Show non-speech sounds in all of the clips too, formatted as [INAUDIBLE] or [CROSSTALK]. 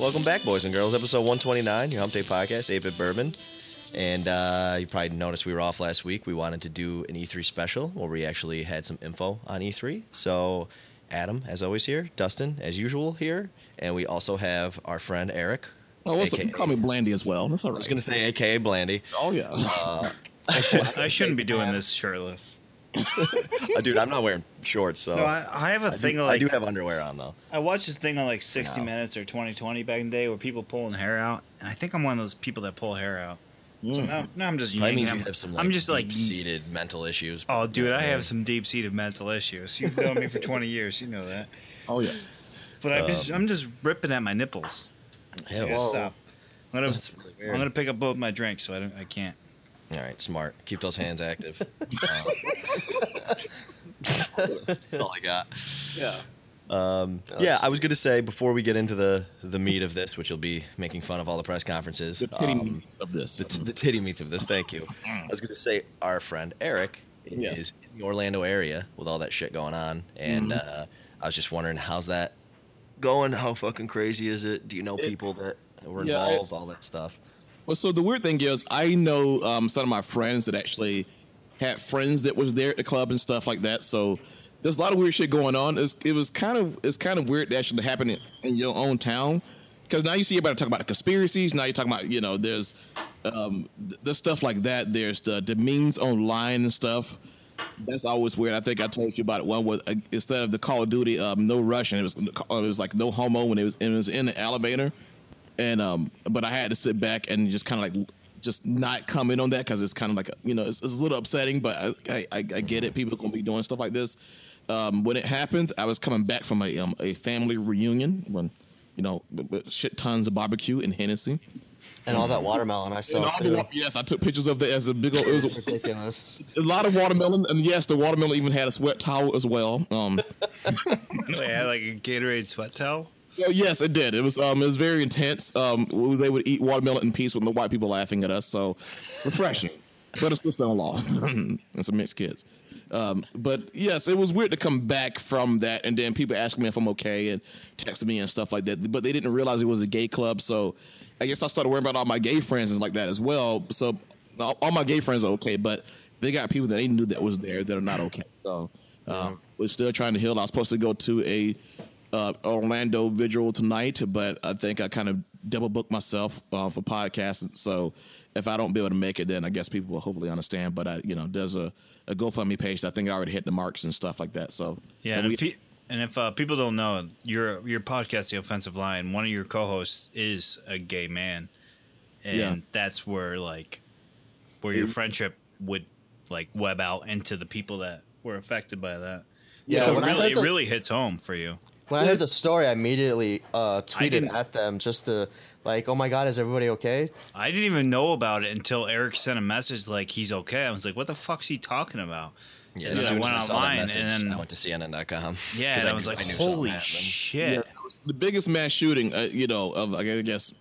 Welcome back, boys and girls. Episode 129, your Hump Day podcast, 8 Bit Bourbon. And uh, you probably noticed we were off last week. We wanted to do an E3 special where we actually had some info on E3. So, Adam, as always, here. Dustin, as usual, here. And we also have our friend Eric. Oh, what's up? AKA You call me Blandy as well. That's all I was going to say AKA Blandy. oh yeah. Uh, [LAUGHS] I shouldn't be doing this shirtless. [LAUGHS] uh, dude, I'm not wearing shorts, so. No, I, I have a I do- thing of I do have underwear on, though. I watched this thing on like 60 No. Minutes or 2020 back in the day where people pulling hair out, and I think I'm one of those people that pull hair out. So now, now I'm just I mean, you I'm, have some like, I'm just like, seated mental issues. oh, dude, I have some deep-seated mental issues. You've known me for 20 years, you know that. oh yeah. But I'm just, Um, I'm just ripping at my nipples. Hell, I gotta stop. I'm gonna, really. I'm gonna pick up both my drinks, so I don't, I can't. All right, smart. Keep those hands active. That's [LAUGHS] [LAUGHS] all I got. Yeah. Um, yeah, I was going to say before we get into the the meat of this, which will be making fun of all the press conferences, The titty um, meat of this. the, t- the titty meats of this. Thank you. [LAUGHS] I was going to say our friend Eric Yes. is in the Orlando area with all that shit going on, and Mm-hmm. uh, I was just wondering how's that going? How fucking crazy is it? Do you know people that were Yeah, involved? all that stuff. Well, so the weird thing is, I know um, some of my friends that actually had friends that was there at the club and stuff like that. So there's a lot of weird shit going on. It's, it was kind of it's kind of weird to actually happen in, in your own town because now you see everybody talking about the conspiracies. Now you're talking about you know there's um, th- there's stuff like that. There's the, the memes online and stuff. That's always weird. I think I told you about it. One with uh, instead of the Call of Duty, um, no Russian. It was it was like no homo when it was it was in the elevator and um but i had to sit back and just kind of like just not comment on that because it's kind of like you know it's, it's a little upsetting but I, I i get it people are gonna be doing stuff like this um when it happened i was coming back from a um a family reunion when you know shit tons of barbecue and hennessy And all that watermelon I saw all the too. wa- yes i took pictures of that as a big old it was a, Ridiculous. a lot of watermelon and yes the watermelon even had a sweat towel as well um [LAUGHS] Wait, I had like a Gatorade sweat towel. Oh, yes, it did. It was um, it was very intense. Um, we was able to eat watermelon in peace with the white people laughing at us. So refreshing, but it's still on law and some mixed kids. Um, but yes, it was weird to come back from that, and then people asking me if I'm okay and texting me and stuff like that. But they didn't realize it was a gay club, so I guess I started worrying about all my gay friends and like that as well. So all, all my gay friends are okay, but they got people that they knew that was there that are not okay. So um, we're still trying to heal. I was supposed to go to a uh, Orlando vigil tonight, but I think I kind of double booked myself uh, for podcasting. So if I don't be able to make it, then I guess people will hopefully understand. But I, you know, there's a, a GoFundMe page. I think I already hit the marks and stuff like that. So Yeah, and and, we- if, pe- and if uh, people don't know, your your podcast, The Offensive Line, one of your co-hosts is a gay man, and Yeah. that's where like where your friendship would like web out into the people that were affected by that. Yeah, so it really, heard it really hits home for you. When I heard the [LAUGHS] story, I immediately uh, tweeted didn't- at them just to like, "Oh my God, is everybody okay?" I didn't even know about it until Eric sent a message like he's okay. I was like, what the fuck's he talking about? Yeah, And as then I soon as went I saw that message, and then- I went to CNN.com. [LAUGHS] Yeah, 'cause and I, knew- was like, knew something holy happened. shit. Yeah, it was the biggest mass shooting, uh, you know, of like, I guess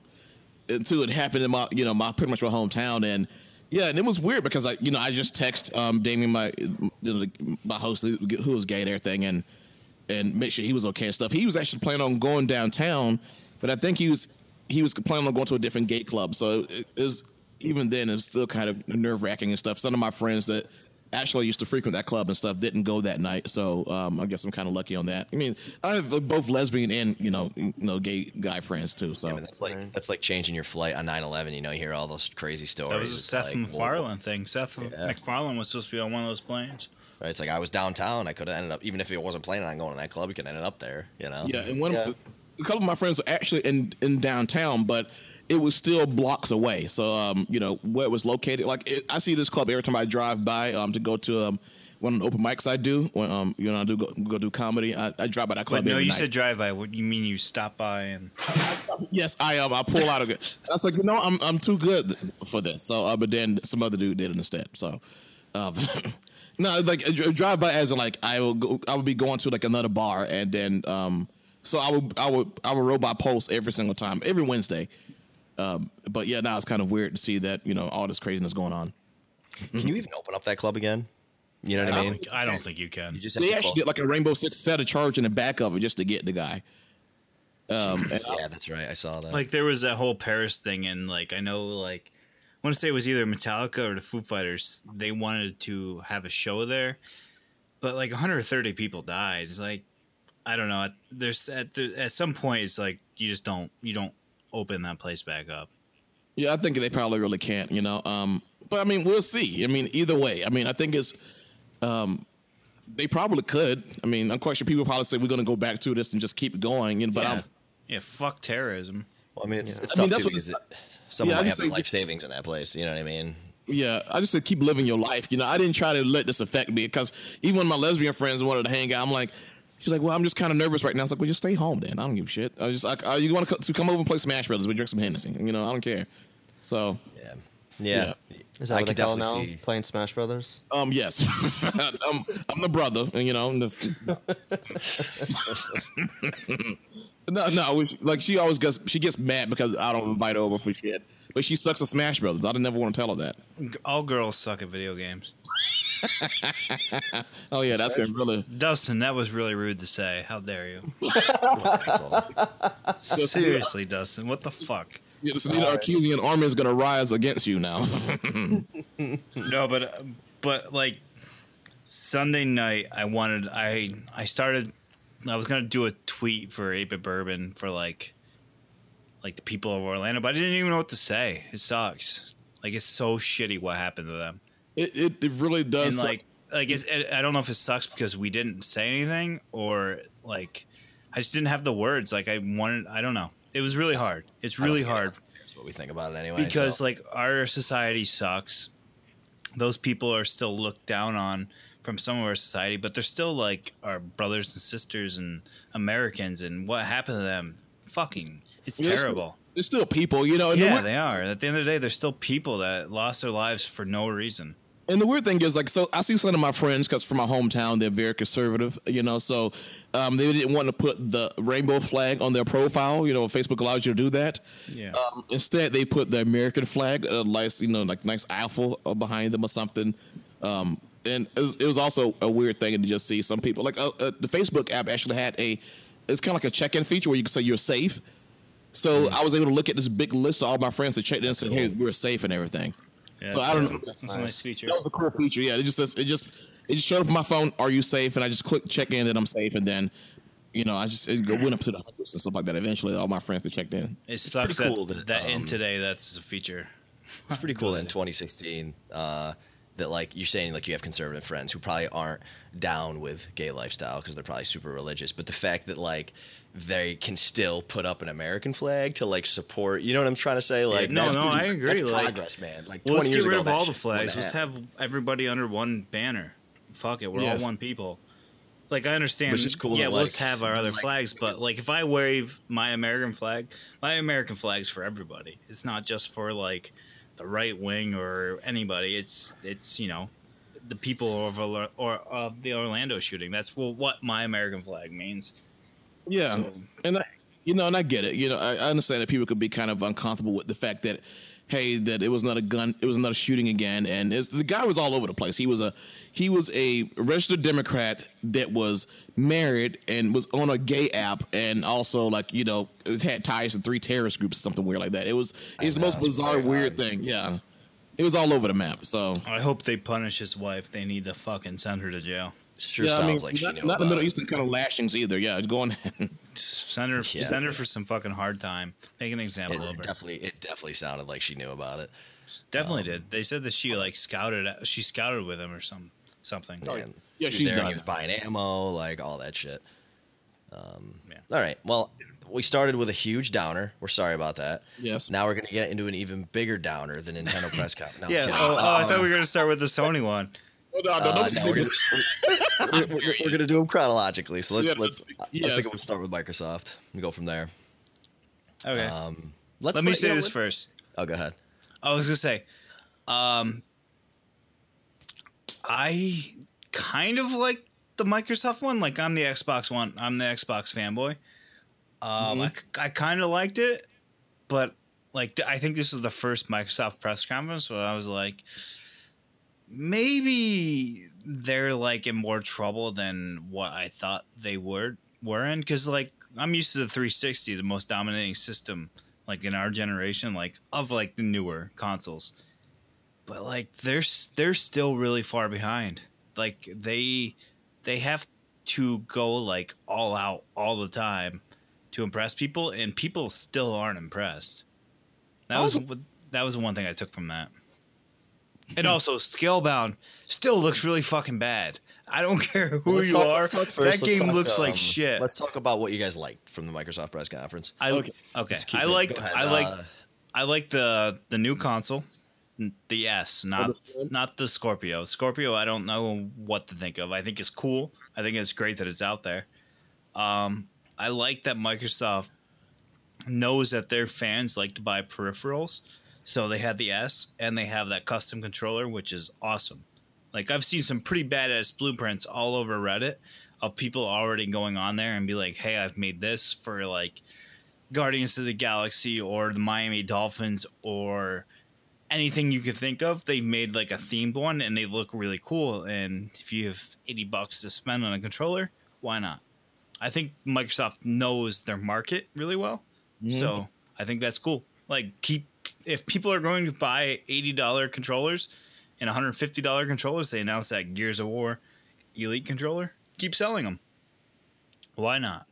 until it happened in my, you know, my pretty much my hometown, and yeah, and it was weird because I, you know, I just text um Damien, my you know, my host who who was gay and everything, and and make sure he was okay and stuff. He was actually planning on going downtown, but I think he was he was planning on going to a different gay club. So it, it was even then it was still kind of nerve wracking and stuff. Some of my friends that actually used to frequent that club and stuff didn't go that night. So um, I guess I'm kind of lucky on that. I mean, I have both lesbian and you know you know gay guy friends too. So Yeah, that's like that's like changing your flight on 9/11. You know, you hear all those crazy stories. That was a It's Seth like, MacFarlane thing. Seth Yeah. MacFarlane was supposed to be on one of those planes. Right? It's like I was downtown. I could have ended up, even if it wasn't planning on going to that club, you could have ended up there. You know? Yeah, and one Yeah. of a couple of my friends were actually in in downtown, but it was still blocks away. So um, you know where it was located. Like it, I see this club every time I drive by um to go to um one of the open mics I do when um you know I do go, go do comedy. I, I drive by that club. But no, every you night. said drive by. What you mean? You stop by and yes. I um I pull out of it. I was like, you know, I'm I'm too good for this. So uh, but then some other dude did it instead. So. Um, [LAUGHS] no, like a dri- drive by as in like I will go, I would be going to like another bar and then um so I would I would I would roll by post every single time every Wednesday Um, but yeah, now it's kind of weird to see that you know all this craziness going on. Can you even open up that club again? You know what I I mean? don't, I don't think you can. You just have They to actually call- get like a Rainbow Six set of charge in the back of it just to get the guy. Um, yeah, that's right. I saw that. like there was that whole Paris thing, and like I know, like I want to say it was either Metallica or the Foo Fighters. They wanted to have a show there, but like 130 people died. It's like I don't know. There's at the, at some point, it's like you just don't you don't open that place back up. Yeah, I think they probably really can't, you know. Um, but I mean, we'll see. I mean, either way, I mean, I think it's, um, they probably could. I mean, I'm quite sure people probably say we're going to go back to this and just keep going. You know, but yeah. I'm, yeah, fuck terrorism. well, I mean, it's, it's I mean, tough that's too what it's- it, someone Yeah, I might just have think- life savings in that place. You know what I mean? yeah, I just said keep living your life. You know, I didn't try to let this affect me because even when my lesbian friends wanted to hang out, I'm like, she's like, well, I'm just kind of nervous right now. It's like, well, just stay home then. I don't give a shit. I was just like, you want to come over and play Smash Brothers? We drink some Hennessy. You know, I don't care. So, Yeah. Yeah. Is that I what they could call it now? see- Playing Smash Brothers? um, yes, [LAUGHS] I'm, I'm the brother, and you know, I'm just- [LAUGHS] [LAUGHS] no, no, we- like she always gets she gets mad because I don't invite her over for shit. But she sucks at Smash Brothers. I would never want to tell her that. All girls suck at video games. [LAUGHS] Oh yeah, that's been really. Dustin, that was really rude to say. How dare you? [LAUGHS] [LAUGHS] Seriously, Dustin, what the fuck? Yeah, the Selena Sarkeesian army is gonna rise against you now. No, but but like Sunday night, I wanted I I started. I was gonna do a tweet for Ape Bourbon for like like the people of Orlando, but I didn't even know what to say. It sucks. Like it's so shitty what happened to them, it, it it really does. and like like it's, it, I don't know if it sucks because we didn't say anything or like I just didn't have the words. Like I wanted. I don't know. It was really hard. It's really hard cares what we think about it anyway. because so. like our society sucks those people are still looked down on from some of our society but they're still like our brothers and sisters and americans and what happened to them fucking it's it's- terrible There's still people, you know. And the yeah weird- they are at the end of the day they're still people that lost their lives for no reason And the weird thing is, like, so I see some of my friends, because from my hometown, they're very conservative, you know, so um, they didn't want to put the rainbow flag on their profile. You know, Facebook allows you to do that. Yeah. Um, instead, they put the American flag, uh, nice, you know, like nice alpha uh, behind them or something. Um, and it was, it was also a weird thing to just see some people, like, uh, uh, the Facebook app actually had a, it's kind of like a check-in feature where you can say you're safe. So I was able to look at this big list of all my friends to check in and say, hey, we're safe and everything. yeah, So I don't know. that's a nice feature That was a cool feature. Yeah, it just it just it just showed up on my phone. Are you safe? And I just clicked check in that I'm safe, and then you know I just it went up to the hundreds and stuff like that. Eventually, all my friends that checked in. it sucks pretty that, cool that, that, in um, today that's a feature It's pretty cool that in [LAUGHS] 2016 uh, that like you're saying like you have conservative friends who probably aren't down with gay lifestyle because they're probably super religious, but the fact that like they can still put up an American flag to like support, you know what I'm trying to say? Like no, that's no, I agree, That's like- progress, man. Like 20 let's years get rid ago, of all the flags. Let's have everybody under one banner. Fuck it, we're Yes. all one people. Like I understand, Which is cool Yeah, that, let's like- have our other flags, but like if I wave my American flag, my American flag's for everybody. It's not just for like the right wing or anybody. It's it's you know the people of or of the Orlando shooting. That's well, what my American flag means. Yeah, So- and I, you know, and I get it. You know, I, I understand that people could be kind of uncomfortable with the fact that. Hey, that it was not a gun. It was not a shooting again, and it's, the guy was all over the place. He was a he was a registered Democrat that was married and was on a gay app, and also like you know it had ties to three terrorist groups or something weird like that. It was it's the most bizarre, weird odd. thing. Yeah, it was all over the map. So I hope they punish his wife. They need to fucking send her to jail. Sure yeah, sounds I mean, like she not, knew not the Middle it. Eastern kind of lashings either. Yeah, going. Send her, Yeah. send her for some fucking hard time. Make an example It, of her. definitely, it definitely sounded like she knew about it. Definitely did. They said that she like scouted. She scouted with him or some something. And yeah, she was she's there done. He was buying ammo, like all that shit. Um, Yeah. All right. Well, we started with a huge downer. We're sorry about that. Yes. Now we're gonna get into an even bigger downer, the Nintendo [LAUGHS] press conference. No, Yeah. Oh, oh, I thought we were gonna start with the Sony one. No, no, Uh, no, no, we're, gonna, we're, we're- we're gonna do them chronologically. So let's Yeah, let's. let's- I was yes. thinking we'll start with Microsoft and go from there. Okay. Um, let's Let me you say this let- first. Oh, go ahead. I was gonna say, um, I kind of like the Microsoft one. Like I'm the Xbox one. I'm the Xbox fanboy. Um, I, I kind of liked it, but like I think this was the first Microsoft press conference where I was like, maybe they're like in more trouble than what I thought they were were in because like I'm used to the 360, the most dominating system like in our generation, like of like the newer consoles. But like they're they're still really far behind. Like they they have to go like all out all the time to impress people, and people still aren't impressed. That was that was one thing I took from that. And also, Scalebound still looks really fucking bad. I don't [LAUGHS] care who Let's you talk- are. first. that Let's game talk, looks like um, shit. Let's talk about what you guys liked from the Microsoft press conference. I Okay. okay. I like. I like Uh, I like the the new console, the S, not the not the Scorpio. Scorpio, I don't know what to think of. I think it's cool. I think it's great that it's out there. Um, I like that Microsoft knows that their fans like to buy peripherals, so they had the S and they have that custom controller, which is awesome. Like I've seen some pretty badass blueprints all over Reddit of people already going on there and be like, "Hey, I've made this for like." Guardians of the Galaxy or the Miami Dolphins or anything you could think of. They made like a themed one and they look really cool. And if you have 80 bucks to spend on a controller, why not? I think Microsoft knows their market really well. Mm-hmm. So I think that's cool. Like, keep, if people are going to buy $80 controllers and $150 controllers, they announced that Gears of War Elite controller, keep selling them. Why not?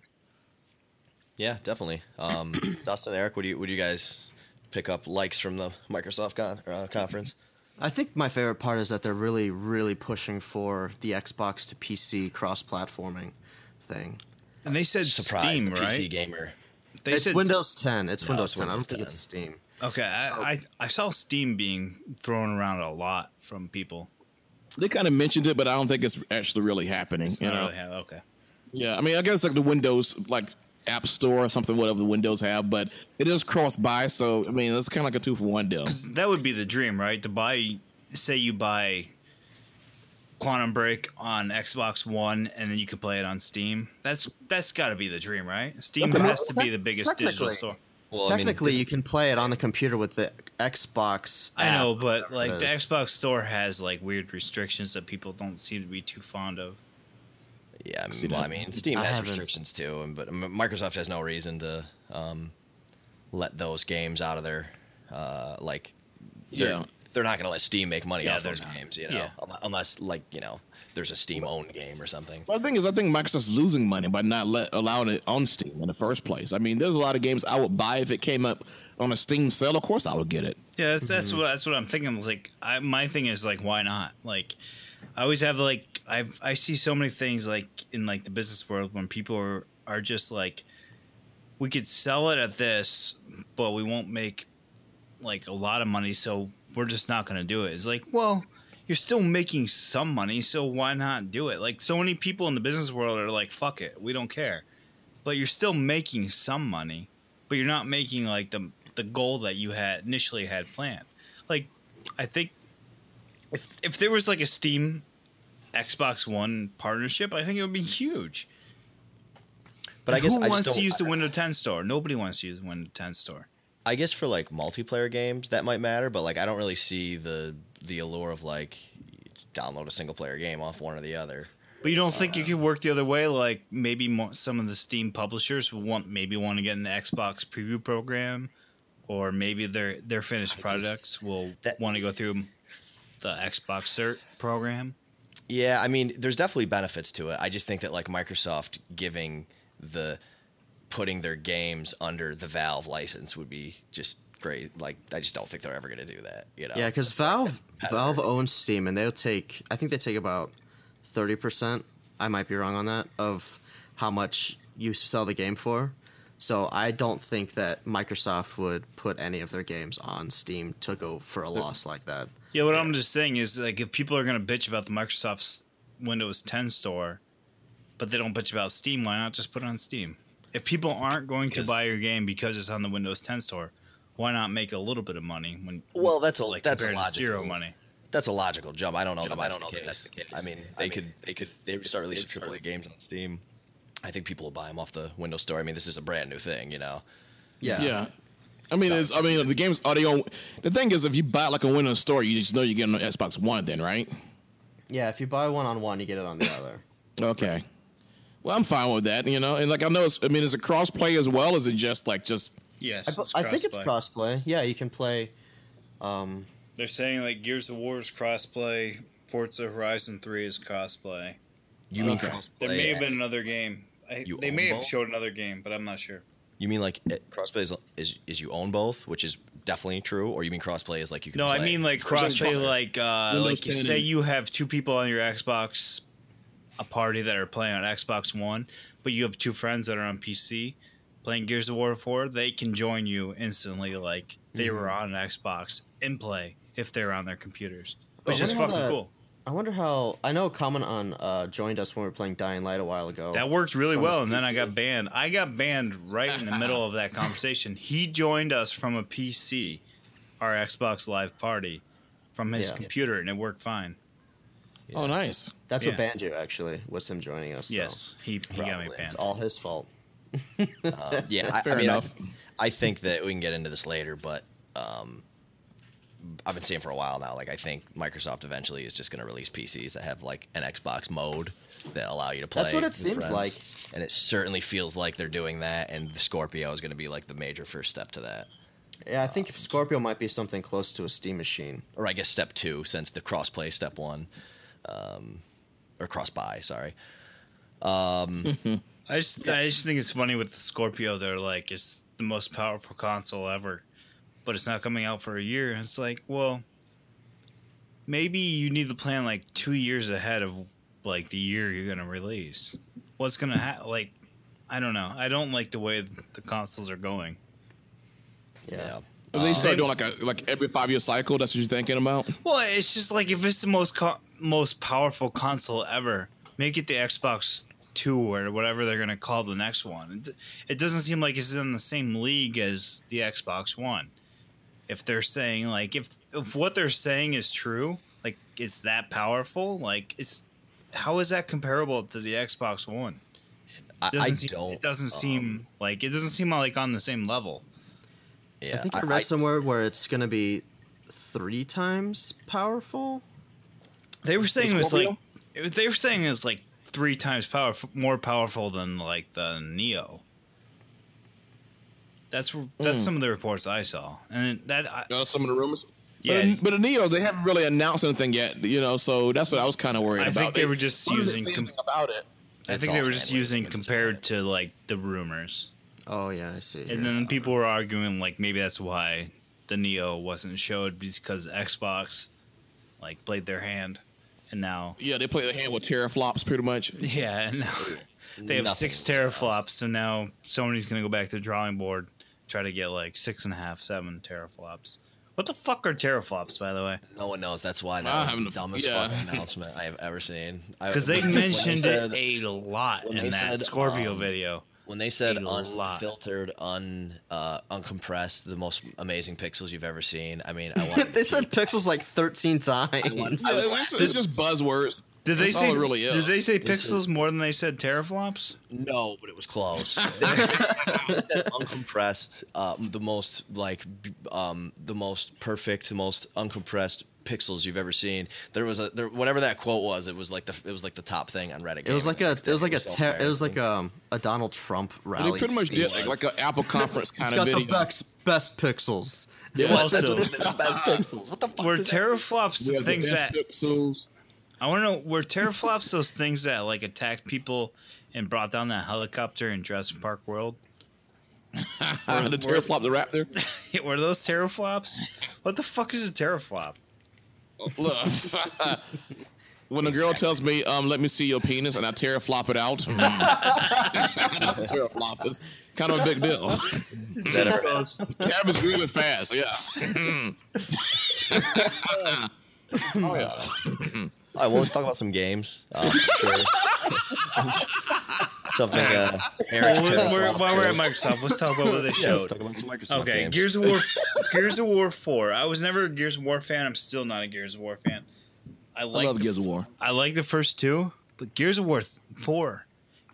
yeah, definitely. Um, [CLEARS THROAT] Dustin, Eric, would you would you guys pick up likes from the Microsoft con- uh, conference? I think my favorite part is that they're really, really pushing for the Xbox to PC cross-platforming thing. And they said Surprise, Steam, the right? PC gamer. They it's said Windows 10. It's No, Windows it's 10. I don't think it's Steam. Okay, I, I I saw Steam being thrown around a lot from people. They kind of mentioned it, but I don't think it's actually really happening. It's you not know? really have- okay. Yeah, I mean, I guess like the Windows like App Store or something, whatever the Windows have, but it is cross buy. So I mean, it's kind of like a two for one deal. that would be the dream, right? To buy, say you buy Quantum Break on Xbox One, and then you can play it on Steam. That's that's got to be the dream, right? Steam has to be the biggest digital store. Well, I mean, Technically, you can play it on the computer with the Xbox. I app, know, but like the. Xbox Store has like weird restrictions that people don't seem to be too fond of. Yeah, I mean, well. I mean, Steam I has haven't- restrictions too, and but Microsoft has no reason to um, let those games out of their uh, like. They're, Yeah. They're not going to let Steam make money Yeah, off those not. games, you know, Yeah. unless like you know there's a Steam owned game or something. Well, the thing is, I think Microsoft's losing money by not let, allowing it on Steam in the first place. I mean, there's a lot of games I would buy if it came up on a Steam sale. Of course, I would get it. Yeah, that's that's mm-hmm. what that's what I'm thinking. Was like, I, my thing is like, why not? Like, I always have like, I I see so many things like in like the business world when people are are just like, we could sell it at this, but we won't make like a lot of money, so we're just not going to do it. It's like, well, you're still making some money, so why not do it? Like, so many people in the business world are like, fuck it, we don't care, but you're still making some money, but you're not making like the the goal that you had initially had planned. Like, I think if if there was like a Steam Xbox One partnership, I think it would be huge. But I guess who I wants to use the Windows 10 store? Nobody wants to use the Windows 10 store. I guess for like multiplayer games that might matter, but like I don't really see the the allure of like download a single player game off one or the other. But you don't think it uh, could work the other way? Like maybe some of the Steam publishers will want maybe want to get an Xbox preview program, or maybe their their finished products will that- want to go through the Xbox cert program. Yeah, I mean, there's definitely benefits to it. I just think that like Microsoft giving the putting their games under the Valve license would be just great. Like, I just don't think they're ever going to do that. You know? Yeah, because Valve Valve owns Steam, and they'll take. I think they take about thirty percent. I might be wrong on that of how much you sell the game for. So I don't think that Microsoft would put any of their games on Steam to go for a loss like that. Yeah, what I'm just saying is like if people are gonna bitch about the Microsoft's Windows 10 store, but they don't bitch about Steam, why not just put it on Steam? If people aren't going to buy your game because it's on the Windows 10 store, why not make a little bit of money when Well, that's a like that's a logical zero money? That's a logical jump. I don't know. Jump. That I don't know that that's the case. I mean, I they mean, could they could they would start releasing AAA games on Steam. I think people will buy them off the Windows Store. I mean, this is a brand new thing, you know. Yeah. Yeah. I mean, it's, I mean, the games are they on? The thing is, if you buy like a winning store, you just know you're getting on Xbox One, then, right? Yeah, if you buy one on one, you get it on the other. Okay. Well, I'm fine with that, you know. And like I know, it's, I mean, is it cross play as well? Is it just like just? Yes, I, it's I think it's crossplay. crossplay. Yeah, you can play. Um, They're saying like Gears of War is crossplay, Forza Horizon Three is crossplay. You mean Okay. crossplay? There may have been another game. I, You they own may have showed another game, but I'm not sure. You mean like it, crossplay is, is is you own both, which is definitely true, or you mean crossplay is like you can? No, I mean like crossplay, like uh, Windows like you 10 say and- you have two people on your Xbox, a party that are playing on Xbox One, but you have two friends that are on PC playing Gears of War Four. They can join you instantly, like they were Mm-hmm. on an Xbox and play if they're on their computers, which is fucking that- cool. I wonder how. I know Common on uh, joined us when we were playing Dying Light a while ago. That worked really well, and then I got banned. I got banned right in the middle of that [LAUGHS] conversation. He joined us from a PC, our Xbox Live party, from his Yeah. computer, and it worked fine. Oh, nice. That's Yeah. what banned you. Actually, was him joining us. so Yes, he, he got me banned. it's all his fault. Um, yeah, I, [LAUGHS] Fair I mean, enough. I, I think that we can get into this later, but um, I've been saying for a while now. Like, I think Microsoft eventually is just going to release PCs that have like an Xbox mode that allow you to play. That's what it seems friends. like. and it certainly feels like they're doing that. And the Scorpio is going to be like the major first step to that, Yeah, I think Scorpio might be something close to a Steam machine. or I guess step two, since the crossplay step one, um, or cross buy. Sorry. Um, I just I just think it's funny with the Scorpio. They're like it's the most powerful console ever, but it's not coming out for a year. It's like, well, maybe you need to plan like two years ahead of like the year you're gonna release. What's gonna happen? Like, I don't know. I don't like the way the consoles are going. Yeah. If they start doing like a like every five year cycle, that's what you're thinking about. Well, it's just like if it's the most co- most powerful console ever, make it the Xbox Two or whatever they're gonna call the next one. It, it doesn't seem like it's in the same league as the Xbox One. If they're saying like if if what they're saying is true, like it's that powerful, like it's how is that comparable to the Xbox One? I, Doesn't I seem, don't. It doesn't um, seem like it doesn't seem like on the same level. Yeah, I think I read somewhere where it's going to be three times powerful. They were saying it was like it was- they were saying it's like three times powerful, more powerful than like the Neo. That's that's some of the reports I saw, and that I, Uh, some of the rumors. yeah, But, but the Neo, they haven't really announced anything yet, you know. So that's what I was kind of worried I about. think they were just using com- about it. I It's think they were just using compared to like the rumors, Oh yeah, I see. and then people were arguing like maybe that's why the Neo wasn't showed because Xbox like played their hand, and now Yeah, they play the hand with teraflops pretty much. [LAUGHS] yeah, and now they have Nothing six was announced. teraflops, so now Sony's gonna go back to the drawing board, try to get like six and a half, seven teraflops. What the fuck are teraflops, by the way? No one knows. That's why I that was haven't- the dumbest yeah. fucking [LAUGHS] announcement I have ever seen. Because they when mentioned said- it a lot in that said, Scorpio um, video. When they said a lot. unfiltered, un uh, uncompressed, the most amazing pixels you've ever seen. I mean, I [LAUGHS] want. they said pixels like 13 times. want- Yeah, I was it's, laughing. it's just buzzwords. Did they say all it really is. Did they say This is- pixels more than they said teraflops? no, but it was close. [LAUGHS] they said uncompressed, uh, the most like, um, the most perfect, the most uncompressed pixels you've ever seen. There was a there, whatever that quote was. It was like the it was like the top thing on Reddit. It was like a it was like a so ter- it was like embarrassing. um a Donald Trump They rally. pretty much did like, like an Apple conference kind [LAUGHS] It's of got video. the best best pixels. It Yeah. was, that's Also- what it is, the best pixels. What the fuck? Were does that- teraflops We have the things best that pixels. I want to know? Were teraflops those things that like attacked people and brought down that helicopter in Jurassic Park World? [LAUGHS] the teraflop, the Raptor. [LAUGHS] Were those teraflops? What the fuck is a teraflop? Look, [LAUGHS] when a girl tells me, um, "Let me see your penis," and I tear a flop it out, [LAUGHS] that's a teraflop. It's kind of a big deal. Is It happens really fast. Yeah. [LAUGHS] oh yeah. All right, well, let's talk about some games. Sure. [LAUGHS] Something uh, Eric's Well, we're, terrified while we're at. Microsoft, let's talk about what they [LAUGHS] Yeah, showed. let's talk about some Microsoft Okay, games. Gears of War, [LAUGHS] Gears of War Four. I was never a Gears of War fan. I'm still not a Gears of War fan. I I love the, Gears of War. I like the first two, but Gears of War Four,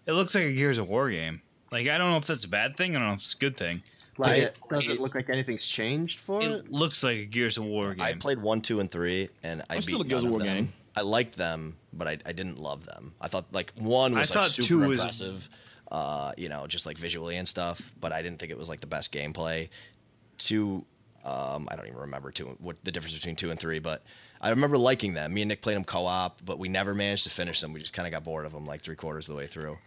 it looks like a Gears of War game. Like I don't know if that's a bad thing. I don't know if it's a good thing, Like, it doesn't played- look like anything's changed for it. It looks like a Gears of War game. I played one, two, and three, and I It's beat still a Gears of of War them. game. I liked them, but I, I didn't love them. I thought like one I was like thought super two was- impressive, uh, you know, just like visually and stuff. But I didn't think it was like the best gameplay. Two, um, I don't even remember two what the difference between two and three, but I remember liking them. Me and Nick played them co-op, but we never managed to finish them. We just kind of got bored of them like three quarters of the way through.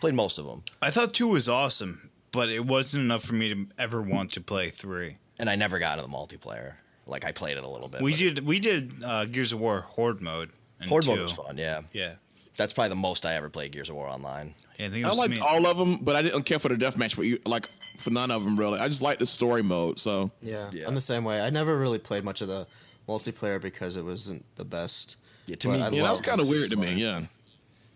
Played most of them, I thought two was awesome, but it wasn't enough for me to ever want to play three. and I never got into the multiplayer. Like I played it a little bit. We did we did uh, Gears of War Horde mode. in Horde mode was fun. Yeah, Yeah. that's probably the most I ever played Gears of War online. Yeah, I think it I liked me- all of them, but I didn't care for the deathmatch for you, like for none of them really. I just liked the story mode. So Yeah, Yeah. I'm the same way. I never really played much of the multiplayer because it wasn't the best. Yeah, to But me, I yeah, that was kind of the weird to me. Yeah.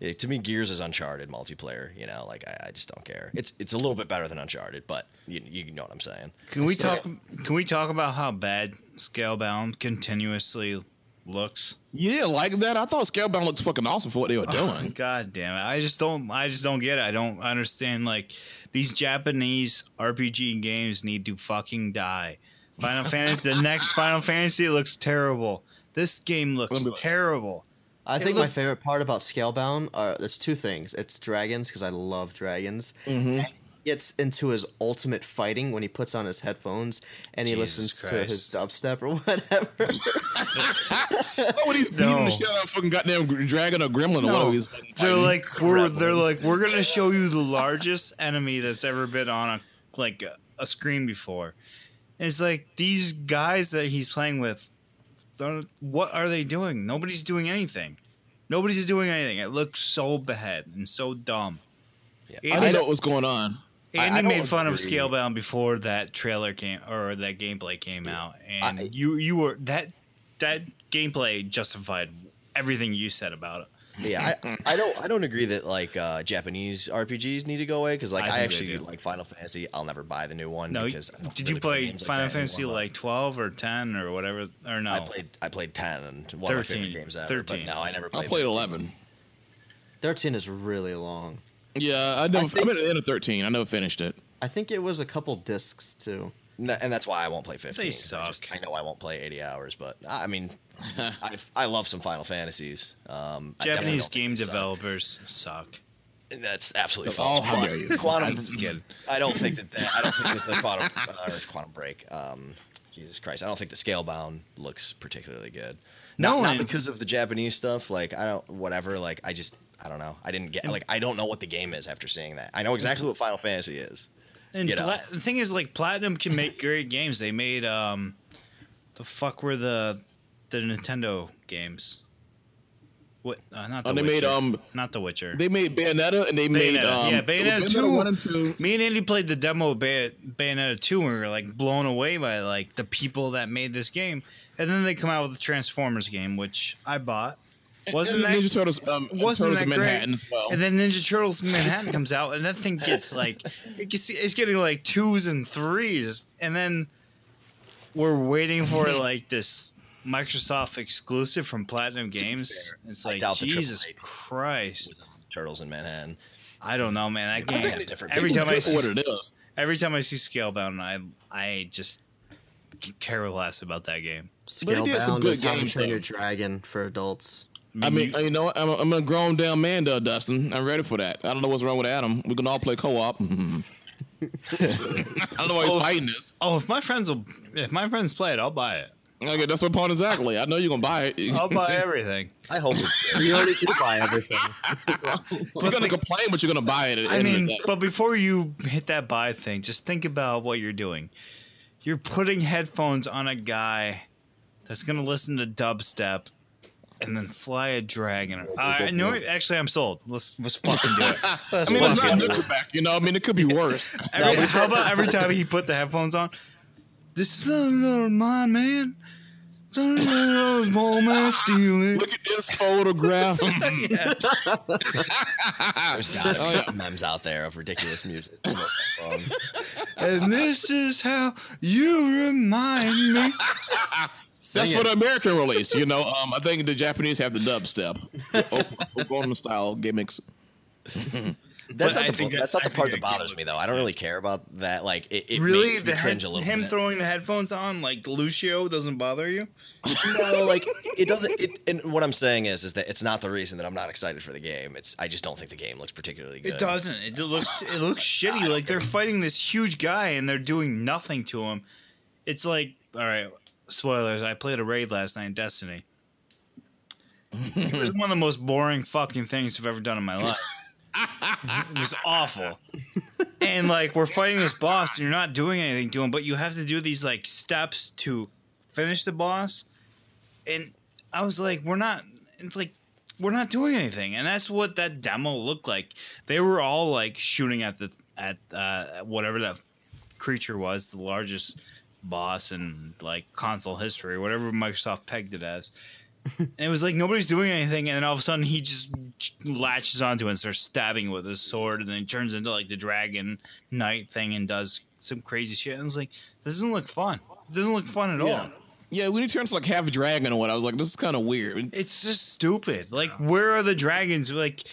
Yeah, to me, Gears is Uncharted multiplayer. You know, like I, I just don't care. It's it's a little bit better than Uncharted, but you, you know what I'm saying. Can we So- talk can we talk about how bad Scalebound continuously looks? You didn't like that? I thought Scalebound looks fucking awesome for what they were doing. [LAUGHS] God damn it. I just don't I just don't get it. I don't understand like these Japanese RPG games need to fucking die. Final Fantasy the next [LAUGHS] Final Fantasy looks terrible. This game looks Let me- terrible. I It think my favorite part about Scalebound are there's two things. It's dragons because I love dragons. Mm-hmm. And he gets into his ultimate fighting when he puts on his headphones and he Jesus listens to his dubstep or whatever. [LAUGHS] oh, when he's beating No. the shit out of fucking goddamn dragon or gremlin or No, whatever he's they're like we're they're like we're gonna show you the largest enemy that's ever been on a like a, a screen before. And it's like these guys that he's playing with. What are they doing? Nobody's doing anything. Nobody's doing anything. It looks so bad and so dumb. Yeah. Andy, I didn't know what was going on. I- Andy I don't made fun of. Scalebound before that trailer came or that gameplay came out, and I- you you were that that gameplay justified everything you said about it. Yeah, I, I don't I don't agree that like uh, Japanese RPGs need to go away because like I I, actually like Final Fantasy. I'll never buy the new one No, because did really you play play games like Final Fantasy anymore, like twelve or ten or whatever? Or no? I played I played ten and one of my 13, favorite games ever. 13. But no, I never played. I played. played 13. eleven. Thirteen is really long. Yeah, I never. I think- am at the end of thirteen. I never finished it. I think it was a couple discs too. N- and that's why I won't play 15. They 'cause I, just- suck. I know I won't play 80 hours, but I mean, [LAUGHS] I, I love some Final Fantasies. Um, Japanese game they suck. developers suck. That's absolutely Oh, false. how Quantum- dare you. Quantum, I'm just kidding. I don't think that, that I don't think that the quantum, uh, or quantum break. Um, Jesus Christ, I don't think the Scalebound looks particularly good. No, not, not because of the Japanese stuff. Like I don't, whatever. Like I just, I don't know. I didn't get. Like I don't know what the game is after seeing that. I know exactly what Final Fantasy is. And You know. Pla- the thing is, like, Platinum can make great games. They made um, the fuck were the the Nintendo games? What? Uh, not the Oh, they Witcher. made, um, not the Witcher. They made Bayonetta and they made um, yeah, Bayonetta two. one and two. Me and Andy played the demo of Bay- Bayonetta two, and we were like blown away by like the people that made this game. And then they come out with the Transformers game, which I bought. Wasn't and that Ninja Turtles? Um, wasn't Turtles that in great? Manhattan as well. And then Ninja Turtles Manhattan comes out, and that thing gets like it gets, it's getting like twos and threes, and then we're waiting for [LAUGHS] like this Microsoft exclusive from Platinum Games. It's like doubt the triple Jesus Christ! Turtles in Manhattan. I don't know, man. That game. think different Every time I see what it is. every time I see Scalebound, I I just care less about that game. But he did some Scalebound good is How to Train. Your Dragon for adults. I mean, you know. I'm a, I'm a grown down man, though, Dustin. I'm ready for that. I don't know what's wrong with Adam. We can all play co-op. [LAUGHS] I don't know why he's Oh, fighting this. oh, if my friends will, if my friends play it, I'll buy it. Okay, that's my point exactly. I know you're gonna buy it. [LAUGHS] I'll buy everything. I hope it's good. You already do buy everything. [LAUGHS] You're gonna complain, but you're gonna buy it. At I end of the mean, day. but before you hit that buy thing, just think about what you're doing. You're putting headphones on a guy that's gonna listen to dubstep and then fly a dragon. Uh, I know. it- Actually, I'm sold. Let's let's fucking do it. [LAUGHS] Let's I mean, it's not fucking do it. Nickelback, you know. I mean, it could be worse. Every, how about every time he put the headphones on? This is not mine, man. This is moment stealing. Look at this photograph. [LAUGHS] [LAUGHS] There's got to Oh, be yeah. memes out there of ridiculous music. [LAUGHS] And this is how you remind me. That's for the American release, you know. Um, I think the Japanese have the dubstep, Oklahoma style gimmicks. That's But not the think that's not the part that that bothers me though. I don't really care about that. Like it, it really, the cringe head, a little him bit. throwing the headphones on like Lucio doesn't bother you. no, like it doesn't. It, and what I'm saying is, is that it's not the reason that I'm not excited for the game. It's I just don't think the game looks particularly good. It doesn't. It looks it looks [LAUGHS] shitty. Like they're fighting this huge guy and they're doing nothing to him. It's like all right. Spoilers. I played a raid last night in Destiny. it was [LAUGHS] one of the most boring fucking things I've ever done in my life. It was awful. And like we're fighting this boss and you're not doing anything to him, but you have to do these like steps to finish the boss. And I was like, we're not it's like we're not doing anything. And that's what that demo looked like. They were all like shooting at the at uh whatever that creature was, the largest boss in like console history, whatever Microsoft pegged it as. And it was like nobody's doing anything, and then all of a sudden he just latches onto it and starts stabbing with his sword, and then he turns into like the dragon knight thing and does some crazy shit. And I was like, this doesn't look fun. It doesn't look fun at all. Yeah. Yeah, when he turns like half dragon or what, I was like, this is kind of weird. It's just stupid. Like, where are the dragons? Like,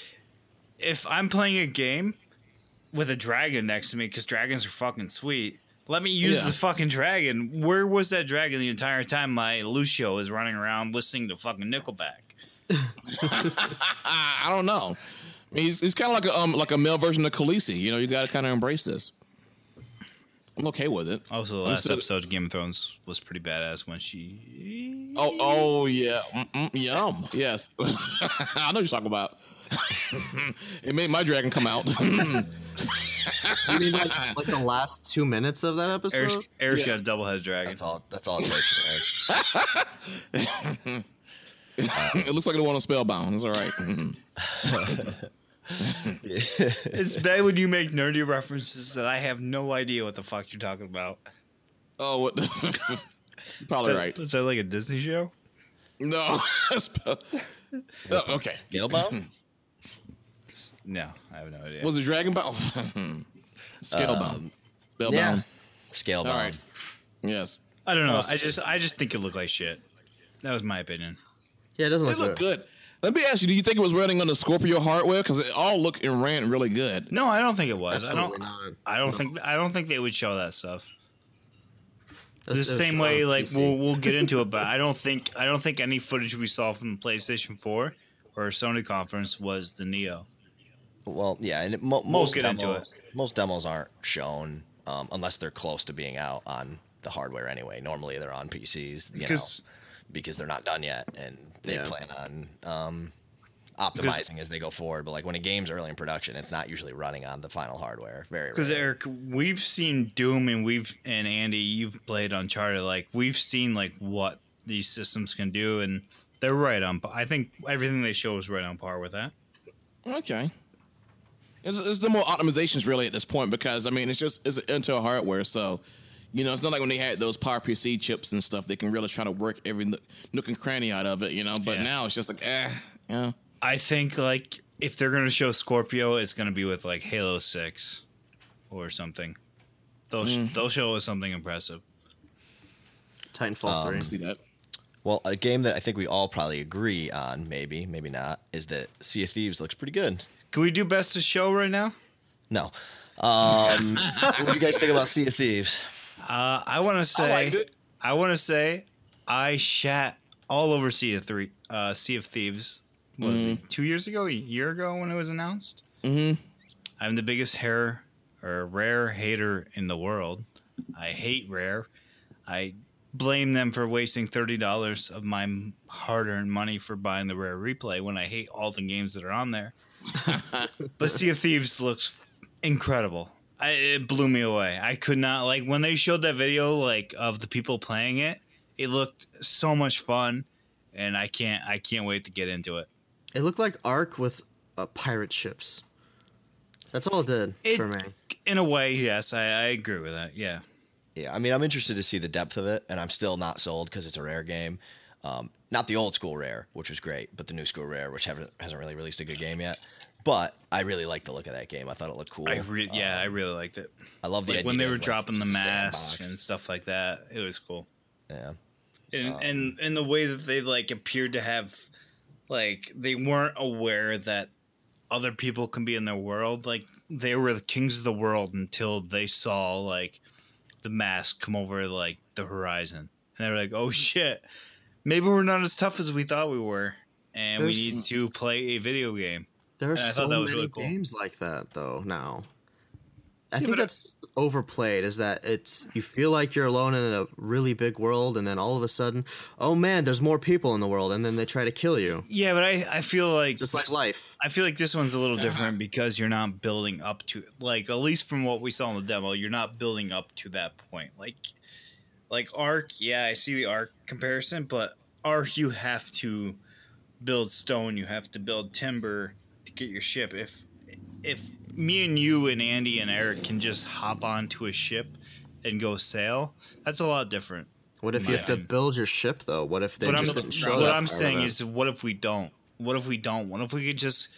if I'm playing a game with a dragon next to me, because dragons are fucking sweet, let me use Yeah. the fucking dragon. Where was that dragon the entire time my Lucio was running around listening to fucking Nickelback? [LAUGHS] I, don't know. I mean, he's he's kind of like a um like a male version of Khaleesi. You know, you got to kind of embrace this. I'm okay with it. Also, the last so- episode of Game of Thrones was pretty badass when she. Oh, oh yeah, Mm-mm, yum. Yes, [LAUGHS] I know what you're talking about. [LAUGHS] it made my dragon come out. [LAUGHS] You mean like, like the last two minutes of that episode? Eric, Eric's Yeah. got a double headed dragon. That's all. That's all it takes. For me. [LAUGHS] Uh, it looks like the one on Spellbound. It's all right. It's bad when you make nerdy references that I have no idea what the fuck you're talking about. Oh, what? The You're probably right. Is that like a Disney show? No. Oh, okay. Scalebound? No, I have no idea. Was it Dragon Ball? [LAUGHS] Scalebound. Um, Spellbound. Scalebound. All right. Yes. I don't know. I just I just think it looked like shit. That was my opinion. Yeah, it doesn't It look looked good. good. Let me ask you: Do you think it was running on the Scorpio hardware? Because it all looked and ran really good. No, I don't think it was. Absolutely I don't. not. I don't think. I don't think they would show that stuff. The That's- that's same way, like PC. we'll [LAUGHS] we'll get into it, but I don't think I don't think any footage we saw from the PlayStation 4 or Sony conference was the Neo. Well, yeah, and it, mo- most get into demos, most demos aren't shown um, unless they're close to being out on the hardware anyway. Normally, they're on PCs, you Because- know, because they're not done yet, and they Yeah. plan on um, optimizing as they go forward. But like when a game's early in production, it's not usually running on the final hardware. Very Because. Eric, we've seen Doom, and we've and Andy, you've played Uncharted. Like we've seen like what these systems can do, and they're right on. I think everything they show is right on par with that. Okay. It's, it's the more optimizations really at this point because I mean it's just it's Intel hardware, so you know it's not like when they had those Power PC chips and stuff. They can really try to work every nook, nook and cranny out of it, you know. But Yeah. now it's just like, eh, yeah. I think like if they're gonna show Scorpio, it's gonna be with like Halo Six or something. They'll sh- they'll show us something impressive. Titanfall Um, three. See that? well, a game that I think we all probably agree on, maybe, maybe not, is that Sea of Thieves looks pretty good. Can we do best of show right now? No. Um, what do you guys think about Sea of Thieves? Uh, I want to say, liked it. I want to say, I shat all over Sea of Three, uh, Sea of Thieves. What Was it two years ago, a year ago when it was announced? Mm-hmm. I'm the biggest hair or rare hater in the world. I hate rare. I blame them for wasting thirty dollars of my hard-earned money for buying the rare replay when I hate all the games that are on there. But Sea of Thieves looks incredible. I, it blew me away. I could not like when they showed that video like of the people playing it. It looked so much fun, and I can't I can't wait to get into it. It looked like Ark with uh, pirate ships. That's all it did It- for me. In a way, yes, I, I agree with that. Yeah. Yeah, I mean, I'm interested to see the depth of it, and I'm still not sold because it's a rare game. Um, not the old school rare, which was great, but the new school rare, which haven't, hasn't really released a good game yet. But I really liked the look of that game. I thought it looked cool. I re- yeah, I Um, really liked it. I love the Like idea when they of, were like, dropping the mask and stuff like that. It was cool. Yeah, And Um, and and the way that they like appeared to have like they weren't aware that other people can be in their world. Like they were the kings of the world until they saw like the mask come over like the horizon, and they were like, "Oh [LAUGHS] shit, maybe we're not as tough as we thought we were, and we need to play a video game." There are so thought that was many really cool. games like that though now. I Yeah, think but I- that's overplayed. Is that it's you feel like you're alone in a really big world, and then all of a sudden, oh man, there's more people in the world, and then they try to kill you, Yeah, but I I feel like just like life. I feel like this one's a little different because you're not building up to like at least from what we saw in the demo, you're not building up to that point. Like like Ark, yeah, I see the Ark comparison, but Ark you have to build stone, you have to build timber to get your ship. If if me and you and Andy and Eric can just hop onto a ship and go sail, that's a lot different. What if you have to build your ship though? What if they But just I'm, didn't show up? what I'm saying is, what if we don't? What if we don't? What if we could just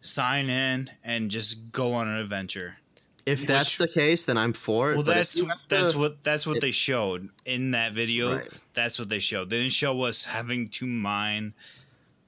sign in and just go on an adventure? If that's the case, then I'm for it. Well, that's you that's to- what that's what they showed in that video. Right. That's what they showed. They didn't show us having to mine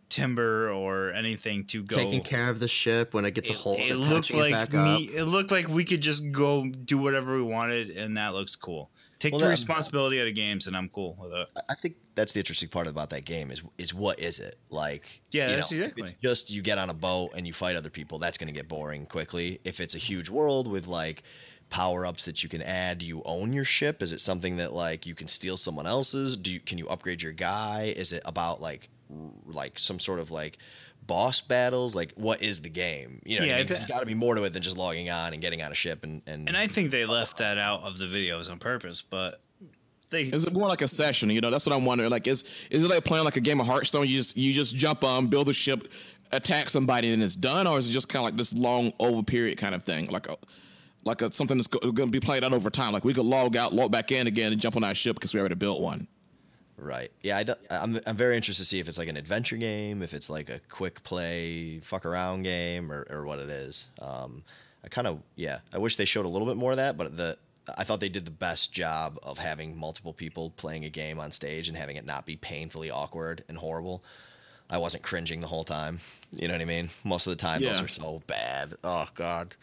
timber or anything to go. taking care of the ship when it gets a It, hole. it looked it like back me. It looked like we could just go do whatever we wanted, and that looks cool. Take Well, the responsibility out of games, and I'm cool with it. I think that's the interesting part about that game is is what is it like? Yeah, you that's know, exactly. It's just you get on a boat and you fight other people. That's going to get boring quickly. If it's a huge world with like power ups that you can add, do you own your ship? Is it something that like you can steal someone else's? Do you can you upgrade your guy? Is it about like r- like some sort of like boss battles? Like what is the game? You know, Yeah, yeah, if it- there's got to be more to it than just logging on and getting on a ship and and, And I think they left that out of the videos on purpose, but they Is it more like a session? You know, that's what I'm wondering. Like, is is it like playing like a game of Hearthstone? You just you just jump on, build a ship, attack somebody, and it's done, or is it just kind of like this long over period kind of thing, like a like a something that's going to be played out over time? Like we could log out, log back in again, and jump on our ship because we already built one. Right. Yeah, I don't, I'm I'm very interested to see if it's like an adventure game, if it's like a quick play, fuck around game, or, or what it is. Um, I kind of yeah. I wish they showed a little bit more of that, but the I thought they did the best job of having multiple people playing a game on stage and having it not be painfully awkward and horrible. I wasn't cringing the whole time. You know what I mean? Most of the time, those Yeah. are so bad. Oh God.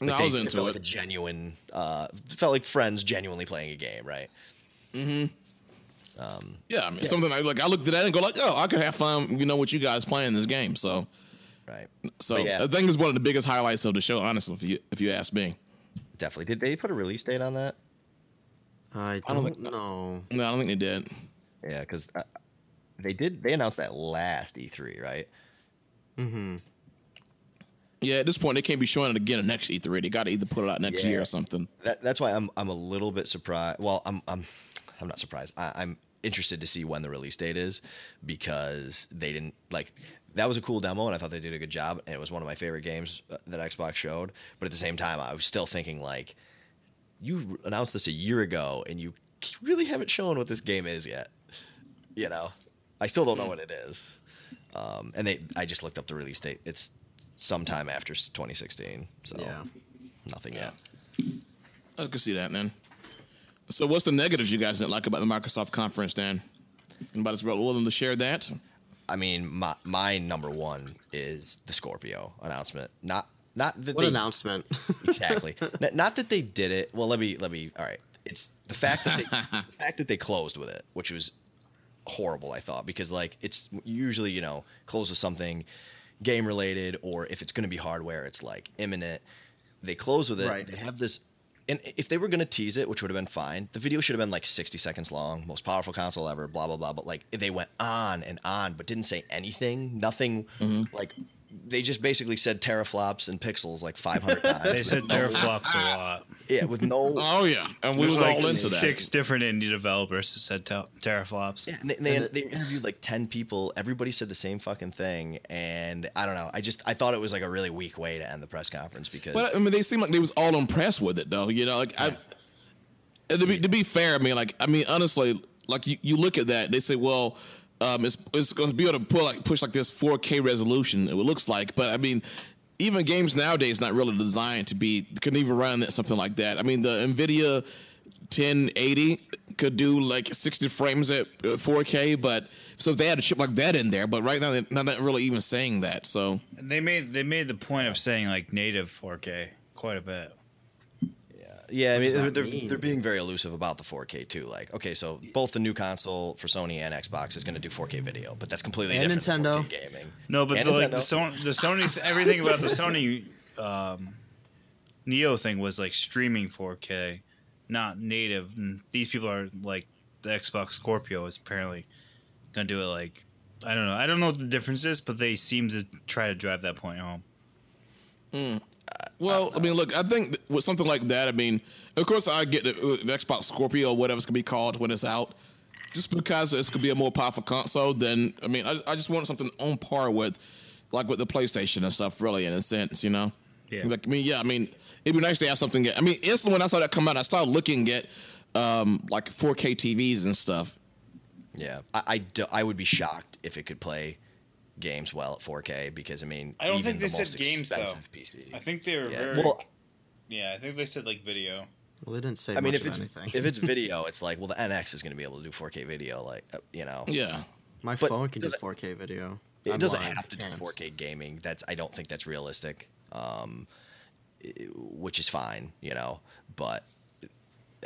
No, I they- was it felt it. like a genuine. Uh, felt like friends genuinely playing a game, right? Yeah, I mean, something I like. I looked at that and go like, oh, I could have fun. You know, with you guys playing this game. So, Right. so But yeah. I think it's one of the biggest highlights of the show. Honestly, if you if you ask me, Definitely. Did they put a release date on that? I I don't don't, think- know. no, I don't think they did. Yeah, because uh, they did. They announced that last E3, right? Mm-hmm. Yeah, at this point, they can't be showing it again at next E3. They got to either put it out next Yeah. year or something. That, that's why I'm I'm a little bit surprised. Well, I'm I'm I'm not surprised. I, I'm interested to see when the release date is because they didn't like that was a cool demo and I thought they did a good job and it was one of my favorite games uh, that Xbox showed. But at the same time, I was still thinking like, you announced this a year ago and you really haven't shown what this game is yet. You know, I still don't know what it is. Um, and they, I just looked up the release date. It's sometime after 2016. So Yeah. nothing yet. I can see that, man. So, what's the negatives you guys didn't like about the Microsoft conference, Dan? Anybody's willing to share that? I mean, my my number one is the Scorpio announcement. Not not that What they announcement? [LAUGHS] exactly. N- not that they did it. Well, let me let me. All right, it's the fact that they, [LAUGHS] the fact that they closed with it, which was horrible. I thought because like it's usually you know close with something game related or if it's going to be hardware, it's like imminent. They close with it. Right. They have this. And if they were going to tease it, which would have been fine, the video should have been like 60 seconds long, most powerful console ever, blah, blah, blah. But like they went on and on, but didn't say anything. Nothing mm-hmm. like they just basically said teraflops and pixels like 500 [LAUGHS] times. they said teraflops a lot. Yeah, with no. [LAUGHS] Oh yeah, and we There's was like all into that. six different indie developers that said ter- teraflops. Yeah, and they, and they, they interviewed like 10 people. Everybody said the same fucking thing. And I don't know. I just, I thought it was like a really weak way to end the press conference because. But I mean, they seem like they was all impressed with it, though. You know, like I. To be, to be fair, I mean, like I mean, honestly, like you, you look at that, they say, well, um, it's it's going to be able to pull like push like this 4K resolution. It looks like, but I mean, even games nowadays not really designed to be can even run something like that. I mean, the Nvidia 1080 could do like 60 frames at uh, 4K, but so if they had a chip like that in there, but right now they're not really even saying that. So They made they made the point of saying like native 4K quite a bit. Yeah, yeah. I mean, they're, they're, mean? they're being very elusive about the 4K too. Like, okay, so both the new console for Sony and Xbox is going to do 4K video, but that's completely And different than Nintendo. 4K gaming. No, but the, like, the, Nintendo. Sony, the Sony, everything about the Sony um, Neo thing was like streaming 4K, not native. And these people are like the Xbox Scorpio is apparently gonna do it like I don't know. I don't know what the difference is, but they seem to try to drive that point home. Well, I mean, look, I think with something like that, I mean, of course, I get the, uh, the Xbox Scorpio or whatever it's gonna be called when it's out, just because it's gonna be a more powerful console. Then, I mean, I, I just want something on par with, like with the PlayStation and stuff, really, in a sense, you know. Yeah. Like, I mean, yeah, I mean, it'd be nice to have something. I mean, instantly when I saw that come out, I started looking at, um, like 4K TVs and stuff. Yeah, I, I, do- I would be shocked if it could play games well at 4K because I mean, I don't even think they the said most games, though. PC. I think they were yeah. very Well, yeah. I think they said like video. Well, they didn't say I mean, if of it's anything. if it's [LAUGHS] video, it's like, well, the NX is going to be able to do 4K video, like uh, you know. Yeah. My but phone can do it- 4K video. It I'm doesn't lying, have to do 4K gaming. That's I don't think that's realistic, um, i- which is fine, you know. But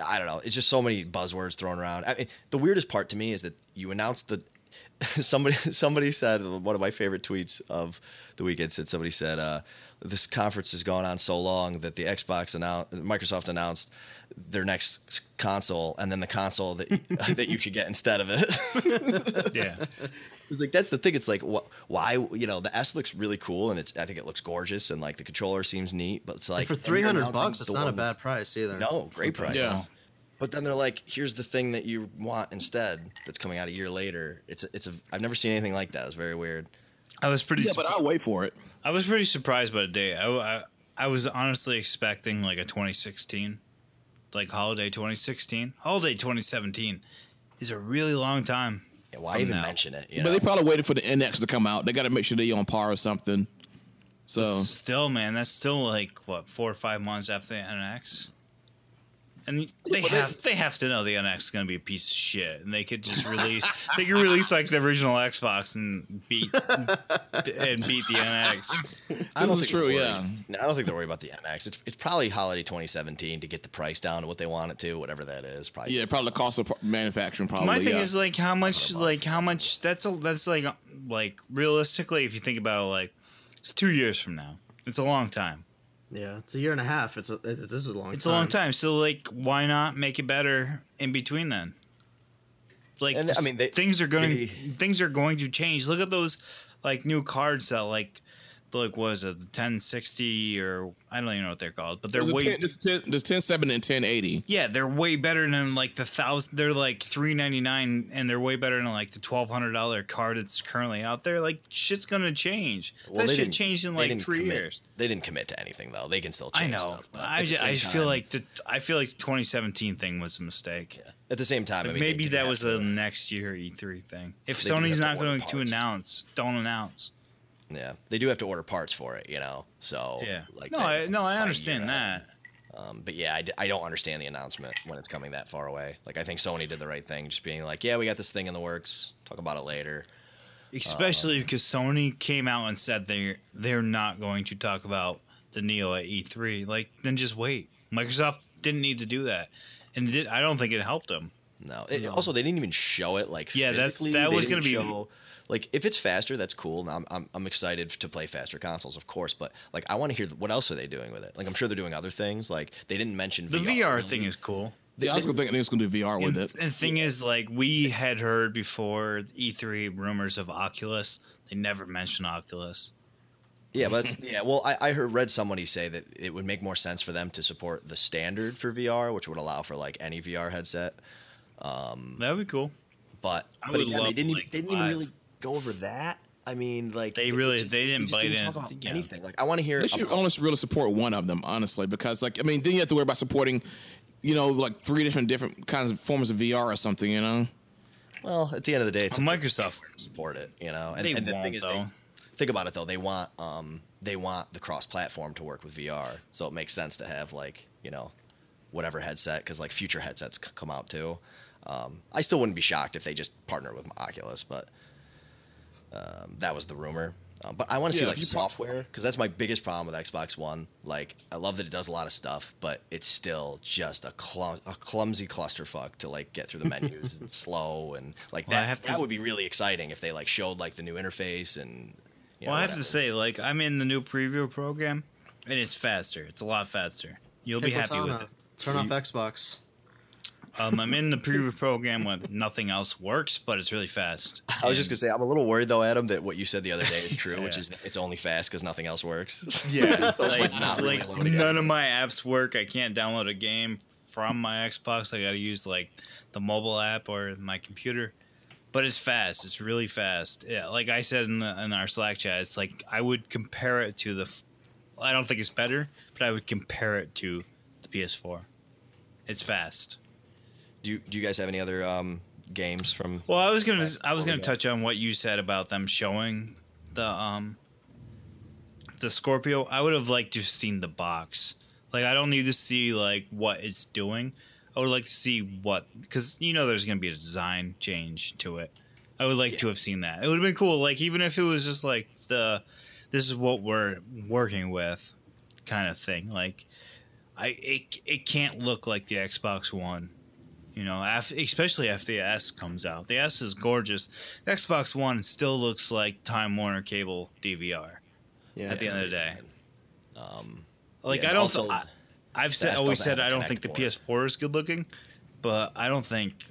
I don't know. It's just so many buzzwords thrown around. I mean, the weirdest part to me is that you announced the [LAUGHS] somebody somebody said one of my favorite tweets of the weekend said somebody said uh, this conference has gone on so long that the Xbox announced Microsoft announced their next console and then the console that [LAUGHS] that you should get instead of it. [LAUGHS] Yeah, It's like that's the thing. It's like wh- why you know the S looks really cool and it's I think it looks gorgeous and like the controller seems neat, but it's like for and you're three hundred bucks, it's not a bad price either. No, great price. Yeah. But then they're like, here's the thing that you want instead that's coming out a year later. It's a, it's a I've never seen anything like that. It was very weird. I was pretty. Yeah, sup- but I'll wait for it. I was pretty surprised by the date. I, I, I was honestly expecting like a 2016, like holiday 2016. Holiday 2017 is a really long time. Yeah, why from even now. mention it? You But they probably waited for the NX to come out. They got to make sure they're on par or something. So Still, man, that's still like what four or five months after the NX. And they have they have to know the NX is going to be a piece of shit, and they could just release [LAUGHS] they could release like the original Xbox and beat and beat the NX. I don't This is think true, they're yeah. I don't think they're worried about the NX. It's it's probably holiday 2017 to get the price down to what they want it to, whatever that is. Probably. yeah, probably the cost of manufacturing. Probably. My thing yeah. is like how much like how much that's a that's like like realistically if you think about it, like it's two years from now. It's a long time. Yeah, it's a year and a half. It's a, it, this is a long. Time. It's time. a long time. So like why not make it better in between then? Like And, I mean, they- things are going they- things are going to change. Look at those like new cards that like like was it, the 1060 or I don't even know what they're called, but they're there's, a way 10, there's, 10, there's 1070 and 1080. Yeah, they're way better than like the thousand. They're like three ninety nine, and they're way better than like the twelve hundred dollar card that's currently out there. Like shit's gonna change. Well, that shit changed in like three commit- years. They didn't commit to anything though. They can still I change know. stuff. but I just, I same just feel like the I feel like the twenty seventeen thing was a mistake. at the same time, I mean, maybe that was to- a next year E three thing. If Sony's not order going to announce, don't announce. Yeah, they do have to order parts for it, you know. So Yeah. like no, I, no, I understand that. Um, but yeah, I, d- I don't understand the announcement when it's coming that far away. Like I think Sony did the right thing, just being like, yeah, we got this thing in the works. Talk about it later. Especially because Sony came out and said they they're not going to talk about the Neo at E3. Like, then just wait. Microsoft didn't need to do that, and did, I don't think it helped them. No. It, Also, they didn't even show it. Like Yeah, that's- that was gonna be- show- like if it's faster, that's cool. and I'm, I'm I'm excited to play faster consoles, of course. But like I want to hear th- what else are they doing with it. Like I'm sure they're doing other things. Like they didn't mention The VR thing is cool. Yeah, I was gonna think they was gonna do VR with And, it. and the thing is, like we had heard before E3 rumors of Oculus. They never mentioned Oculus. Yeah, but yeah. Well, I, I heard read somebody say that it would make more sense for them to support the standard for VR, which would allow for like any VR headset. Um, that would be cool. But I but would again, love, they didn't like, they didn't even really go over that. I mean, like They really- just- they didn't just bite didn't in- talk about yeah. anything. Like I want to hear. They should about- only really support one of them, honestly, because like I mean, then you have to worry about supporting, you know, like three different different kinds of forms of VR or something, you know. well, at the end of the day, it's Microsoft. support it. You know, and, They and the won't, thing is, they, though. think about it though. They want um they want the cross platform to work with VR, so it makes sense to have like you know whatever headset because like future headsets c- come out too. Um, I still wouldn't be shocked if they just partnered with Oculus, but um, that was the rumor. Um, but I want to see like if the you pro- software because that's my biggest problem with Xbox One. Like I love that it does a lot of stuff, but it's still just a, clu- a clumsy clusterfuck to like get through the menus and [LAUGHS] slow and like Well, that. have to that s- would be really exciting if they like showed like the new interface and. You know, well, I have to say, like, I'm in the new preview program, and it's faster. It's a lot faster. You'll be Hey, happy with it. Turn off Xbox. Um, I'm in the preview program when nothing else works, but it's really fast. I was just gonna say I'm a little worried though, Adam, that what you said the other day is true, [LAUGHS] which is it's only fast because nothing else works. [LAUGHS] Yeah, So it's, like, like, really like, none of my apps work. I can't download a game from my Xbox. I got to use like the mobile app or my computer. But it's fast. It's really fast. Yeah, like I said in the in our Slack chat, it's like I would compare it to the. f- I don't think it's better, but I would compare it to the PS4. It's fast. Do you, do you guys have any other um, games from? Well, I was gonna I was gonna touch on what you said about them showing the um the Scorpio. I would have liked to have seen the box. Like I don't need to see like what it's doing. I would like to see what because you know there's gonna be a design change to it. I would like to have seen that. It would have been cool. Like even if it was just like the this is what we're working with kind of thing. Like I it it can't look like the Xbox One. You know, af- especially after the S comes out. The S is gorgeous. The Xbox One still looks like Time Warner Cable DVR. Yeah. At the end of the day, Um, like Yeah, I don't. also, I, I've said always said I don't think the. PS4 is good looking, but I don't think.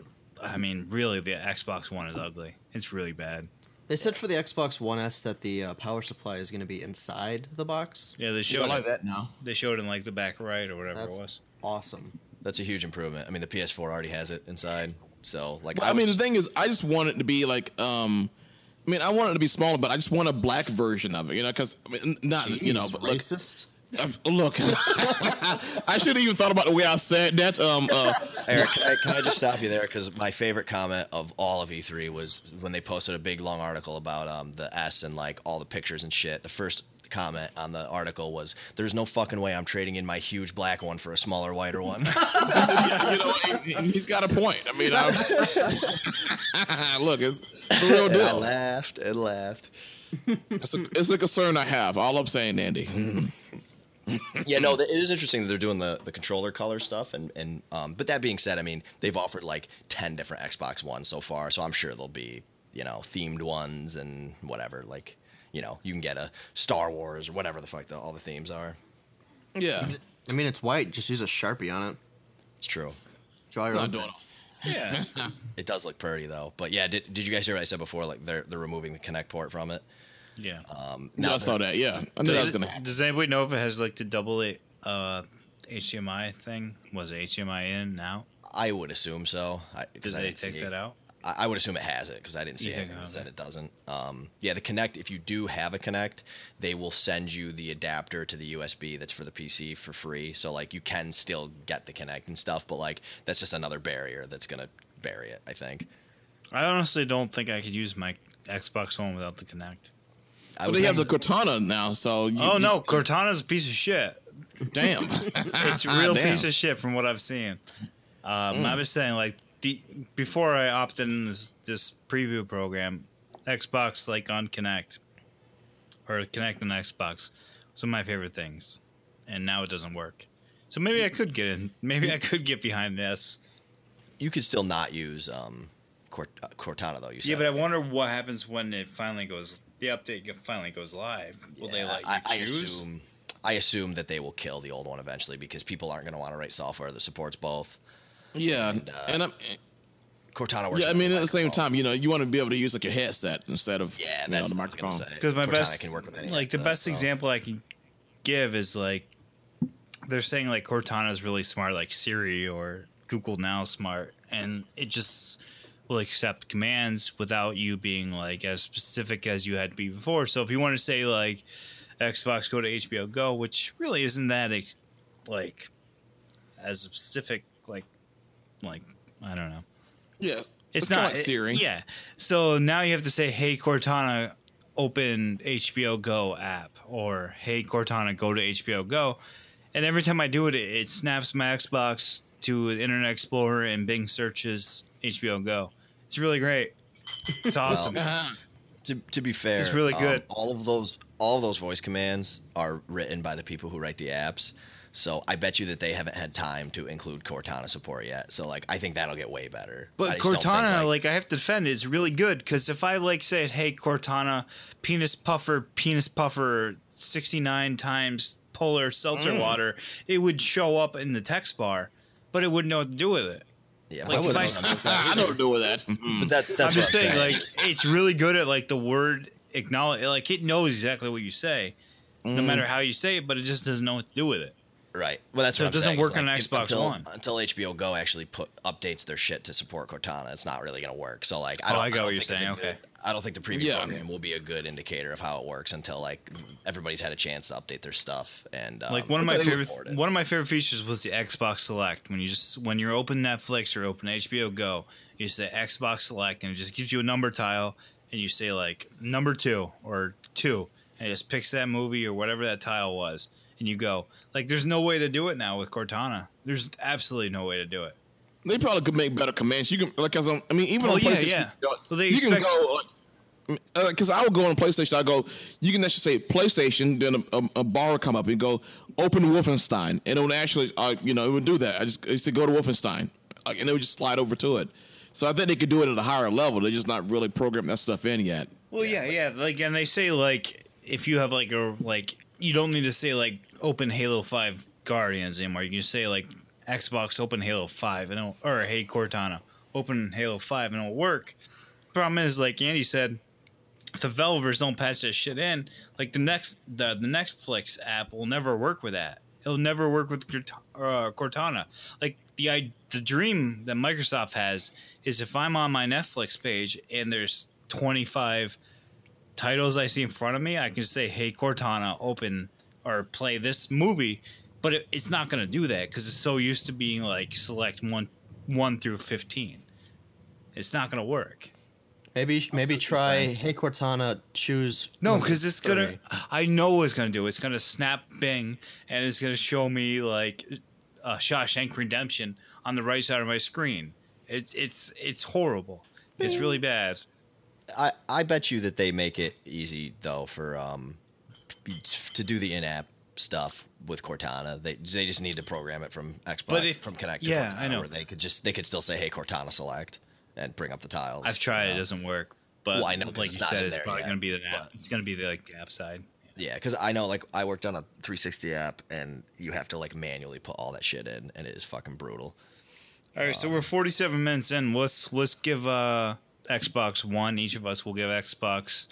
I mean, really, the Xbox One is ugly. It's really bad. They said for the Xbox One S that the uh, power supply is going to be inside the box. Yeah, they I showed like that now. They showed in like the back right or whatever That's it was. awesome. That's a huge improvement. I mean, the PS4 already has it inside, so like Well, I mean, the thing is, I just want it to be like, um, I mean, I want it to be smaller, but I just want a black version of it, you know, because I mean, not, you know, He's but look, racist. uh, look, [LAUGHS] I should have even thought about the way I said that. Um, uh, [LAUGHS] Eric, can I, can I just stop you there? Because my favorite comment of all of E3 was when they posted a big long article about um, the S and like all the pictures and shit. The first comment on the article was, "There's no fucking way I'm trading in my huge black one for a smaller, whiter one." [LAUGHS] you know, he, he's got a point. I mean, [LAUGHS] look, it's, it's the real and I deal. laughed and laughed. It's a, it's a concern I have. All I'm saying, Andy. [LAUGHS] yeah, no, it is interesting that they're doing the, the controller color stuff, and and um, but that being said, I mean they've offered like ten different Xbox Ones so far, so I'm sure there'll be you know themed ones and whatever. Like you know you can get a Star Wars or whatever the fuck the, all the themes are. Yeah, I mean, it's white. Just use a sharpie on it. It's true. Draw your own. not doing. Yeah. [LAUGHS] It does look pretty though. But yeah, did, did you guys hear what I said before? Like they're they're removing the Kinect port from it. yeah. Um, Yeah, I saw that. Yeah, I knew that Does, was gonna happen. does anybody know if it has like the double A, uh, HDMI thing? Was it HDMI in now? I would assume so. I, 'cause Did I they didn't take see- that out? I, I would assume it has it because I didn't see You anything that said it doesn't. Um, yeah, the Kinect. If you do have a Kinect, they will send you the adapter to the USB that's for the PC for free. So like you can still get the Kinect and stuff, but like that's just another barrier that's gonna bury it. I think. I honestly don't think I could use my Xbox One without the Kinect. I But was they have the Cortana now, so you, oh you- no, Cortana's a piece of shit. damn, [LAUGHS] It's a [LAUGHS] real Damn. piece of shit from what I've seen. Um, Mm. I was saying like the before I opted in this this preview program, Xbox like on Kinect or Kinect on Xbox, some of my favorite things, and now it doesn't work. So maybe I could get in. Maybe I could get behind this. You could still not use um, Cort- uh, Cortana though. You said. Yeah, but I wonder what happens when it finally goes. The update finally goes live. Will they Yeah, let you I, I choose? assume. I assume that they will kill the old one eventually because people aren't going to want to write software that supports both. Yeah, And, uh, and I'm, Cortana works. yeah. I mean, at the same time, you know, you want to be able to use like your headset instead of Yeah, you know, the what I was gonna microphone. Because my Cortana best, can work with any like the best so. example I can give is like they're saying like Cortana is really smart, like Siri or Google Now smart, and it just will accept commands without you being like as specific as you had to be before. So if you want to say like Xbox, go to HBO Go, which really isn't that ex- like as specific, like like I don't know. Yeah, It's, kinda not like Siri. it- yeah. So now you have to say, "Hey Cortana, open HBO Go app," or "Hey Cortana, go to HBO Go," and every time I do it, it, it snaps my Xbox to Internet Explorer and Bing searches HBO Go. It's really great. It's awesome. To, to be fair, It's really um, good. all of those all of those voice commands are written by the people who write the apps. So I bet you that they haven't had time to include Cortana support yet. So like I think that'll get way better. But just don't think, Cortana, like, I have to defend it, it's really good because if I like said, "Hey Cortana, penis puffer, penis puffer, sixty nine times polar seltzer Mm. water," it would show up in the text bar, but it wouldn't know what to do with it. yeah, like, I if wouldn't I- know that. I know what to do with that. [LAUGHS] But that, that's I'm what just I'm saying, saying. like it's really good at like the word acknowledge, like it knows exactly what you say, no matter how you say it, but it just doesn't know what to do with it. Right. Well, that's So what it I'm doesn't saying, work is, on like, Xbox until, One. until HBO Go actually put updates their shit to support Cortana. It's not really going to work. So like, I Oh, don't. I got don't what you're think it's a saying, good- okay. I don't think the preview Yeah. program will be a good indicator of how it works until like everybody's had a chance to update their stuff and um, Like one of my favorite one of my favorite features was the Xbox Select. When you just when you're open Netflix or open HBO Go, you say Xbox Select and it just gives you a number tile and you say like number two or two and it just picks that movie or whatever that tile was and you go. Like there's no way to do it now with Cortana. There's absolutely no way to do it. They probably could make better commands. You can like, cause I'm, I mean, even Oh, on yeah, PlayStation, yeah. you, know, Well, you can go. Like, because I would go on PlayStation, I go. You can actually say PlayStation, then a, a, a bar would come up and go open Wolfenstein, and it would actually, uh, you know, it would do that. I just I used to go to Wolfenstein, uh, and it would just slide over to it. So I think they could do it at a higher level. They're just not really programming that stuff in yet. Well, yeah, yeah. Like, and they say like if you have like a like you don't need to say like open Halo Five Guardians anymore. You can say like Xbox open Halo Five and it'll, or Hey Cortana open Halo Five and it'll work. Problem is, like Andy said, if the developers don't patch that shit in, like the next the the Netflix app will never work with that. It'll never work with uh, Cortana. Like the I, the dream that Microsoft has is if I'm on my Netflix page and there's 25 titles I see in front of me, I can say, "Hey Cortana, open or play this movie," but it, it's not going to do that because it's so used to being like select one one through 15. It's not going to work. Maybe maybe try. Hey Cortana, choose. No, because it's gonna. I know what it's gonna do. It's gonna snap Bing, and it's gonna show me like uh, Shawshank Redemption on the right side of my screen. It's it's it's horrible. It's really bad. I, I bet you that they make it easy though for um to do the in-app stuff with Cortana. They they just need to program it from Xbox But if- from Kinect. To yeah, Cortana, I know. They could just they could still say, "Hey, Cortana, select," and bring up the tiles. I've tried. you It doesn't work. But Well, I know like it's you said, it's probably yet, gonna be the app. It's gonna be the like app side. Yeah, because I know like I worked on a 360 app, and you have to like manually put all that shit in, and it is fucking brutal. All right, so we're 47 minutes in. Let's let's give uh, Xbox One. Each of us will give Xbox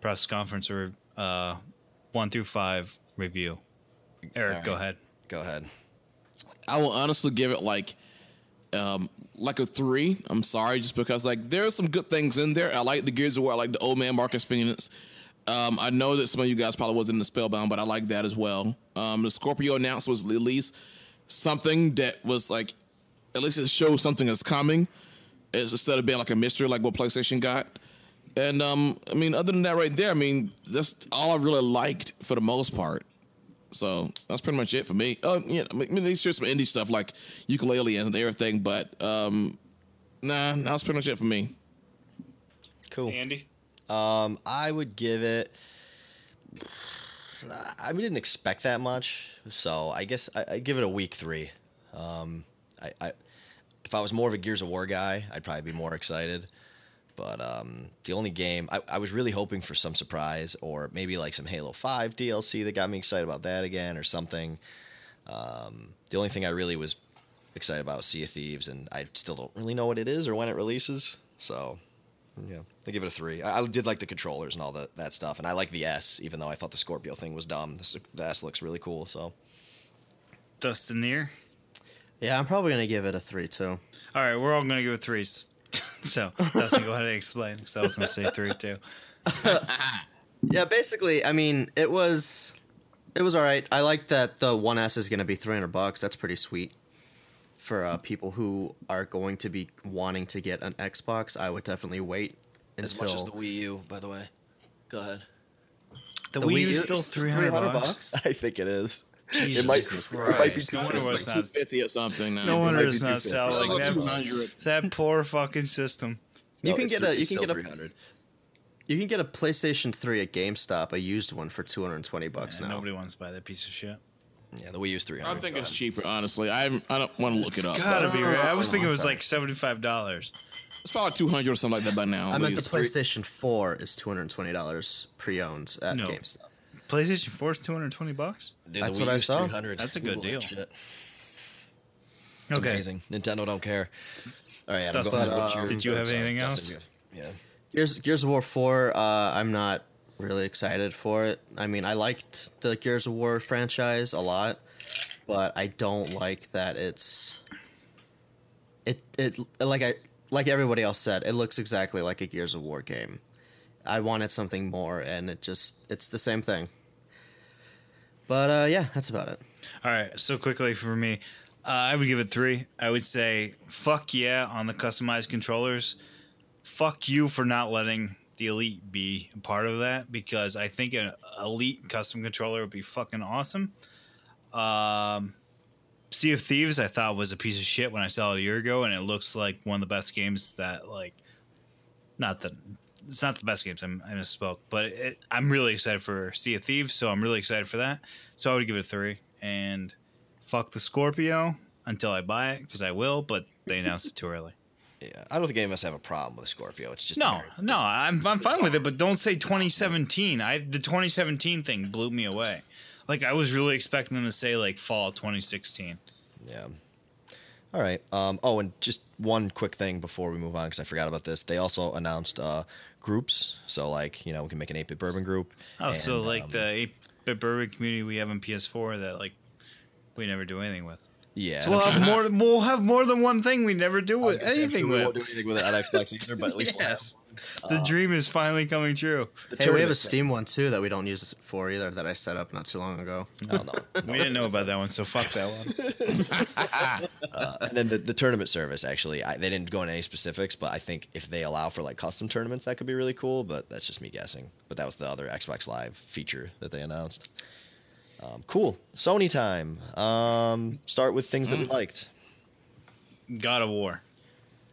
press conference or uh, one through five review. Eric, All go ahead. Go ahead. I will honestly give it like um like a three. I'm sorry, just because like there are some good things in there. I like the Gears of War. I like the old man Marcus Phoenix. Um, I know that some of you guys probably wasn't in the Spellbound, but I like that as well. Um, the Scorpio announcement was at least something that was like at least it shows something is coming. It's instead of being like a mystery like what PlayStation got. And um, I mean, other than that, right there, I mean, that's all I really liked for the most part. So that's pretty much it for me. Oh, yeah, I mean, they share some indie stuff like Yooka-Laylee and everything, but um, nah, that's pretty much it for me. Cool. Andy. Um, I would give it. I we didn't expect that much, so I guess I, I'd give it a week three. Um, I, I, if I was more of a Gears of War guy, I'd probably be more excited. But um, the only game I, I was really hoping for some surprise, or maybe like some Halo Five DLC that got me excited about that again, or something. Um, the only thing I really was excited about was Sea of Thieves, and I still don't really know what it is or when it releases. So yeah, I give it a three. I, I did like the controllers and all that stuff, and I like the S, even though I thought the Scorpio thing was dumb. The, the S looks really cool. So Dustin Neer. Yeah, I'm probably gonna give it a three too. All right, we're all gonna give it threes. [LAUGHS] so Dustin, go ahead and explain. Because I was gonna say three too. [LAUGHS] Yeah, basically, I mean, it was it was all right. I like that the One S is going to be 300 bucks. That's pretty sweet for uh, people who are going to be wanting to get an Xbox. I would definitely wait until as much as the Wii U, by the way. Go ahead. The, The Wii Wii U is still is three hundred bucks. [LAUGHS] I think it is. Jesus might- Christ. it might be no wonder It's it's like not. 250 or something now. No wonder might it's not selling. Like That, 200. that poor fucking system. You No, can get three- a you can still get a you can get a PlayStation 3 at GameStop, a used one for 220 bucks Yeah, now. nobody wants to buy that piece of shit. Yeah, the Wii U's 300. I think it's cheaper, honestly. I I don't want to look it up. Gotta be right. I was oh, thinking it was like seventy-five dollars. It's probably 200 or something like that by now. I at meant the least. PlayStation 4 is $220 pre-owned at No. GameStop. PlayStation Four is two hundred twenty bucks. Dude, That's what I saw. 300. That's a good Google that deal. shit. It's Okay. amazing. Nintendo don't care. All right, Adam, Dustin, go ahead. uh, your- did you have sorry, anything Dustin, else? have- Yeah. Gears Gears of War 4, uh, I'm not really excited for it. I mean, I liked the Gears of War franchise a lot, but I don't like that it's it it like I like everybody else said, it looks exactly like a Gears of War game. I wanted something more and it just it's the same thing. But uh, yeah, that's about it. All right. So quickly for me, uh, I would give it three. I would say fuck yeah on the customized controllers. Fuck you for not letting the Elite be a part of that because I think an Elite custom controller would be fucking awesome. Um, sea of Thieves I thought was a piece of shit when I saw it a year ago, and it looks like one of the best games that like, not that it's not the best games. I'm, I misspoke, but it, I'm really excited for Sea of Thieves, so I'm really excited for that. So I would give it a three. And fuck the Scorpio until I buy it because I will, but they announced it too early. [LAUGHS] Yeah, I don't think any of us have a problem with Scorpio. It's just No, very- no, I'm I'm fine with it, but don't say 2017. I the 2017 thing blew me away. Like I was really expecting them to say like fall 2016. Yeah. All right. Um, oh, and just one quick thing before we move on, because I forgot about this. They also announced uh, groups. So, like, you know, we can make an 8 bit bourbon group. Oh, so like um, the 8-bit bourbon community we have in PS4 that like we never do anything with. Yeah. So we'll have more. We'll have more than one thing we never do with gonna say, I'm anything we won't with. do anything with it on Xbox either, but at least [LAUGHS] Yes. We'll The dream is finally coming true. Hey, we have a Steam one too that we don't use for either that I set up not too long ago. Oh, no. We didn't know about that one, so fuck that one. [LAUGHS] Uh, and then the, the tournament service, actually, I, they didn't go into any specifics, but I think if they allow for like custom tournaments, that could be really cool. But that's just me guessing. But that was the other Xbox Live feature that they announced. Um, cool. Sony time. Um, start with things Mm. that we liked. God of War.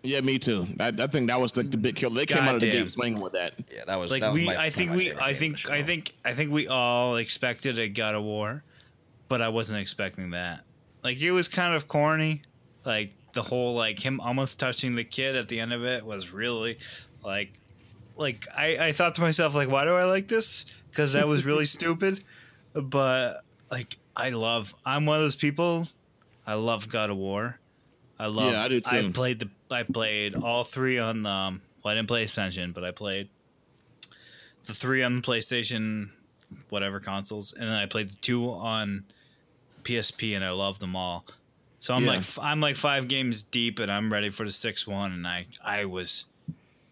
Yeah, me too. I, I think that was the, the big killer. They came out of the gate swinging with that. Yeah, that was like that was we my- i think we i think i think i think we all expected a god of war but i wasn't expecting that like it was kind of corny like the whole like him almost touching the kid at the end of it was really like like i i thought to myself like why do i like this because that was really [LAUGHS] stupid but like i love i'm one of those people i love god of war i love Yeah, I do too. i played the i played all three on the um, well i didn't play ascension but i played the three on the PlayStation, whatever consoles, and then I played the two on PSP, and I love them all. So I'm Yeah. like I'm like five games deep, and I'm ready for the sixth one, and I I was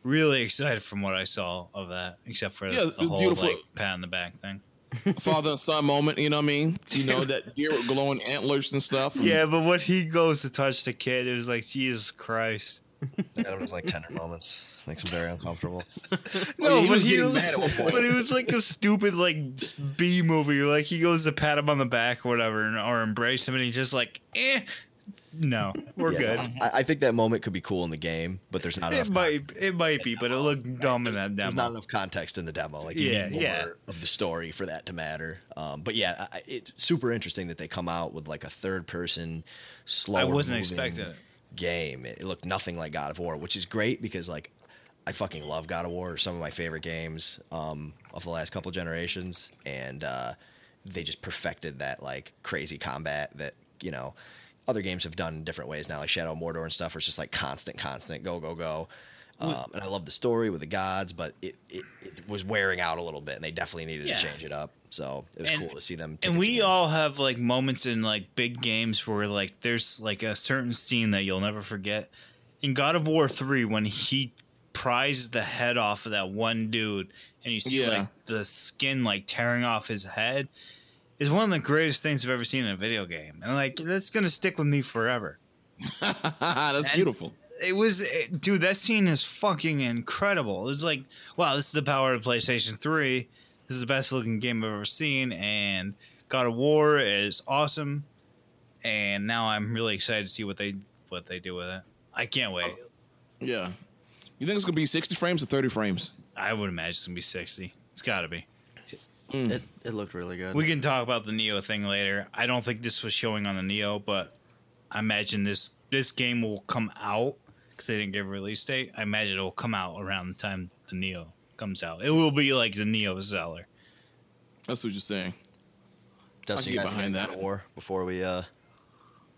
really excited from what I saw of that, except for Yeah, the, was whole beautiful. like pat on the back thing. [LAUGHS] Father and son moment, you know what I mean? You know, that deer with glowing antlers and stuff. Yeah, but when he goes to touch the kid, it was like Jesus Christ. That was like tender moments. Makes him very uncomfortable. No, he but was he was, mad at one point. but it was like a stupid like B movie. Like he goes to pat him on the back or whatever, and, or embrace him, and he's just like, eh. No, we're Yeah, good. I, I think that moment could be cool in the game, but there's not enough. It might, it might be, but it looked dumb in that there's demo. not enough context in the demo. Like you Yeah, yeah. of the story for that to matter. Um, but yeah, I, it's super interesting that they come out with like a third person slow. I wasn't expecting it. Game. It, it looked nothing like God of War, which is great because like I fucking love God of War. Some of my favorite games um, of the last couple generations, and uh, they just perfected that like crazy combat that you know other games have done in different ways now, like Shadow of Mordor and stuff. Where it's just like constant, constant, go, go, go. Um, and I love the story with the gods, but it, it, it was wearing out a little bit, and they definitely needed Yeah. to change it up. So it was And- cool to see them. And we chance. all have like moments in like big games where like there's like a certain scene that you'll never forget. In God of War 3 when he pries the head off of that one dude and you see Yeah. like the skin like tearing off his head is one of the greatest things I've ever seen in a video game. And like that's going to stick with me forever. [LAUGHS] That's beautiful. It was it, dude, that scene is fucking incredible. It's like, wow, this is the power of PlayStation 3. This is the best looking game I've ever seen and God of War is awesome, and now I'm really excited to see what they what they do with it. I can't wait. Yeah. You think it's gonna be 60 frames or 30 frames? I would imagine it's gonna be sixty. It's got to be. Mm. It, it looked really good. We can talk about the Neo thing later. I don't think this was showing on the Neo, but I imagine this this game will come out because they didn't give a release date. I imagine it will come out around the time the Neo comes out. It will be like the Neo seller. That's what you're saying. Dustin, get you got behind behind that. or before we uh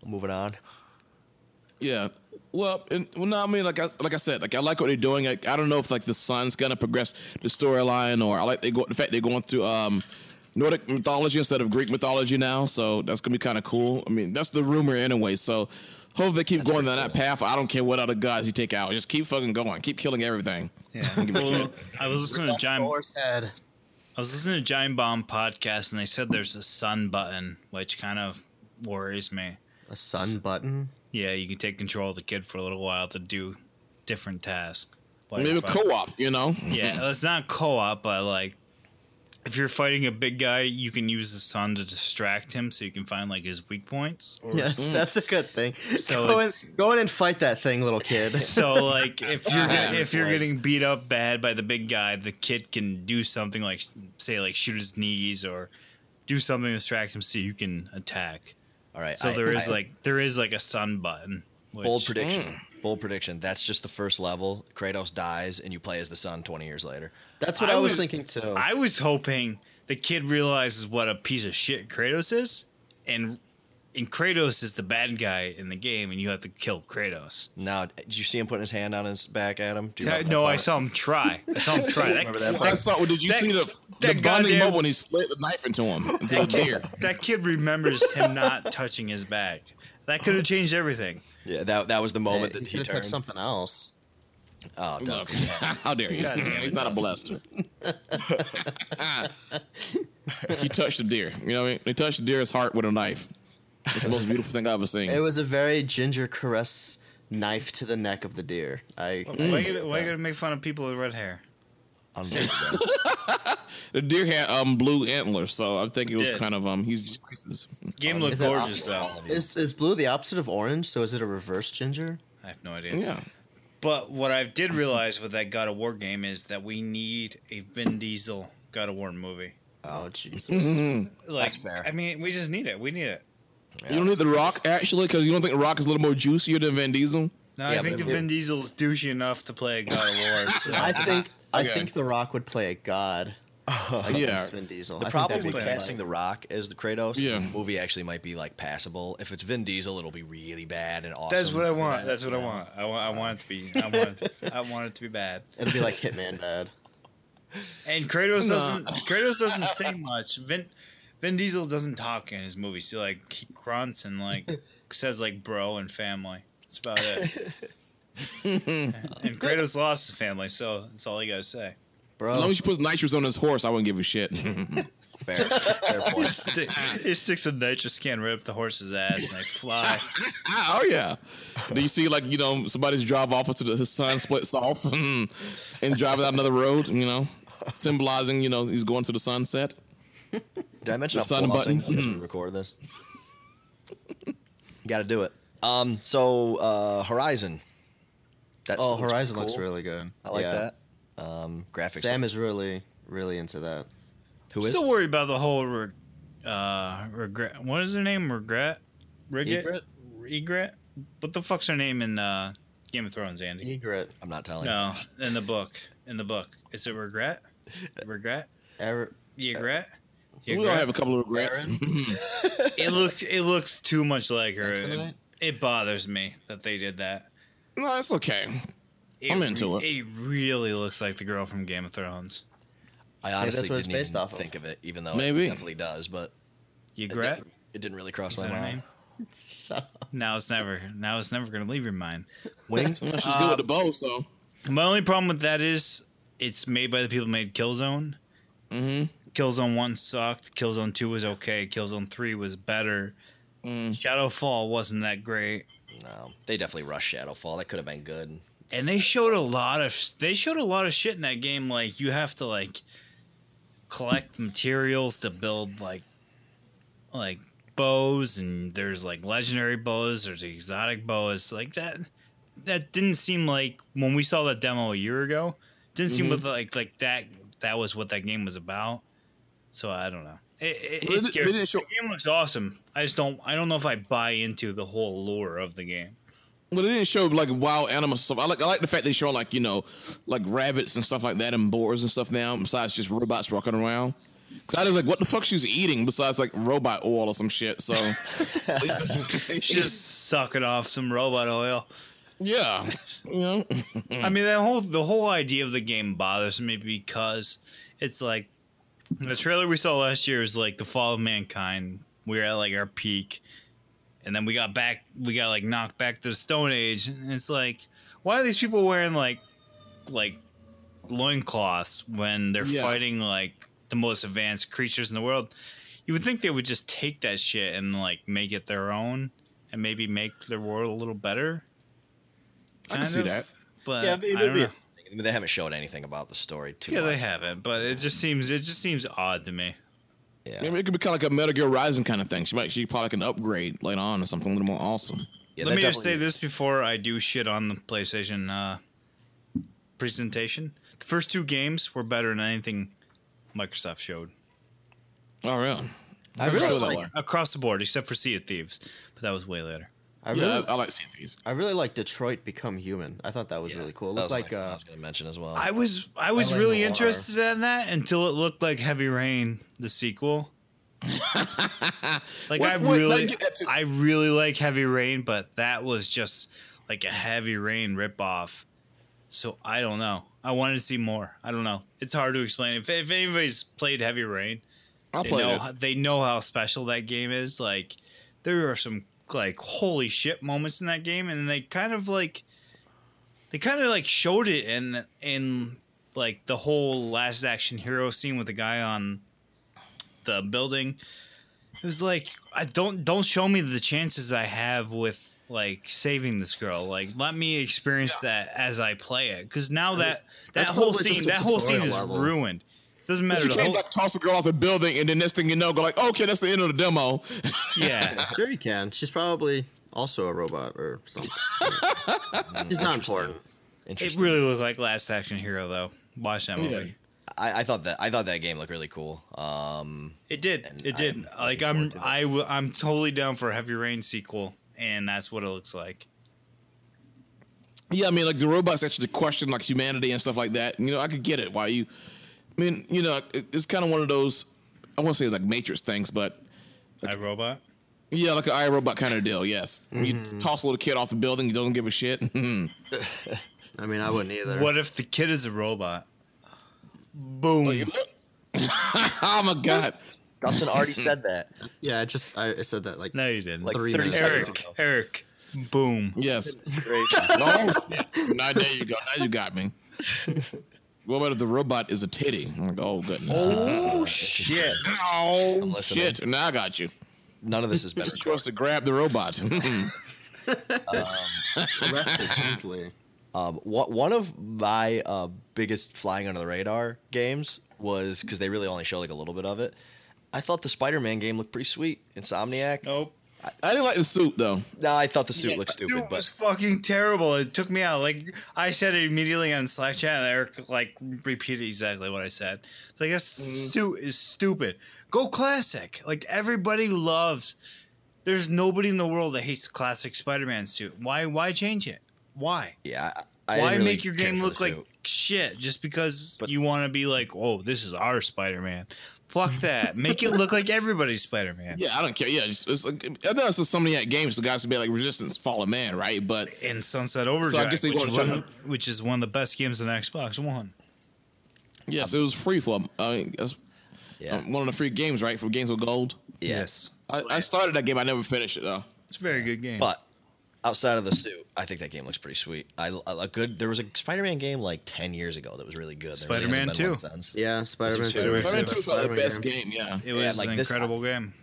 moving on. Yeah. Well, and, well, no, I mean, like I like I said, like I like what they're doing. Like, I don't know if like the son's gonna progress the storyline, or I like they go the fact they're going to um Nordic mythology instead of Greek mythology now. So that's gonna be kind of cool. I mean, that's the rumor anyway. So hope they keep going down that path. I don't care what other gods you take out. Just keep fucking going. Keep killing everything. Yeah. Don't give a Well. I was listening to Giant. Head. I was listening to Giant Bomb podcast, and they said there's a son button, which kind of worries me. A son button. Yeah, you can take control of the kid for a little while to do different tasks. Like Maybe if co-op. You know. Yeah, [LAUGHS] it's not co-op, but like if you're fighting a big guy, you can use the son to distract him, so you can find like his weak points. Or Yes, that's a good thing. So go, in, go in and fight that thing, little kid. [LAUGHS] So like if [LAUGHS] you're get- if you're getting beat up bad by the big guy, the kid can do something like say like shoot his knees or do something to distract him so you can attack. All right. So I- there is I- like there is like a son button. Which, bold prediction. Mm. Bold prediction. That's just the first level. Kratos dies, and you play as the son 20 years later. That's what I I, was was- thinking too. I was hoping the kid realizes what a piece of shit Kratos is, and and Kratos is the bad guy in the game, and you have to kill Kratos. Now, did you see him putting his hand on his back at him? Do you Yeah, remember that no, I saw him try. I saw him [LAUGHS] try. That, Remember that I saw. Did you that- see the the that bonding moment when he slid the knife into him into the deer? that kid remembers him not touching his back. That could have changed everything. Yeah, that that was the moment Hey, that he he could have touched turned. something else. Oh, Dustin. [LAUGHS] How dare you? Damn He's not a Dustin. molester. [LAUGHS] he touched the deer. You know what I mean? He touched the deer's heart with a knife. It's the most beautiful thing I've ever seen. It was a very ginger caress knife to the neck of the deer. I. Why you gotta- why you gotta make fun of people with red hair? Unbelievable. [LAUGHS] the deer had um blue antlers, so I think it was Did. kind of um he's just. Game looked is that gorgeous though. Is is blue the opposite of orange? So is it a reverse ginger? I have no idea. Yeah. But what I did realize with that God of War game is that we need a Vin Diesel God of War movie. Oh Jesus! Like, That's fair. I mean, we just need it. We need it. You don't need the Rock actually, because you don't think the Rock is a little more juicier than Van Diesel. No, Yeah, I think the it- Vin Diesel is douchey enough to play a God of War. [LAUGHS] So. I think I think The Rock would play a god [LAUGHS] against Yeah. Vin Diesel. The I problem with that'd casting. The Rock as the Kratos, Yeah. the movie actually might be like passable. If it's Vin Diesel, it'll be really bad and awesome. That's what I want. That's what you I want. I want. I want it to be. I want. It to, I want it to be bad. [LAUGHS] It'll be like Hitman bad. And Kratos doesn't. [LAUGHS] Kratos doesn't say much. Vin, Vin Diesel doesn't talk in his movies. He like he grunts and like says like bro and family. That's about it. [LAUGHS] and Kratos lost his family, so that's all you gotta say. As long as you put nitrous on his horse, I wouldn't give a shit. [LAUGHS] Fair, fair [LAUGHS] point. Sti- He sticks a nitrous can right up the horse's ass, and they fly. oh yeah. Do you see like you know somebody's drive off until his son splits off and driving out another road? You know, symbolizing you know he's going to the sunset. Did I mention The I'm sun flossing button? as we record this? Got to do it. Um. So uh, Horizon. That oh still looks Horizon cool. looks really good. I like Yeah. that. Um, graphics. Sam is really really into that. Who is? Still worried about the whole re- uh, regret. What is her name? Regret. Regret. Egret? Egret. What the fuck's her name in uh, Game of Thrones, Andy? Egret. I'm not telling. No, in the book. In the book, is it regret? Regret. Er- Egret. We all have a couple of regrets. It looks. It looks too much like her. It, it bothers me that they did that. No, it's okay. I'm into it. It really looks like the girl from Game of Thrones. I honestly that's it's didn't based even off of. think of it, even though Maybe. it definitely does. But it Egret. didn't, it didn't really cross my mind. name? [LAUGHS] Now it's never. Now it's never gonna leave your mind. Wings. Well, she's good with the bow, so My only problem with that is it's made by the people who made Killzone. Mm-hmm. Killzone One sucked. Killzone Two was okay. Killzone Three was better. Shadowfall wasn't that great, no, they definitely rushed Shadowfall. That could have been good. and they showed a lot of they showed a lot of shit in that game. Like you have to like collect materials to build like like bows and there's like legendary bows, there's exotic bows like that. That didn't seem like when we saw that demo a year ago. Didn't seem Mm-hmm. like like that. That was what that game was about. So I don't know. It, it, it's scary. the game looks awesome. I just don't. I don't know if I buy into the whole lore of the game. Well, it didn't show like wild animal stuff. I like I like the fact they show like you know like rabbits and stuff like that and boars and stuff now. Besides just robots walking around. Cause I was like, what the fuck she's eating besides like robot oil or some shit. So [LAUGHS] Just sucking off some robot oil. yeah, you know. I mean, that whole the whole idea of the game bothers me because it's like the trailer we saw last year is like the fall of mankind. We were at like our peak, and then we got back. We got like knocked back to the Stone Age, and it's like, why are these people wearing like like loincloths when they're Yeah. fighting like the most advanced creatures in the world? You would think they would just take that shit and like make it their own, and maybe make their world a little better. I can kind see that. But yeah, but I it don't would be. know. I mean, they haven't showed anything about the story too Yeah, much. they haven't, but it just seems it just seems odd to me. Yeah. Maybe it could be kind of like a Metal Gear Rising kind of thing. She might she probably can upgrade later on or something a little more awesome. Yeah, Let me just say this before I do shit on the PlayStation uh, presentation. The first two games were better than anything Microsoft showed Oh really? I really that like across the board, except for Sea of Thieves, but that was way later. I Yeah, really I, I like seeing these. I really like Detroit Become Human. I thought that was Yeah, really cool. It looked was like the next one I uh, was going to mention as well. I was I was LA really Noire. interested in that until it looked like Heavy Rain, the sequel. [LAUGHS] like What- I what- really, me get that to- I really like Heavy Rain, but that was just like a Heavy Rain ripoff. So I don't know. I wanted to see more. I don't know. It's hard to explain. If, if anybody's played Heavy Rain, I'll they play know it. they know how special that game is. Like there are some like holy shit moments in that game, and they kind of like they kind of like showed it in in like the whole last action hero scene with the guy on the building. It was like I don't don't show me the chances I have with like saving this girl. Like let me experience that as I play it. Because now that that That's whole scene that whole scene is level. ruined. Doesn't matter. you The can't whole, like toss a girl off the building and then next thing you know, go like, okay, that's the end of the demo. [LAUGHS] yeah. sure you can. She's probably also a robot or something. [LAUGHS] She's not important. It really looked like Last Action Hero though. Watch that movie. Yeah. I, I thought that I thought that game looked really cool. Um, It did. It did. I'm like I'm forward to that. I w- I'm totally down for a Heavy Rain sequel, and that's what it looks like. Yeah, I mean, like the robots actually question like humanity and stuff like that. You know, I could get it. Why you? I mean, you know, it's kind of one of those. I won't say like Matrix things, but I Robot. yeah, like an iRobot kind of deal. Yes, you Mm-hmm. toss a little kid off the building, he doesn't give a shit. [LAUGHS] I mean, I wouldn't either. What if the kid is a robot? Boom. [LAUGHS] oh my god! Dustin already said that. Yeah, I just I, I said that like no, you didn't. Like Three 30 minutes Eric. ago. Eric. Boom. Yes. Gracious. [LAUGHS] No. now there you go. Now you got me. What about if the robot is a titty? I'm like, oh goodness. Oh [LAUGHS] shit! Oh shit! Now I got you. None of this is been. You're supposed to grab the robot. arrested [LAUGHS] gently. Um, one one of my uh, biggest flying under the radar games was because they really only show like a little bit of it. I thought the Spider-Man game looked pretty sweet. Insomniac. Nope. I didn't like the suit though. No, I thought the suit Yeah, looked Dude, stupid, it was but fucking terrible. It took me out. Like I said it immediately on Slack chat, and Eric like repeated exactly what I said. It's like this mm-hmm. suit is stupid. Go classic. Like everybody loves. There's nobody in the world that hates the classic Spider-Man suit. Why? Why change it? Why? yeah, I, I Why really make your game look like suit. shit just because But- you want to be like, oh, this is our Spider-Man? Fuck that. Make it look like everybody's Spider-Man. Yeah, I don't care. Yeah, it's, it's like I know it's some of that games. The guys can be like Resistance, Fall of Man, right? But in Sunset Overdrive, guess they which, is one of the- which is one of the best games on Xbox One. yes, it was free for. I mean, that's Yeah, um, one of the free games, right? For Games with Gold. Yes. I, I started that game. I never finished it though. It's a very good game. But outside of the suit, I think that game looks pretty sweet. I a good. There was a Spider-Man game like ten years ago that was really good. There Spider-Man hasn't been one 2. since. Yeah, Spider-Man two. 2. Spider-Man Spider-Man 2 is probably the best game. Yeah. it was like an this- incredible game.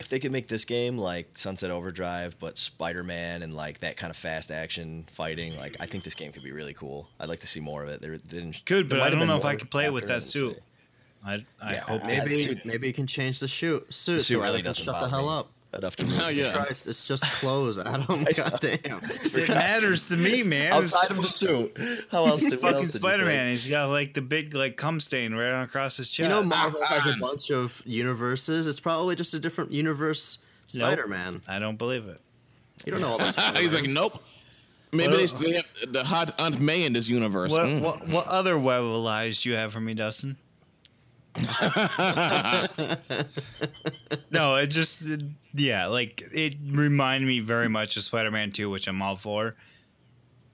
If they could make this game like Sunset Overdrive, but Spider-Man and like that kind of fast action fighting, like I think this game could be really cool. I'd like to see more of it. There, there didn't, Good, but I don't know if I more can play it with that suit. I I Yeah, hope Maybe maybe you can change the shoot suit, The suit so really Adam doesn't shut the hell me. up. Enough to [LAUGHS] Oh, move. yeah. Christ, it's just clothes, Adam. [LAUGHS] [LAUGHS] Goddamn. it matters to me, man. It was Outside of the suit, how else did what fucking else did Spider Man. He's got like the big like cum stain right on across his chest. You know, Marvel has a bunch of universes. It's probably just a different universe Spider-Man. I don't believe it. You don't know all this. He's like, nope. Maybe Well- they, they have the hot Aunt May in this universe. What Mm. what what other web of lies do you have for me, Dustin? No, it just it- yeah, like it reminded me very much of Spider-Man 2, which I'm all for.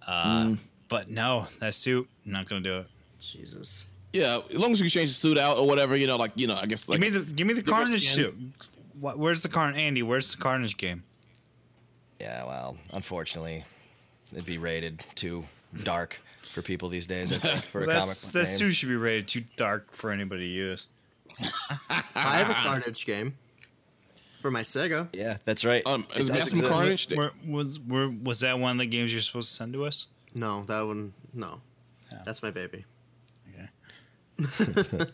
Uh, But no, that suit, I'm not gonna do it. Jesus. Yeah, as long as you can change the suit out or whatever, you know, like you know, I guess like give me the give me the different Carnage suit. What, where's the Carnage? Andy, where's the Carnage game? Yeah, well, unfortunately, it'd be rated too dark for people these days. I think for a [LAUGHS] comic That's, book that game. suit should be rated too dark for anybody to use. [LAUGHS] I have a Carnage game for my Sega. Yeah, that's right. um, It is does Maximum. Carnage. Where, was where, was that one of the games you're supposed to send to us? No, that one. No, Yeah. that's my baby. Okay. [LAUGHS]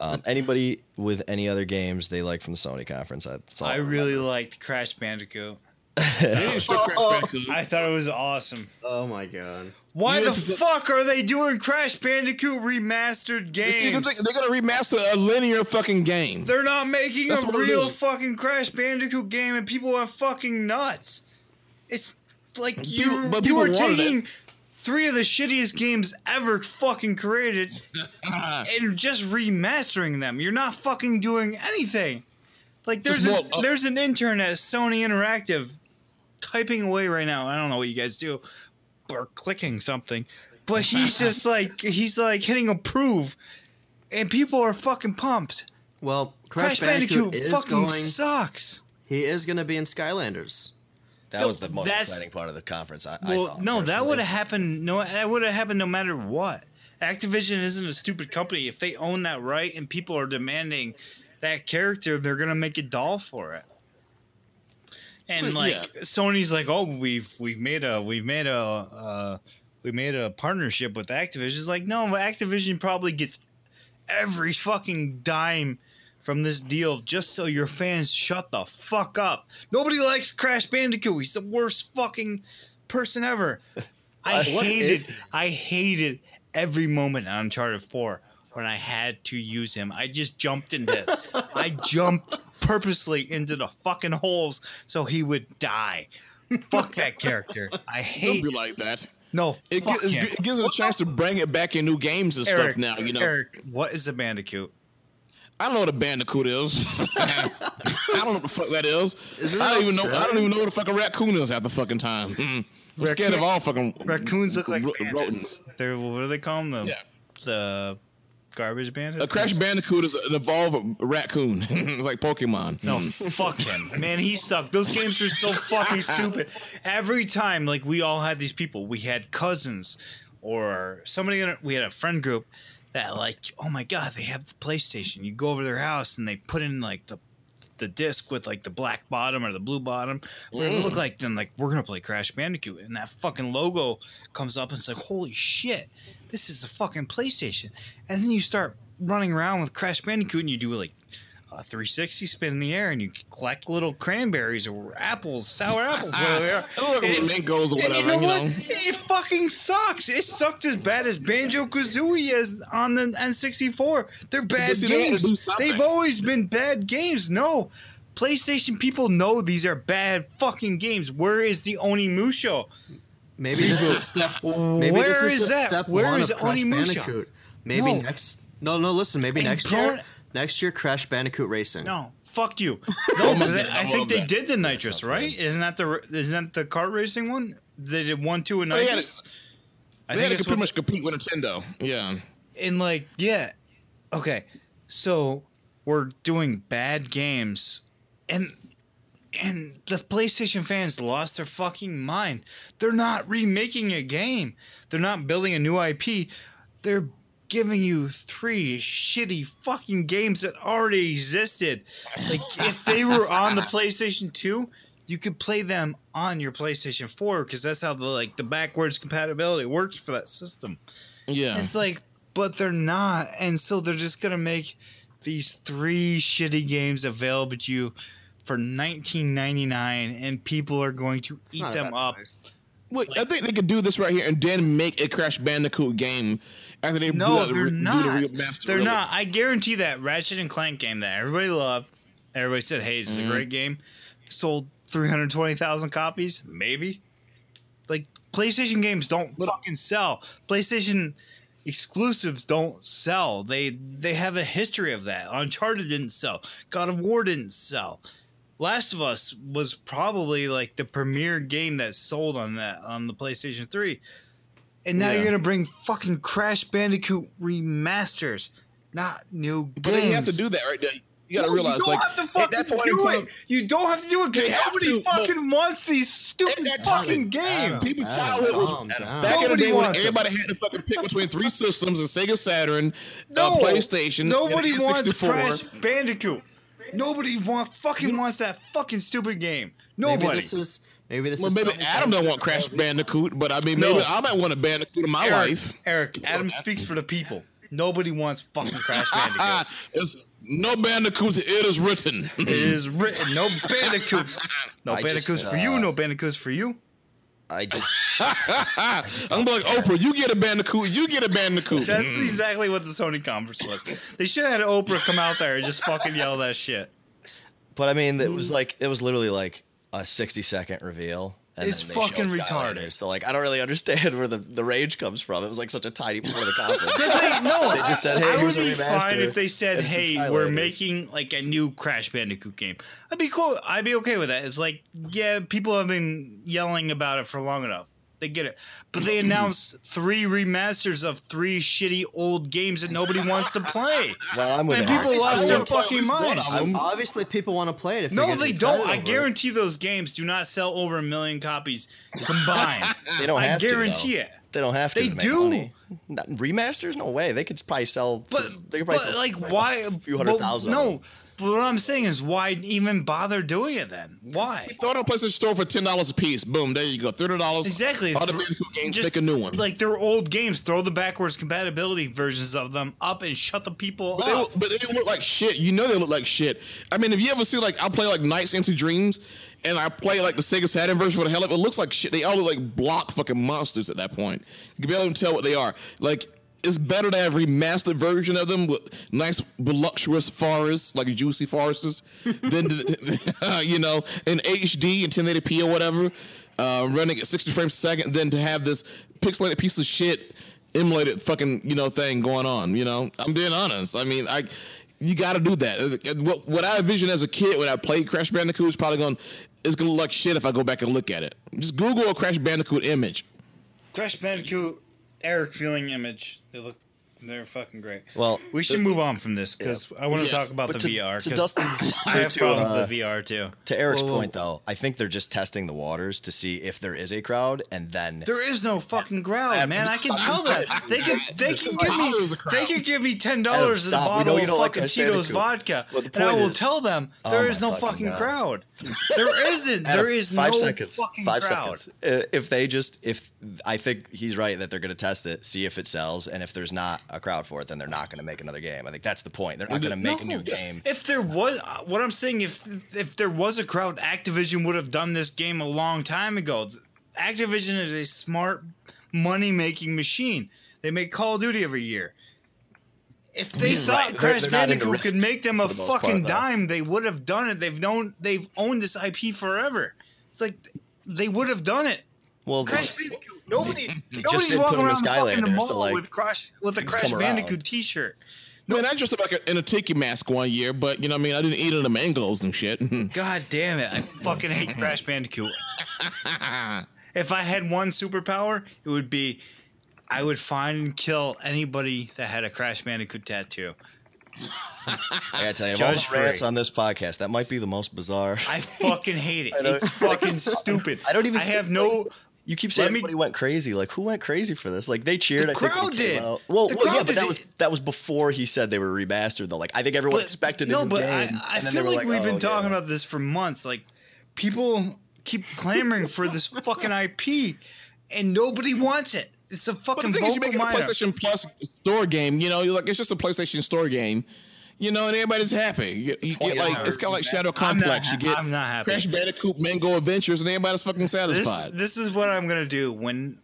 Um, anybody with any other games they like from the Sony conference? I, I really liked Crash Bandicoot. They didn't show Crash Bandicoot. I thought it was awesome. Oh my god. Why You the have fuck are they doing Crash Bandicoot remastered games? See, the thing, they're gonna remaster a linear fucking game. They're not making That's a real fucking Crash Bandicoot game, and people are fucking nuts. It's like People- you but you are taking it. three of the shittiest games ever fucking created [LAUGHS] and just remastering them. You're not fucking doing anything. Like there's Just a, uh, there's an intern at Sony Interactive typing away right now. I don't know what you guys do, or clicking something, but [LAUGHS] he's just like he's like hitting approve, and people are fucking pumped. Well, Crash, Crash, Bandicoot, Bandicoot, is fucking going. sucks. He is going to be in Skylanders. That was the most exciting part of the conference. I, I Well, thought, no, that would have happened. No, that would have happened no matter what. Activision isn't a stupid company. If they own that right and people are demanding that character, they're gonna make a doll for it. And like yeah. Sony's like, oh, we've we've made a we've made a uh, we made a partnership with Activision. It's like, no, Activision probably gets every fucking dime from this deal just so your fans shut the fuck up. Nobody likes Crash Bandicoot. He's the worst fucking person ever. [LAUGHS] I hated is- I hated every moment on Uncharted 4 when I had to use him. I just jumped into I jumped purposely into the fucking holes so he would die. Fuck that character. I Don't hate be like that. no. It, fuck gives, him. it gives it a chance to bring it back in new games and Eric, stuff now. You know, Eric, what is a bandicoot? I don't know what a bandicoot is. [LAUGHS] I don't know what the fuck that is. Is it I don't even know. I don't even know what a fucking raccoon is at the fucking time. Mm. I'm scared of all fucking Raccoons look like ro- bandits. They're what do they call them? The, Yeah. the garbage bandits. A Crash Bandicoot is an evolved raccoon. [LAUGHS] it's like Pokemon. No, Mm. fuck him, man. He sucked. Those games were so [LAUGHS] fucking stupid. Every time, like we all had these people. We had cousins, or somebody. In a, we had a friend group that, like, oh my god, they have the PlayStation. You go over to their house and they put in like the the disc with like the black bottom or the blue bottom. What it look mm. like? Then like we're gonna play Crash Bandicoot, and that fucking logo comes up and it's like, holy shit, this is a fucking PlayStation. And then you start running around with Crash Bandicoot, and you do like a 360 spin in the air, and you collect little cranberries or apples, sour apples, whatever. they are. [LAUGHS] I don't And- mangoes or whatever. you know you what? know. It fucking sucks. It sucked as bad as Banjo Kazooie as on the N64. They're bad see, they had to games. do. They've always been bad games. No. PlayStation people know these are bad fucking games. Where is the Onimusha? Maybe this is step. Maybe Where this is, is that? step Where one is of Crash Onimusha? Bandicoot. Maybe No. next. No, no. Listen. Maybe And next Pro- year. Next year, Crash Bandicoot Racing. No, fuck you. [LAUGHS] No, oh 'cause that. I I oh think they that. did the nitrous, sounds right? Isn't that the isn't that the kart racing one? They did one, two, and Oh, they had nitrous. I They had to pretty much compete with Nintendo. Yeah. and like yeah, okay. So we're doing bad games, and and the PlayStation fans lost their fucking mind. They're not remaking a game. They're not building a new IP. They're giving you three shitty fucking games that already existed. Like if they were on the [LAUGHS] PlayStation 2, you could play them on your PlayStation 4 because that's how the like the backwards compatibility works for that system. Yeah. It's like but they're not, and so they're just gonna make these three shitty games available to you for 19.99, and people are going to It's eat them up. Wait, I think they could do this right here and then make a Crash Bandicoot game after they No, do, they're do not. the remaster. they're not. I guarantee that Ratchet and Clank game that everybody loved, everybody said, "Hey, this is Mm-hmm. a great game," sold 320,000 copies, maybe. Like PlayStation games don't fucking sell. PlayStation exclusives don't sell. They they have a history of that. Uncharted didn't sell. God of War didn't sell. Last of Us was probably like the premier game that sold on that on the PlayStation 3. And now Yeah. you're gonna bring fucking Crash Bandicoot remasters, not new games. But they have to do that right there. You gotta No, realize, you don't like, have to at fucking that point do in time, it. You don't have to do it because nobody to, fucking wants these stupid that time, fucking games. People childhood was- calm down. back in the day when wants it. everybody had to fucking pick between three [LAUGHS] systems, a Sega Saturn, uh, No, a PlayStation, Nobody and a wants N64. Crash Bandicoot. Nobody want fucking wants that fucking stupid game. Nobody. Maybe this is maybe this Well, is maybe Adam don't want Crash Bandicoot, but I mean, No. maybe I might want a Bandicoot in my Eric, life. Eric, Adam speaks for the people. Nobody wants fucking Crash [LAUGHS] Bandicoot. It's no Bandicoots. It is written. it is written. No Bandicoots. [LAUGHS] No I just, Bandicoots for you. uh, No Bandicoots for you. I just [LAUGHS] I'm like Oprah. You get a Bandicoot. You get a Bandicoot. That's Mm. exactly what the Sony conference was. They should have had Oprah come out there and just fucking yell that shit. But I mean, it was like it was literally like a sixty second reveal. And It's then they showed fucking retarded. So like, I don't really understand where the, the rage comes from. It was like such a tiny part of the conference. They no, [LAUGHS] They just said, "Hey, I here's would a be remaster, fine if they said, and "Hey, we're making like a new Crash Bandicoot game." I'd be cool. I'd be okay with that. It's like, yeah, people have been yelling about it for long enough. They get it, but they announced three remasters of three shitty old games that nobody wants to play. Well, I'm with and people I lost their wanna play at fucking least minds. Obviously, people want to play it. If No, they're they don't. I over it. guarantee those games do not sell over a million copies combined. [LAUGHS] They don't I have to, I guarantee though. it. They don't have to. They to make do. money. Not, remasters? No way. They could probably sell. But, they could probably but sell like, why? A few hundred thousand of No, them. but what I'm saying is, why even bother doing it then? Why? Throw it on PlayStation Store for ten dollars a piece. Boom, there you go. Thirty dollars. Exactly. All the games, just, make a new one. Like they're old games. Throw the backwards compatibility versions of them up and shut the people But they, up. look, but they look like shit. You know they look like shit. I mean, if you ever see like I play like Nights into Dreams, and I play like the Sega Saturn version for the hell of it, it looks like shit. They all look like block fucking monsters at that point. You can barely even tell what they are. Like it's better to have remastered version of them with nice voluptuous forests, like juicy forests, [LAUGHS] than to, [LAUGHS] you know in HD and 1080p or whatever, uh, running at 60 frames a second, than to have this pixelated piece of shit emulated fucking you know thing going on. You know, I'm being honest. I mean, I you got to do that. What what I envisioned as a kid when I played Crash Bandicoot is probably going it's gonna look like shit if I go back and look at it. Just Google a Crash Bandicoot image. Crash Bandicoot, Eric feeling image. They look. They're fucking great. Well, we should move on from this because I want to Yes, talk about the but to- VR. to 'cause Dustin's- I [LAUGHS] have to, problems uh, with the VR too. To Eric's Whoa, whoa, point, though, I think they're just testing the waters to see if there is a crowd, and then There is no fucking crowd, man. I can tell that. [LAUGHS] They can they can give me there's a crowd. they can give me ten dollars in a stop. We know bottle you of don't like fucking Crash Tito's Bandicoot. vodka, Well, the and I point will is- tell them Oh there my is no fucking fucking God. crowd. There isn't. There is five no seconds. fucking Five crowd. seconds. Uh, If they just, if I think he's right that they're going to test it, see if it sells, and if there's not a crowd for it, then they're not going to make another game. I think that's the point. They're not going to make a new game. If there was, uh, what I'm saying, if if there was a crowd, Activision would have done this game a long time ago. Activision is a smart money making machine. They make Call of Duty every year. If they thought Right. Crash they're not into Bandicoot could make them a the fucking part, dime, they would have done it. They've known they've owned this IP forever. It's like they would have done it. Well, Crash Bandicoot. Nobody, just nobody's did walking around fucking the Skylanders, mall so, like, with Crash with a Crash come around. Bandicoot T-shirt. Man, I dressed up like a, in a tiki mask one year, but you know, what I mean, I didn't eat any of the mangoes and shit. [LAUGHS] God damn it! I fucking hate Crash Bandicoot. [LAUGHS] if I had one superpower, it would be I would find and kill anybody that had a Crash Bandicoot tattoo. I gotta tell you, of all the Judge rants free. on this podcast, that might be the most bizarre. I fucking hate it. [LAUGHS] It's fucking stupid. I don't even I think, have no. You keep saying Let me- went crazy. Like who went crazy for this? Like they cheered. The I crowd it did. Well, The well, yeah, but that was that was before he said they were remastered. Though, like I think everyone But, expected a no, new but game. I, I and then they feel were like we've oh, been talking yeah. about this for months. Like people keep clamoring for this [LAUGHS] fucking IP, and nobody wants it. It's a fucking. But the thing is, you make it a. PlayStation Plus store game. You know, you're like it's just a PlayStation Store game. You know, and everybody's happy. You, you get like it's kind of like Shadow I'm not Complex. ha- you get I'm not happy. Crash Bandicoot, Mango Adventures, and everybody's fucking satisfied. this is what I'm gonna do when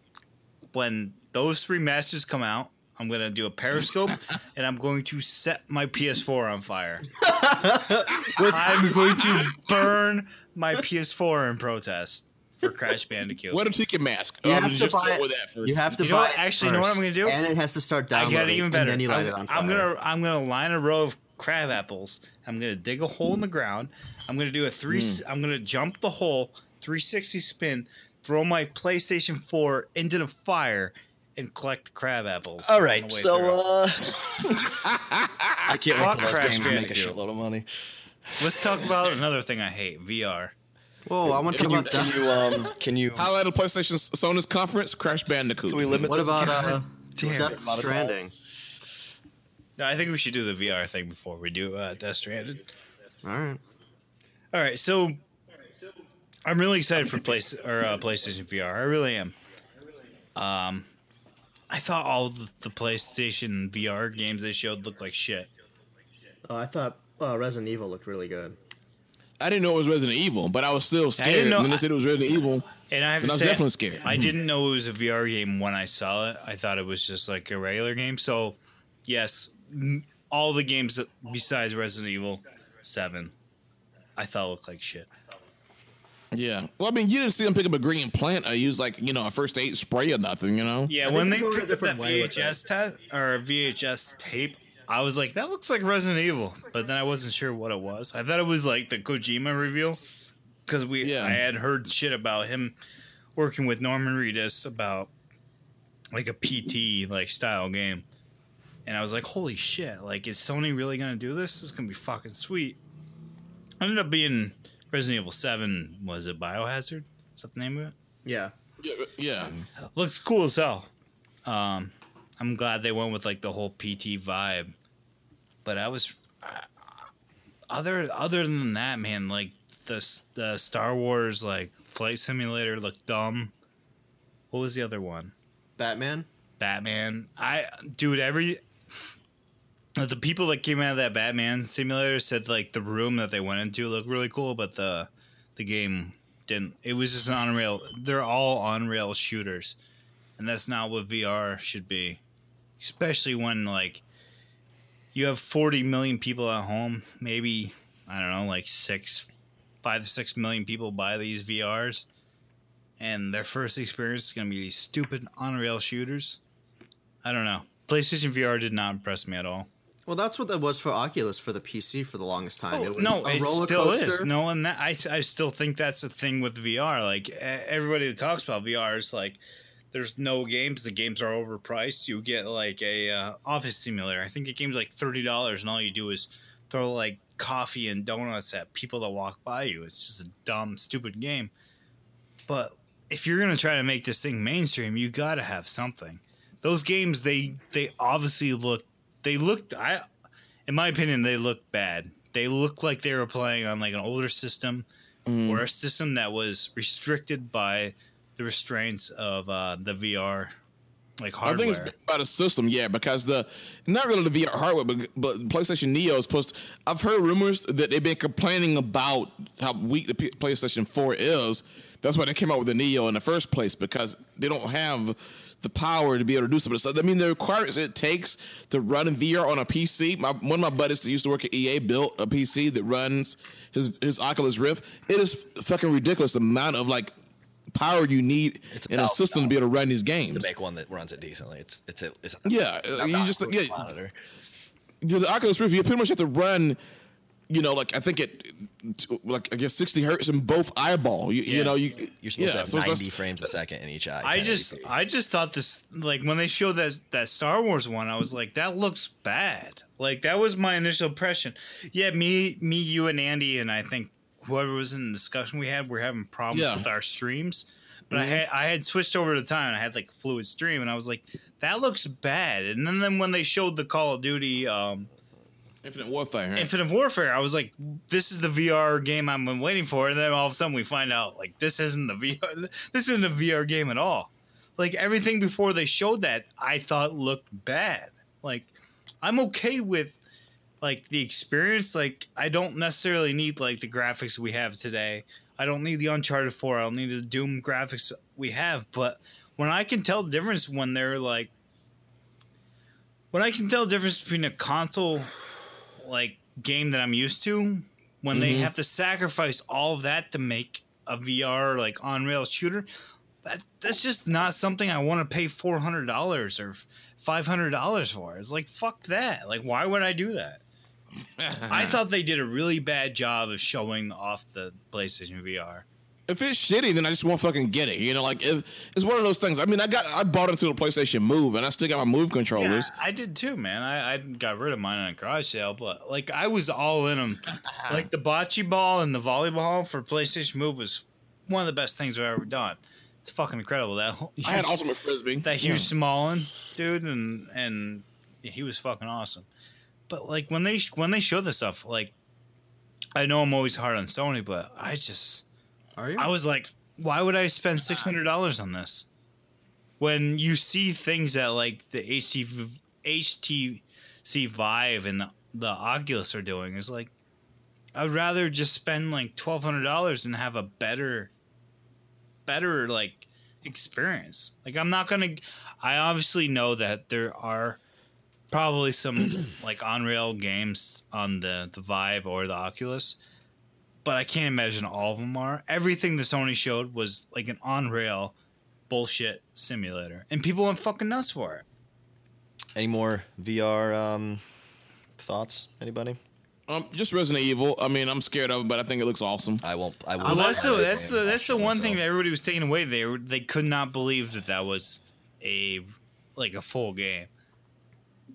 when those three masters come out. I'm gonna do a periscope [LAUGHS] and I'm going to set my PS4 on fire. [LAUGHS] I'm going to burn my PS4 in protest for Crash Bandicoot. What a ticket mask. You Um, have to buy it. that first. You have to You know buy what? it Actually, you know what I'm gonna do? And it has to start I downloading. got it even better. And then you light I'm, it on fire. I'm gonna I'm gonna line a row of crab apples. I'm gonna dig a hole in the ground. I'm gonna do a three. Hmm. I'm gonna jump the hole, 360 spin, throw my PlayStation 4 into the fire, and collect crab apples. All on right, the way so uh, [LAUGHS] I can't wait Fuck till those Crash games make a Bandicoot. shitload of money. let's talk about another thing I hate: VR. Whoa, I want to talk you, about can you um can you Highlight of PlayStation Sony's conference, Crash Bandicoot. can we limit What this? about uh, Death a time. Stranding? No, I think we should do the VR thing before we do uh, Death Stranding. All right. All right, so I'm really excited for place or uh, PlayStation VR. I really am. Um, I thought all the, the PlayStation VR games they showed looked like shit. Oh, I thought uh, Resident Evil looked really good. I didn't know it was Resident Evil, but I was still scared. know- when they said it was Resident Evil, And I have And to I was say, definitely scared. I didn't know it was a VR game when I saw it. I thought it was just like a regular game. So, yes, m- all the games that besides Resident Evil Seven, I thought looked like shit. yeah. Well, I mean, you didn't see them pick up a green plant or use like you know a first aid spray or nothing. You know. Yeah, when they they're picked up that different way with VHS test or VHS tape, I was like, that looks like Resident Evil, but then I wasn't sure what it was. I thought it was like the Kojima reveal because we Yeah. I had heard shit about him working with Norman Reedus about like a PT like style game, and I was like, holy shit! Like, is Sony really gonna do this? This is gonna be fucking sweet. Ended up being Resident Evil Seven. Was it Biohazard? Is that the name of it? Yeah. Yeah. yeah. looks cool as hell. Um, I'm glad they went with like the whole PT vibe, but I was uh, other other than that, man. Like the the Star Wars like flight simulator looked dumb. What was the other one? Batman. Batman. I dude every the people that came out of that Batman simulator said like the room that they went into looked really cool, but the the game didn't. It was just an on rail. They're all on rail shooters, and that's not what VR should be. Especially when like you have 40 million people at home, maybe I don't know, like six, five to six million people buy these VRs, and their first experience is gonna be these stupid on rail shooters. I don't know. PlayStation VR did not impress me at all. Well, that's what that was for Oculus for the PC for the longest time. it was Oh, no, a it roller still coaster. is. No, and that I, I still think that's a thing with VR. Like everybody that talks about VR is like, there's no games. The games are overpriced. You get like a uh, office simulator. I think the game's like thirty dollars, and all you do is throw like coffee and donuts at people that walk by you. It's just a dumb, stupid game. But if you're gonna try to make this thing mainstream, you gotta have something. Those games, they they obviously look. They looked. I, in my opinion, they looked bad. They looked like they were playing on like an older system or a system that was restricted by the restraints of uh, the VR like I hardware. think it's about a system, yeah, because the not really the VR hardware, but, but PlayStation Neo is supposed. I've heard rumors that they've been complaining about how weak the P- PlayStation Four is. That's why they came out with the Neo in the first place because they don't have the power to be able to do something. So I mean, the requirements it takes to run VR on a PC. My, one of my buddies that used to work at EA built a PC that runs his his Oculus Rift. It is fucking ridiculous the amount of like power you need It's in a system to be able to run these games. to make one that runs it decently. It's it's a, it's Yeah, you just yeah, monitor. the Oculus Rift, you pretty much have to run, you know, like I think it, like I guess sixty hertz in both eyeball. You, Yeah. you know, you You're supposed yeah, to have so 90 frames a second in each eye. I just I just thought this like when they showed that that Star Wars one, I was like, that looks bad. Like that was my initial impression. Yeah, me me you and Andy and I think whoever was in the discussion we had, we're having problems Yeah. with our streams. But I had I had switched over to the time and I had like a fluid stream and I was like, that looks bad. And then, then when they showed the Call of Duty um Infinite Warfare. Right? Infinite Warfare, I was like, this is the VR game I've been waiting for. And then all of a sudden we find out like this isn't the VR [LAUGHS] this isn't a VR game at all. like everything before they showed that, I thought looked bad. Like I'm okay with like the experience. Like I don't necessarily need like the graphics we have today. I don't need the Uncharted 4. I don't need the Doom graphics we have. But when I can tell the difference when they're like when I can tell the difference between a console like game that I'm used to when they mm-hmm. have to sacrifice all of that to make a VR like on rails shooter, that that's just not something I want to pay four hundred dollars or five hundred dollars for. It's like fuck that. Like why would I do that? [LAUGHS] I thought they did a really bad job of showing off the PlayStation VR. If it's shitty, then I just won't fucking get it. You know, like if, it's one of those things. I mean, I got I bought into the PlayStation Move, and I still got my Move Yeah, controllers. I did too, man. I, I got rid of mine on a garage sale, but like I was all in them. [LAUGHS] like the bocce ball and the volleyball for PlayStation Move was one of the best things I've ever done. It's fucking incredible. That whole- I had [LAUGHS] Ultimate Frisbee. that huge Smallin dude, and and he was fucking awesome. But like when they when they show this stuff, like I know I'm always hard on Sony, but I just Are you? I was like, why would I spend six hundred dollars on this? When you see things that like the HTC, HTC Vive and the, the Oculus are doing, is like, I'd rather just spend like twelve hundred dollars and have a better, better like experience. Like I'm not gonna. I obviously know that there are probably some [CLEARS THROAT] like on rail games on the the Vive or the Oculus but I can't imagine all of them are. Everything the Sony showed was like an on rail bullshit simulator, and people went fucking nuts for it. Any more VR um, thoughts? Anybody? Um, just Resident Evil. I mean, I'm scared of it, but I think it looks awesome. I won't. I will. Well, that's the that's the that's the one show thing that everybody was taking away. They were, they could not believe that that was a like a full game.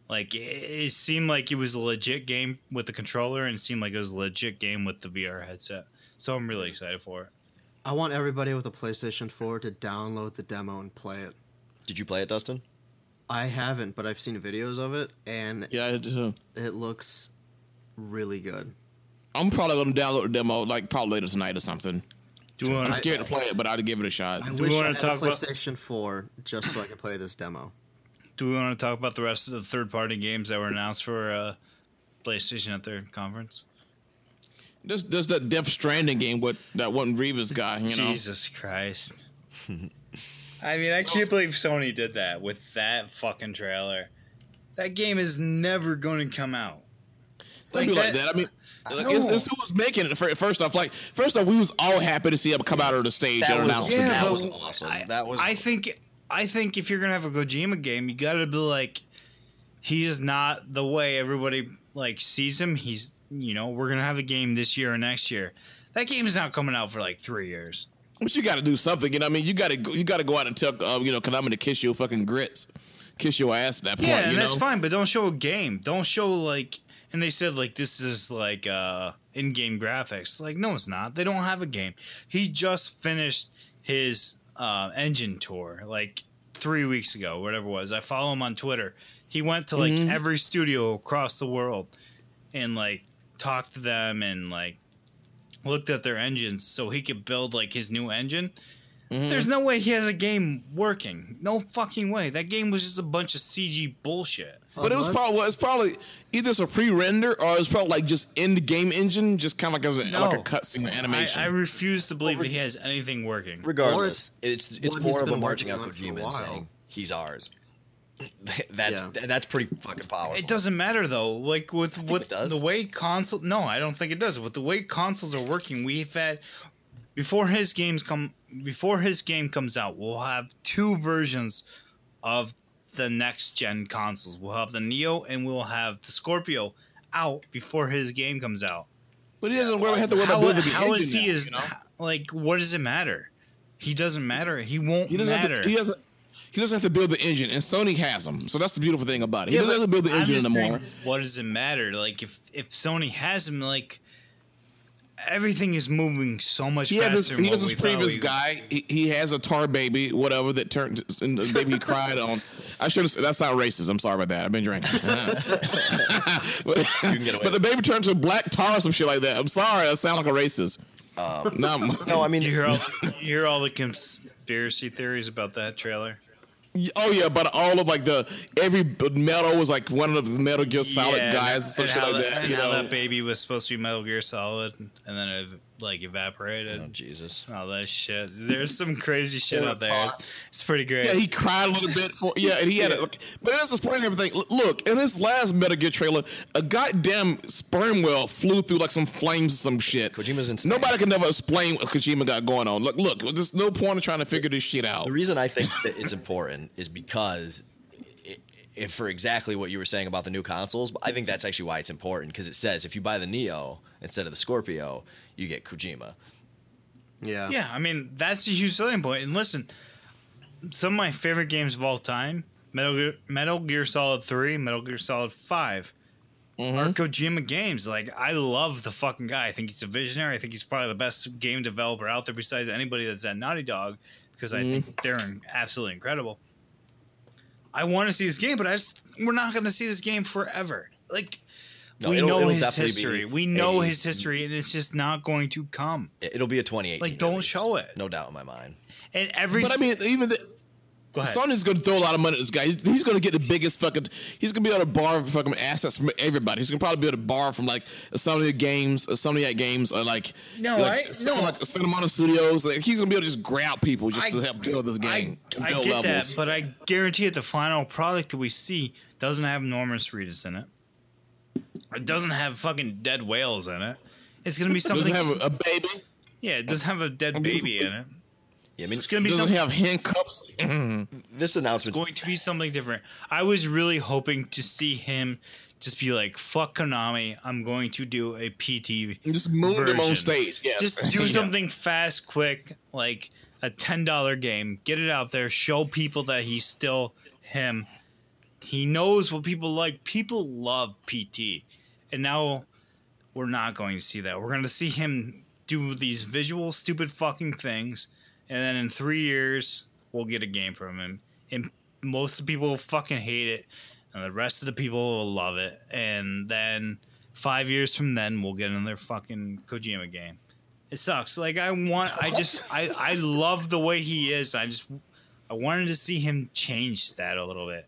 Like it, it seemed like it was a legit game with the controller, and it seemed like it was a legit game with the VR headset. So I'm really excited for it. I want everybody with a PlayStation 4 to download the demo and play it. Did you play it, Dustin? I haven't, but I've seen videos of it, and Yeah, it, uh, it looks really good. I'm probably gonna download the demo like probably later tonight or something. Do we I'm want scared to play it, but I'd give it a shot. I Do we wish I wanna had a talk about- PlayStation 4 just so I could play this demo. Do we want to talk about the rest of the third party games that were announced for uh, PlayStation at their conference? There's, there's that Death Stranding game what that one Rivas guy. You know, Jesus Christ. [LAUGHS] I mean, I can't believe Sony did that with that fucking trailer. That game is never going to come out. Don't be like that. I mean, like, it's, it's who was making it. First off, like first off, we was all happy to see him come out of the stage That and was- announce yeah, it. that was awesome. I, That was- I think. I think if you're gonna have a Kojima game, you gotta be like, he is not the way everybody like sees him. He's, you know, we're gonna have a game this year or next year. That game is not coming out for like three years. But you got to do something. You know, I mean, you got to you got to go out and tell uh, you know, because I'm gonna kiss your fucking grits, kiss your ass at that point. Yeah, and that's know? fine, but don't show a game. Don't show like and they said like this is like uh in-game graphics. Like no it's not. They don't have a game. He just finished his uh engine tour like 3 weeks ago, whatever it was. I follow him on Twitter. He went to like every studio across the world and like talked to them and like looked at their engines so he could build like his new engine. Mm-hmm. There's no way he has a game working. No fucking way. That game was just a bunch of CG bullshit. But it was probably well, it's probably either it's a pre-render or it's probably like just in the game engine, just kind of like as a, like a cutscene or I, animation. I refuse to believe that he has anything working. Regardless, it's it's what he's more of a marching working out on for a Kojima saying he's ours. [LAUGHS] That's Yeah. that's pretty fucking powerful. It doesn't matter though. Like with with the way console. No, I don't think it does. With the way consoles are working, we've had before his games come before his game comes out, we'll have two versions of the next gen consoles. We'll have the Neo and we'll have the Scorpio out before his game comes out. but he doesn't worry, have to worry How, about building the how engine is he now, is you know? like? What does it matter? He doesn't matter. He won't He doesn't matter. have to, he doesn't. He doesn't have to build the engine, and Sony has them. So that's the beautiful thing about it. He Yeah, doesn't have to build the I'm engine anymore. saying, what does it matter? Like if if Sony has him, like everything is moving so much He, had this, faster. he has what this previous we- guy. He, he has a tar baby, whatever that turned and the baby he cried on. I should have. That's not racist. I'm sorry about that. I've been drinking. [LAUGHS] but, but the baby turned to black tar or some shit like that. I'm sorry. I sound like a racist. no, No, I mean You hear all you hear all the conspiracy theories about that trailer. Oh yeah, but all of like the every metal was like one of the Metal Gear Solid Yeah, guys, some and shit how like that. And You know, that baby was supposed to be Metal Gear Solid, and then it like evaporated. Oh Jesus. All that shit. There's some crazy shit Yeah, out there. talk. It's pretty great. yeah, he cried a little bit for yeah, and he had [LAUGHS] it. But that's explaining everything. Look, in this last Metal Gear trailer, a goddamn sperm whale flew through like some flames or some shit. Kojima's insane. Nobody can never explain what Kojima got going on. Look, look, there's no point in trying to figure this shit out. The reason I think that it's important is because if for exactly what you were saying about the new consoles, I think that's actually why it's important because it says if you buy the Neo instead of the Scorpio, you get Kojima. Yeah. Yeah, I mean that's a huge selling point. And listen, some of my favorite games of all time: Metal Gear, Metal Gear Solid Three, Metal Gear Solid 5 mm-hmm. are Kojima games. Like I love the fucking guy. I think he's a visionary. I think he's probably the best game developer out there besides anybody that's at Naughty Dog because I think mm-hmm. they're in- absolutely incredible. I want to see this game, but I just we're not going to see this game forever. Like. No, we it'll- know it'll his definitely be history. We know a- his history, and it's just not going to come. It'll be a 2018. Like, don't show it. No doubt in my mind. And every But I mean, even the, Go ahead. Sony's going to throw a lot of money at this guy. He's, he's going to get the biggest fucking. He's going to be able to borrow fucking assets from everybody. He's going to probably be able to borrow from like some of the games, uh, some of the games, or like No, like, I- some, no. like Santa Monica Studios. Like he's going to be able to just grab people just I- to help build this game. I, I get levels. that, but I guarantee that the final product that we see doesn't have Norman Reedus in it. It doesn't have fucking dead whales in it. It's gonna be something. doesn't something. have a, a baby. yeah, it doesn't have a dead baby in it. Yeah, I mean, It's gonna be something. Doesn't something. have handcuffs. Mm-hmm. this announcement. is going to be something different. I was really hoping to see him just be like, "Fuck Konami, I'm going to do a PT." Just moon them on version. stage. Yes. Just do Yeah. something fast, quick, like a ten dollar game. Get it out there. Show people that he's still him. He knows what people like. People love PT, and now we're not going to see that. We're going to see him do these visual, stupid fucking things, and then in three years we'll get a game from him. And most of the people will fucking hate it, and the rest of the people will love it. And then five years from then, we'll get another fucking Kojima game. It sucks. Like I want, I just, I, I love the way he is. I just, I wanted to see him change that a little bit.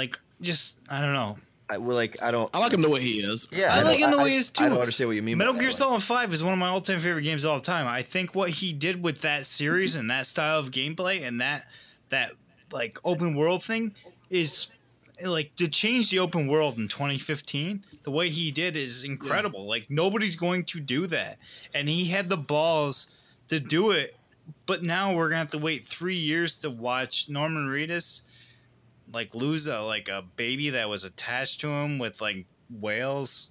Like, just, I don't know. I, we're like, I don't. I like him the way he is. Yeah, I don't- like him the way he is too. I don't understand what you mean. by Metal that, Gear like- Solid 5 is one of my all time favorite games of all time. I think what he did with that series and that style of gameplay and that that like open world thing is like to change the open world in 2015 the way he did is incredible like nobody's going to do that and he had the balls to do it but now we're gonna have to wait three years to watch norman reedus like lose a like a baby that was attached to him with like whales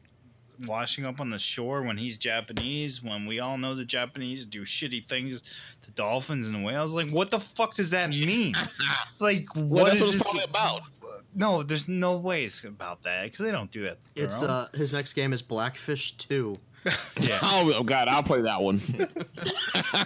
washing up on the shore when he's Japanese, when we all know the Japanese do shitty things to dolphins and whales. Like, what the fuck does that mean? [LAUGHS] like, Well, what that's is what it's this? probably about. No, there's no ways about that because they don't do that. It's own. uh his next game is Blackfish Two. Yeah. [LAUGHS] Oh, oh God, I'll play that one.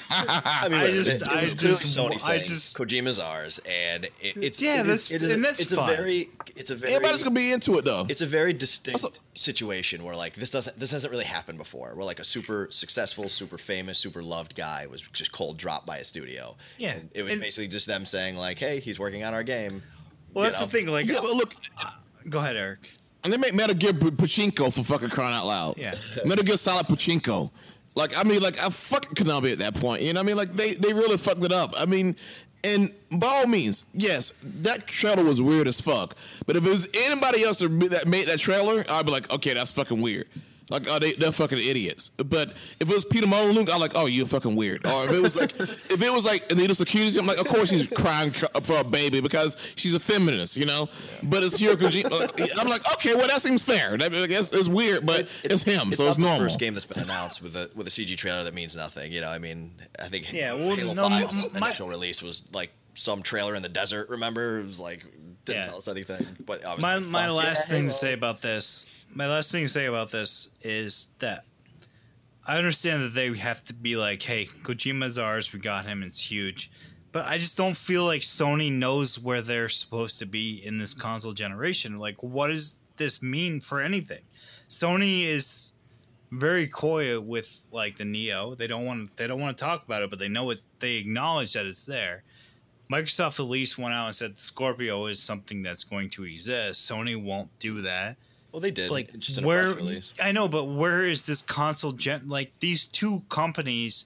I mean, I just- it, it I clearly just- Sony I saying just- Kojima's ours, and it, it's Yeah, it is- that's- it is, and that's it's a very it's a very Everybody's gonna be into it though. it's a very distinct Also- situation where like this doesn't this hasn't really happened before. Where like a super successful, super famous, super loved guy was just cold dropped by a studio. Yeah, And it was and- basically just them saying like, "Hey, he's working on our game." Well, you that's know? the thing. Like, yeah, but look, go ahead, Eric. And they make Metal Gear Pachinko for fucking crying out loud. Yeah. [LAUGHS] Metal Gear Solid Pachinko. Like I mean, like I fucking Konami at that point. You know what I mean? Like they they really fucked it up. I mean, and by all means, yes, that trailer was weird as fuck. But if it was anybody else that made that trailer, I'd be like, okay, that's fucking weird. Like, oh, they, they're fucking idiots. But if it was Peter Molyneux, I'm like, oh, you're fucking weird. Or if it was like, [LAUGHS] if it was like Anita Sarkeesian, I'm like, of course she's crying for a baby because she's a feminist, you know. But it's Hideo Kojima. Uh, I'm like, okay, well that seems fair. That, I guess it's weird, but it's, him, so not it's the normal. first game that's been announced with a with a CG trailer that means nothing. You know, I mean, I think Yeah, well, Halo no, 5's my- initial release was like some trailer in the desert. Remember, it was like didn't Yeah. tell us anything. But I my my last yeah, thing to say about this my last thing to say about this is that i understand that they have to be like hey kojima's ours we got him it's huge. But i just don't feel like sony knows where they're supposed to be in this console generation. Like what does this mean for anything? Sony is very coy with like the neo. They don't want they don't want to talk about it but they know it's they acknowledge that it's there. Microsoft at least went out and said the Scorpio is something that's going to exist. Sony won't do that. Well, they did. Like It's just in a where. I know, but where is this console gen? Like these two companies,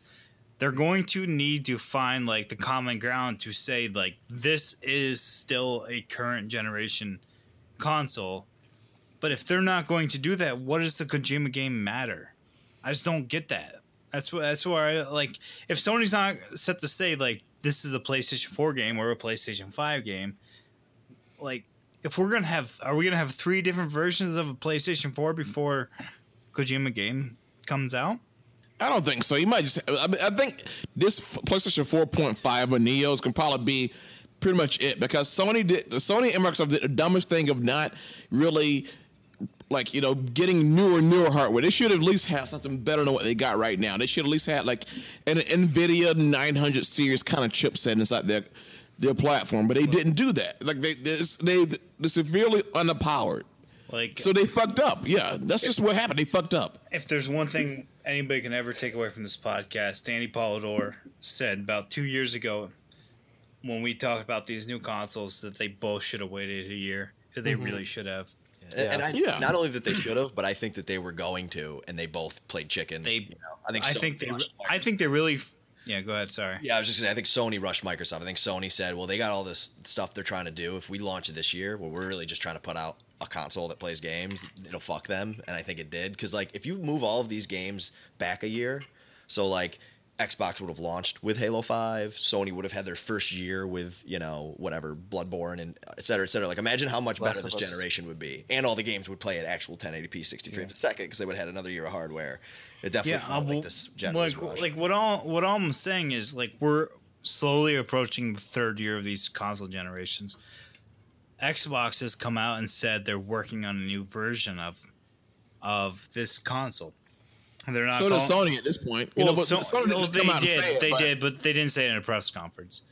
they're going to need to find like the common ground to say like this is still a current generation console. But if they're not going to do that, what does the Kojima game matter? I just don't get that. That's what. That's where I like. If Sony's not set to say like this is a PlayStation Four game or a PlayStation Five game, like if we're gonna have, are we gonna have three different versions of a PlayStation Four before Kojima game comes out? I don't think so. You might just. I, mean, I think this PlayStation 4.5 or Neos can probably be pretty much it because Sony did. Sony and Microsoft did the dumbest thing of not really. Like you know, getting newer, newer hardware. They should at least have something better than what they got right now. They should at least have like an Nvidia 900 series kind of chipset inside their their platform, but they didn't do that. Like they they they they're severely underpowered. Like, So they fucked up. Yeah, that's just what happened. They fucked up. if there's one thing anybody can ever take away from this podcast, Danny Polidor said about two years ago when we talked about these new consoles that they both should have waited a year. They mm-hmm. really should have. And- And I, Yeah. not only that they should have, but I think that they were going to, and they both played chicken. They, you know, I think. I Sony think they, rushed I think they really. Yeah, go ahead. Sorry. Yeah, I was just gonna say, I think Sony rushed Microsoft. I think Sony said, well, they got all this stuff they're trying to do. If we launch it this year, well, we're really just trying to put out a console that plays games. It'll fuck them, and I think it did. Because like, if you move all of these games back a year, so like Xbox would have launched with Halo Five, Sony would have had their first year with you know whatever Bloodborne and et cetera, et cetera. Like, imagine how much Last better this Us. generation would be, and all the games would play at actual 1080p, 60 frames a second, because they would have had another year of hardware. It definitely Yeah, felt uh, like this gen like, like what all what all I'm saying is like we're slowly approaching the third year of these console generations. Xbox has come out and said they're working on a new version of of this console. And They're not So does calling- Sony at this point. You well, know, but so, Sony well, didn't they come out did, say it, they but- did, but they didn't say it in a press conference.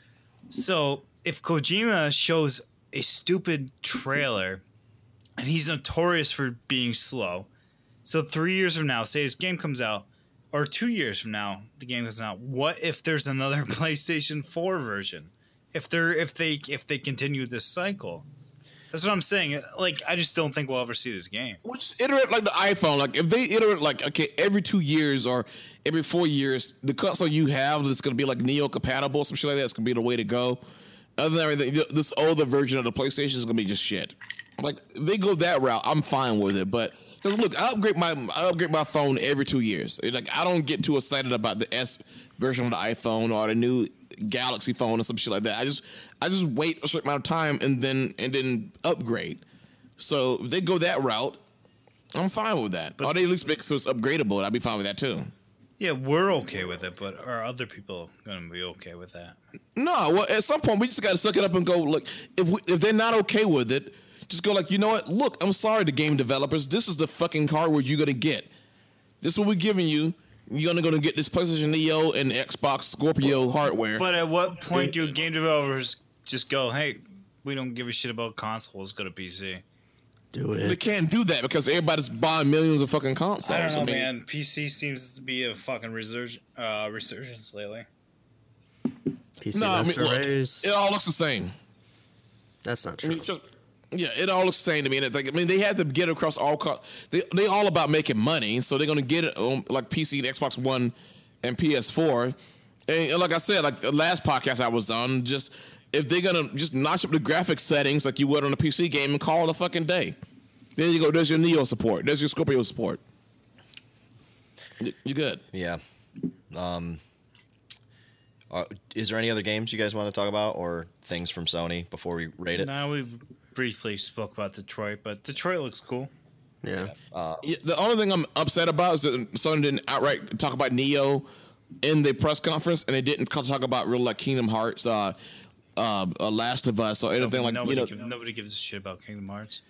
So if Kojima shows a stupid trailer, and he's notorious for being slow, so three years from now, say his game comes out, or two years from now, the game comes out. What if there's another [LAUGHS] PlayStation Four version? If they're if they if they continue this cycle, that's what I'm saying. Like I just don't think we'll ever see this game. Which iterate like the iPhone. Like if they iterate like okay every two years or every four years, the console you have that's gonna be like Neo compatible, some shit like that's gonna be the way to go. Other than everything, this older version of the PlayStation is gonna be just shit. Like they go that route, I'm fine with it. But because look, I upgrade my I upgrade my phone every two years. Like I don't get too excited about the S version of the iPhone or the new Galaxy phone or some shit like that. I just I just wait a certain amount of time and then and then upgrade. So if they go that route, I'm fine with that. or they at least make so it's upgradable. I'd be fine with that too. Yeah, we're okay with it, but are other people gonna be okay with that? No, well, at some point we just got to suck it up and go. Look, if we, if they're not okay with it, just go like, you know what? Look, I'm sorry, the game developers. This is the fucking hardware you're gonna get. This is what we're giving you. You're gonna gonna get this PlayStation Neo and Xbox Scorpio hardware. But at what point do game developers just go, "Hey, we don't give a shit about consoles. Go to PC." Do it. they can't do that because everybody's buying millions of fucking consoles. I don't know, mean, man. PC seems to be a fucking resurg- uh, resurgence lately. PC No, I mean, look, it all looks the same. That's not I mean, true. just, yeah, it all looks the same to me. And it's like, I mean, they have to get across all. Co- they they all about making money, so they're gonna get it on like PC and Xbox One and PS4. And, and like I said, like the last podcast I was on, just if they're gonna just notch up the graphic settings like you would on a PC game and call it a fucking day. There you go. There's your Neo support. There's your Scorpio support. Y- You good? Yeah. Um, uh, is there any other games you guys want to talk about or things from Sony before we rate it? Now we briefly spoke about Detroit, but Detroit looks cool. Yeah. Yeah, the only thing I'm upset about is that Sony didn't outright talk about Neo in the press conference, and they didn't talk about real like Kingdom Hearts, uh, uh, uh, Last of Us, or anything like nobody, you know. give- nobody gives a shit about Kingdom Hearts.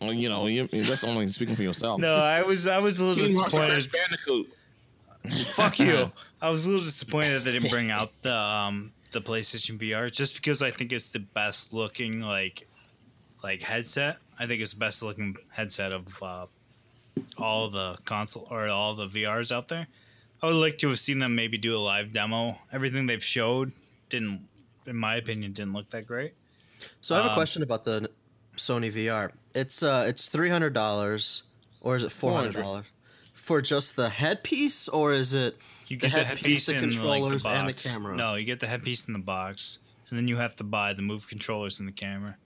well, You know, you, that's only speaking for yourself. No, I was I was a little Kingdom Hearts Crash disappointed. Bandicoot. Fuck you. [LAUGHS] I was a little disappointed that they didn't bring out the um the PlayStation VR just because I think it's the best looking like like headset. I think it's the best looking headset of uh, all the console or all the VRs out there. I would like to have seen them maybe do a live demo. Everything they've showed didn't in my opinion, didn't look that great. So I have a Um, question about the Sony VR. It's uh, it's three hundred dollars, or is it four hundred dollars for just the headpiece, or is it You get the headpiece, headpiece the and like the controllers, box. and the camera? No, you get the headpiece in the box, and then you have to buy the move controllers and the camera.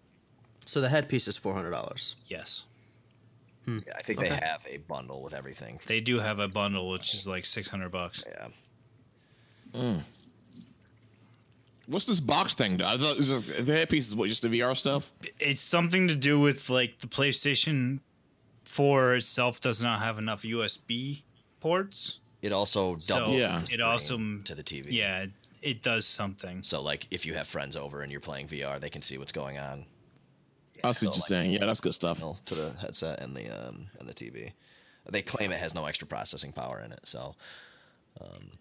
So the headpiece is four hundred dollars. Yes, hmm. Yeah, I think they have a bundle with everything. they do have a bundle which is like six hundred bucks. Yeah. Hmm. What's this box thing? though? I thought it- the headpiece is what just the VR stuff. It's something to do with like the PlayStation 4 itself does not have enough USB ports. It also So doubles Yeah. the it also to the TV. Yeah, it does something. So like if you have friends over and you're playing VR, they can see what's going on I see So, what you're like, saying. Yeah, that's good stuff. to the headset and the um, and the TV. They claim it has no extra processing power in it, so um,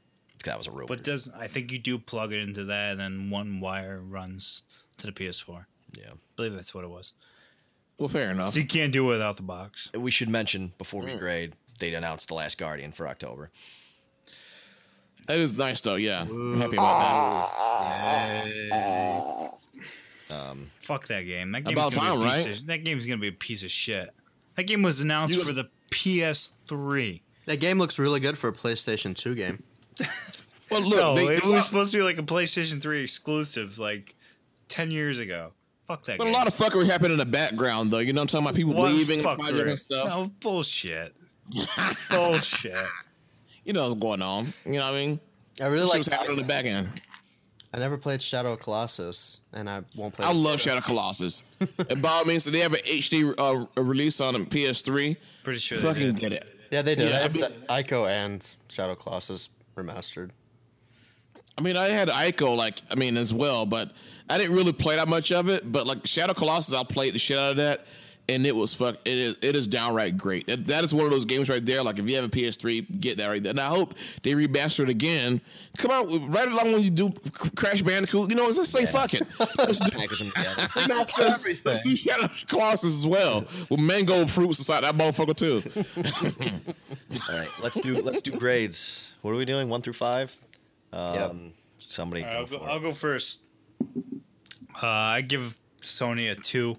that was a rumor. But does I think you do plug it into that and then one wire runs to the PS4. yeah. I believe that's what it was. Well, fair enough. So you can't do it without the box. We should mention before Mm. we grade, they announced the Last Guardian for October. That is nice though. Yeah, I'm happy about that. Um Fuck that game. That game's About gonna time, be a piece right? Of, that game's gonna be a piece of shit. That game was announced You- for the PS3. That game looks really good for a PlayStation Two game. [LAUGHS] Well, look, no, they, it they- was supposed to be like a PlayStation 3 exclusive, like ten years ago. Fuck that but a lot of fuckery happened in the background though. You know, what I'm talking about people What leaving the project and stuff. No bullshit. [LAUGHS] bullshit. You know what's going on. You know what I mean? I really like. was happening on the back end. I never played Shadow of Colossus, and I won't play. I love Shadow Colossus. and by all means, if they have an HD uh, release on PS3. Pretty sure Fucking get it. Yeah, they do. Yeah, I I mean- the Ico and Shadow Colossus remastered. I mean, I had Ico like I mean as well, but I didn't really play that much of it. But like Shadow Colossus, I played the shit out of that, and it was fuck. It is it is downright great. That, that is one of those games right there. Like if you have a PS3, get that right there. And I hope they remaster it again. Come out right along when you do Crash Bandicoot. You know, let's say fuck it. Let's do, Package them together. [LAUGHS] let's, let's do Shadow Colossus as well with mango fruits inside that motherfucker too. [LAUGHS] All right, let's do let's do grades. What are we doing? One through five. Um, Yep. Somebody I'll go go, for I'll go first. Uh, I give Sony a two.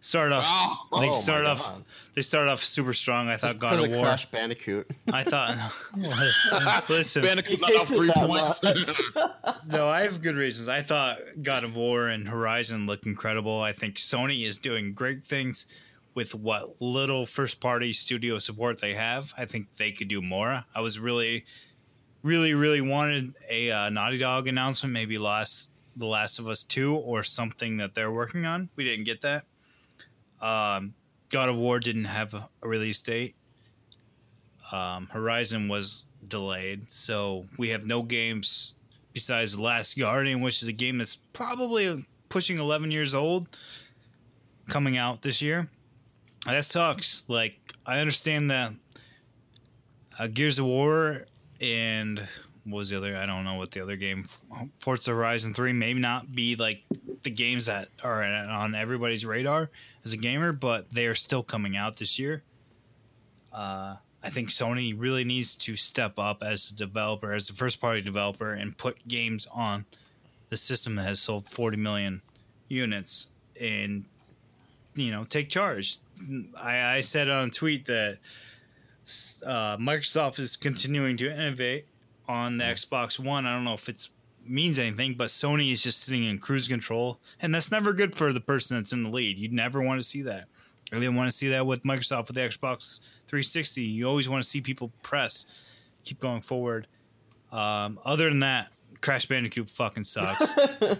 Start off. Oh, [GASPS] they oh my start off. God. They start off super strong. I thought God of War. Crash Bandicoot. [LAUGHS] I thought. [LAUGHS] [LAUGHS] listen, Bandicoot not off three points. no, I have good reasons. I thought God of War and Horizon look incredible. I think Sony is doing great things with what little first party studio support they have. I think they could do more. I was really, really, really wanted a uh, Naughty Dog announcement, maybe last The Last of Us 2 or something that they're working on. We didn't get that. Um, God of War didn't have a release date. Um, Horizon was delayed, so we have no games besides Last Guardian, which is a game that's probably pushing 11 years old, coming out this year. That sucks. Like, I understand that uh, Gears of War and what was the other? I don't know what the other game, Forza Horizon 3, may not be like the games that are on everybody's radar as a gamer, but they are still coming out this year. Uh, I think Sony really needs to step up as a developer, as a first party developer, and put games on the system that has sold 40 million units and, you know, take charge. I, I said on a tweet that uh, Microsoft is continuing to innovate on the Xbox One. I don't know if it's means anything, but Sony is just sitting in cruise control, and that's never good for the person that's in the lead. You'd never want to see that. I didn't want to see that with Microsoft with the Xbox 360. You always want to see people press, keep going forward. Um, other than that, Crash Bandicoot fucking sucks. [LAUGHS] um,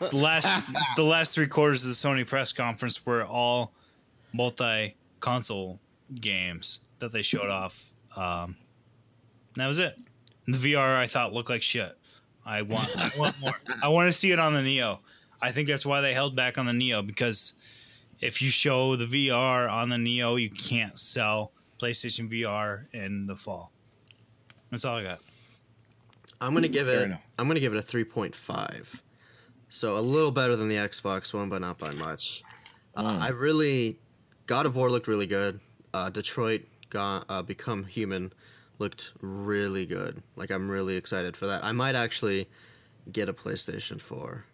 the last the last three quarters of the Sony press conference were all multi-console games that they showed off. Um, and that was it. And the VR I thought looked like shit. I want I want more. [LAUGHS] I want to see it on the Neo. I think that's why they held back on the Neo because if you show the VR on the Neo, you can't sell PlayStation VR in the fall. That's all I got. I'm gonna give Fair it. enough. I'm gonna give it a 3.5. So a little better than the Xbox One, but not by much. Uh, I really, God of War looked really good. Uh, Detroit got uh, Become Human looked really good. Like I'm really excited for that. I might actually get a PlayStation 4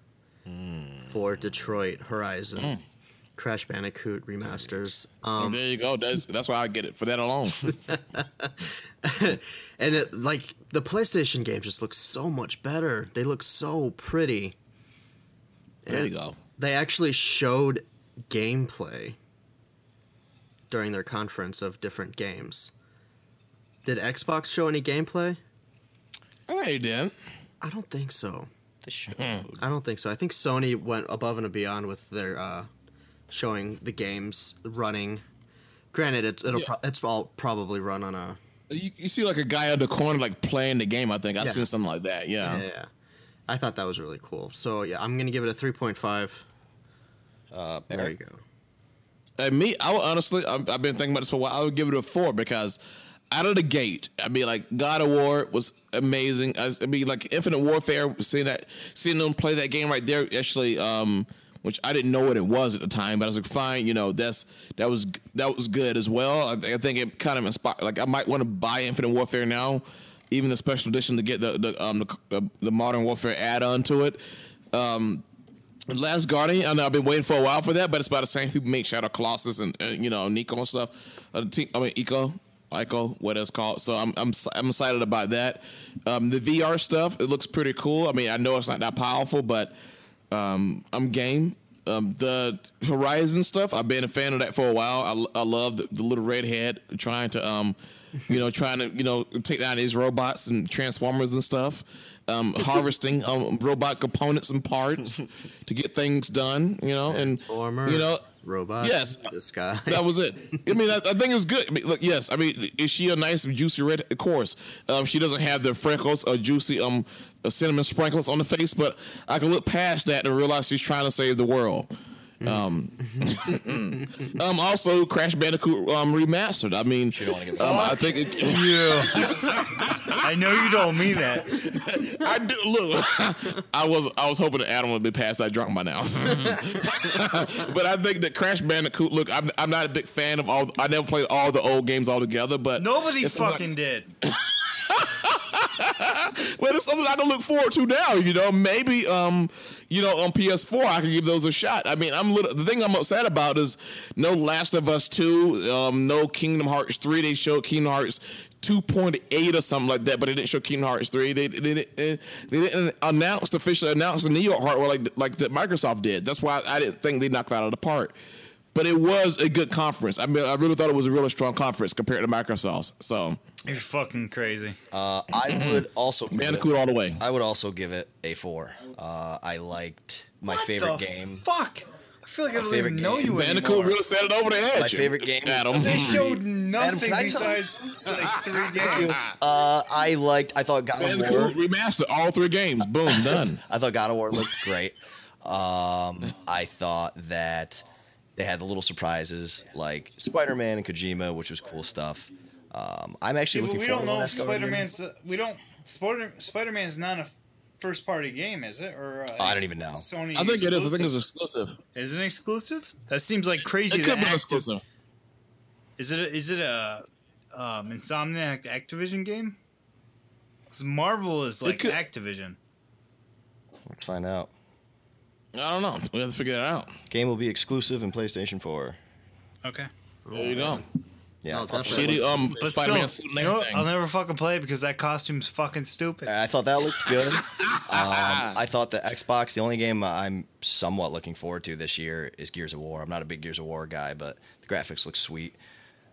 for Detroit Horizon Crash Bandicoot remasters. Um, there you go. That's that's why I get it for that alone. [LAUGHS] and it like the PlayStation games just look so much better. They look so pretty. there you go. They actually showed gameplay during their conference of different games. Did Xbox show any gameplay? I think you did. I don't think so. The show. I don't think so. I think Sony went above and beyond with their uh, showing the games running. Granted, it, it'll Yeah. pro- it's all probably run on a You, you see like a guy on the corner like playing the game. I think I Yeah. seen something like that. Yeah. yeah, yeah. I thought that was really cool. So yeah, I'm gonna give it a 3.5. Uh, There you go. And me, I would honestly, I've, I've been thinking about this for a while. I would give it a four because out of the gate, I mean, like God of War was amazing. I, I mean, like Infinite Warfare, seeing that, seeing them play that game right there, actually, um, which I didn't know what it was at the time, but I was like, fine, you know, that's that was that was good as well. I, think I think it kind of inspired. Like, I might want to buy Infinite Warfare now, even the special edition to get the the um the, the, the Modern Warfare add-on to it. Um, Last Guardian, I know I've been waiting for a while for that, but it's by the same people make Shadow Colossus and, uh, you know Nico and stuff. Uh, team, I mean Eco, Ico, what it's called. So I'm I'm I'm excited about that. Um, the VR stuff, it looks pretty cool. I mean, I know it's not that powerful, but um, I'm game. Um, the Horizon stuff, I've been a fan of that for a while. I, I love the, the little redhead trying to, um, you know, trying to, you know, take down these robots and transformers and stuff. Um, [LAUGHS] harvesting um, robot components and parts to get things done, you know, and you know, robot. yes, this [LAUGHS] guy. that was it. I mean, I, I think it was good. I mean, look, yes, I mean, is she a nice, juicy red? Of course, um, she doesn't have the freckles or juicy um cinnamon sprinkles on the face, but I can look past that and realize she's trying to save the world. Um, [LAUGHS] um, also Crash Bandicoot um, remastered. I mean, don't wanna give um, I think it, [LAUGHS] I know you don't mean that. [LAUGHS] I do look. I was I was hoping that Adam would be past that drunk by now, but I think that Crash Bandicoot. Look, I'm I'm not a big fan of all. I never played all the old games all together, but Nobody it's not- fucking did. Well, it's something I can look forward to now. You know, maybe um, you know, on PS4 I can give those a shot. I mean, I'm little, the thing I'm upset about is no Last of Us two, um, no Kingdom Hearts three. They showed Kingdom Hearts. 2.8 or something like that, but they didn't show Kingdom Hearts 3. They, they, didn't- they didn't announce officially announce the Neo hardware like like that Microsoft did. That's why I didn't think they knocked that out of the park. But it was a good conference. I mean, I really thought it was a really strong conference compared to Microsoft's. So, You're fucking crazy. Uh, I would also give it, Bandicoot all the way. I would also give it a four. Uh, I liked my What favorite the Game. Fuck. I feel like I don't even know game. you Bandicoot anymore. really set it over the edge. My favorite game. Adam. They showed nothing can I tell- besides like three [LAUGHS] games. Uh, I liked. I thought God of War. Remastered all three games. Boom, done. [LAUGHS] I thought God of War looked great. Um, I thought that they had the little surprises like Spider Man and Kojima, which was cool stuff. Um, I'm actually Yeah, but looking we forward don't to know the if next couple of Spider years. Man's. We don't. Spider Spider Man's not a first party game, is it? Or uh, I don't even know. Sony. I think it is. I think it's exclusive. Is it exclusive? That seems like crazy. It could be Activ- exclusive. Is it? A, is it a um, Insomniac Activision game? Because Marvel is like could- Activision. Let's find out. I don't know. We have to figure that out. Game will be exclusive in PlayStation 4. Okay. There you go. Yeah, Oh, I'll talk definitely. about. Shitty um But Spider-Man still, suit you and know what? everything. I'll never fucking play it because that costume's fucking stupid. I thought that looked good. [LAUGHS] um, I thought the Xbox, the only game I'm somewhat looking forward to this year is Gears of War. I'm not a big Gears of War guy, but the graphics look sweet.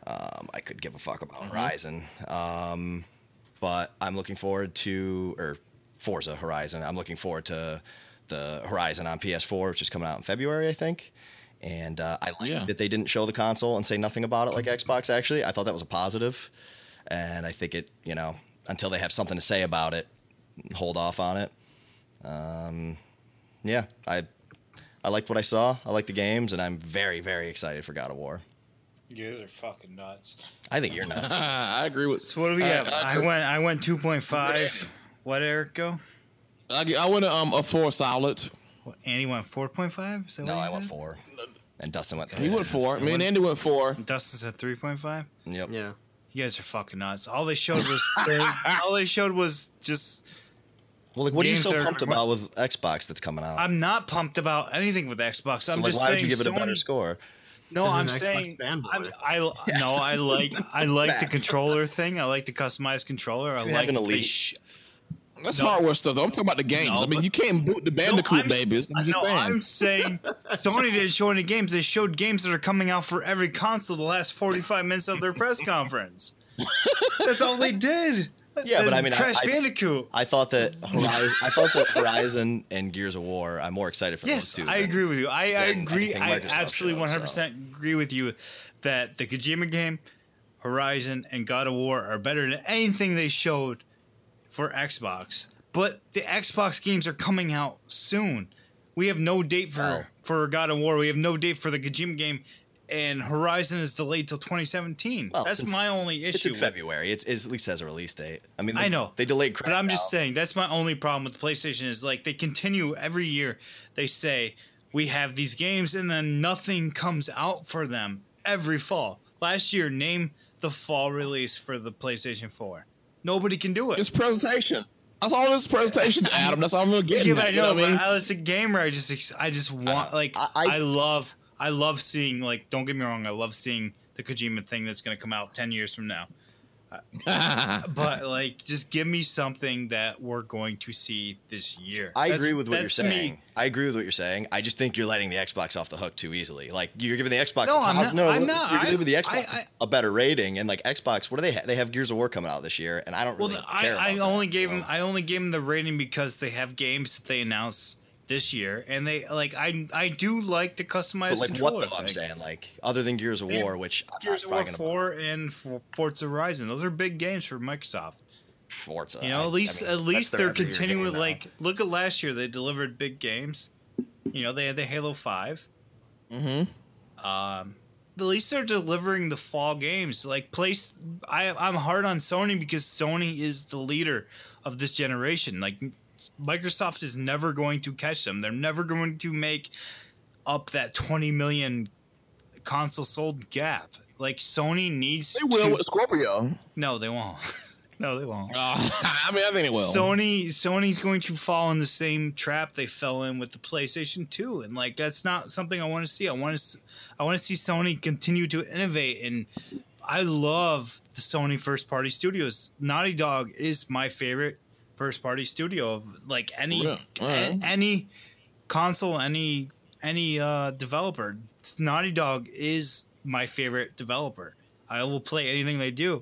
Um, I could give a fuck about Horizon. Um, but I'm looking forward to, or Forza Horizon. I'm looking forward to the Horizon on PS4, which is coming out in February, I think. And uh, I like Yeah. that they didn't show the console and say nothing about it like Xbox. Actually, I thought that was a positive. positive, and I think it, you know, until they have something to say about it, hold off on it. Um, yeah, I I liked what I saw. I like the games, and I'm very very excited for God of War. You guys are fucking nuts. I think you're nuts. [LAUGHS] I agree with. So what do we I- have? I- I, went. I went two point five. What Eric go? I, I went um a four solid. What, Andy went four point five. no, I went four, and Dustin went three. He went four. Me and Andy went four. Dustin said three point five. Yep. Yeah. You guys are fucking nuts. All they showed was [LAUGHS] all they showed was just Well, like, what are you so that pumped about with Xbox that's coming out? I'm not pumped about anything with Xbox. So, I'm like, just why saying would you give it a better Sony- score? No, I'm Xbox saying fanboy. I'm, I [LAUGHS] no, I like I like the controller thing. I like the customized controller. I You like have an that they Elite. sh- That's No. hardware stuff, though. I'm talking about the games. No, I mean, you can't boot the No, Bandicoot I'm, babies. I'm just no, saying. I'm saying [LAUGHS] Sony didn't show any games. They showed games that are coming out for every console the last 45 minutes of their press conference. [LAUGHS] That's all they did. Yeah, but I mean, I- Crash I- Bandicoot. I thought that Horizon, I thought that Horizon and Gears of War. I'm more excited for Yes, those two. I than- agree with you. I, I agree. I absolutely 100% agree with you that the Kojima game, Horizon, and God of War are better than anything they showed for Xbox. But the Xbox games are coming out soon. We have no date for Wow. for God of War. We have no date for the Kojima game, and Horizon is delayed till 2017. Well, That's it's in- my only It's issue. in February. It's, it's at least has a release date. I mean, they, I know. they delayed. But I'm just saying that's my only problem with PlayStation is like they continue every year. They say we have these games and then nothing comes out for them every fall. Last year, name the fall release for the PlayStation 4. Nobody can do it. It's presentation. That's all this presentation, [LAUGHS] Adam. That's all I'm gonna get. yeah, but I you know know, what I mean? as a gamer, I just I just want like I, I- I- love I love seeing like don't get me wrong, I love seeing the Kojima thing that's gonna come out ten years from now. [LAUGHS] but like just give me something that we're going to see this year. I That's- agree with what you're to me- saying. I agree with what you're saying. I just think you're letting the Xbox off the hook too easily. Like you're giving the Xbox. No, a I'm not- No, I'm you're not. giving the Xbox I- I- a better rating, and like Xbox, what do they? Ha- they have Gears of War coming out this year, and I don't Well, really I, care. I about only that, gave so. them I only gave them the rating because they have games that they announced this year, and they like I I do like the customized But like controller. what though? I'm saying like other than Gears of They War, which I'm Gears of War Four and For- Forza Horizon. Those are big games for Microsoft. Forza. You know, at least I mean, at least they're continuing. Like, look at last year; they delivered big games. You know, they had the Halo Five. Mm-hmm. Um, at least they're delivering the fall games. Like, place I I'm hard on Sony because Sony is the leader of this generation. Like, Microsoft is never going to catch them. They're never going to make up that 20 million console sold gap. Like, Sony needs They will to. with Scorpio. No, they won't. [LAUGHS] no, they won't. Uh, [LAUGHS] I mean, I think it will. Sony Sony's going to fall in the same trap they fell in with the PlayStation 2 and like that's not something I want to see. I want to I want to see Sony continue to innovate and I love the Sony first party studios. Naughty Dog is my favorite first party studio of like any Yeah, all right. a- any console any any uh developer. Naughty Dog is my favorite developer. I will play anything they do.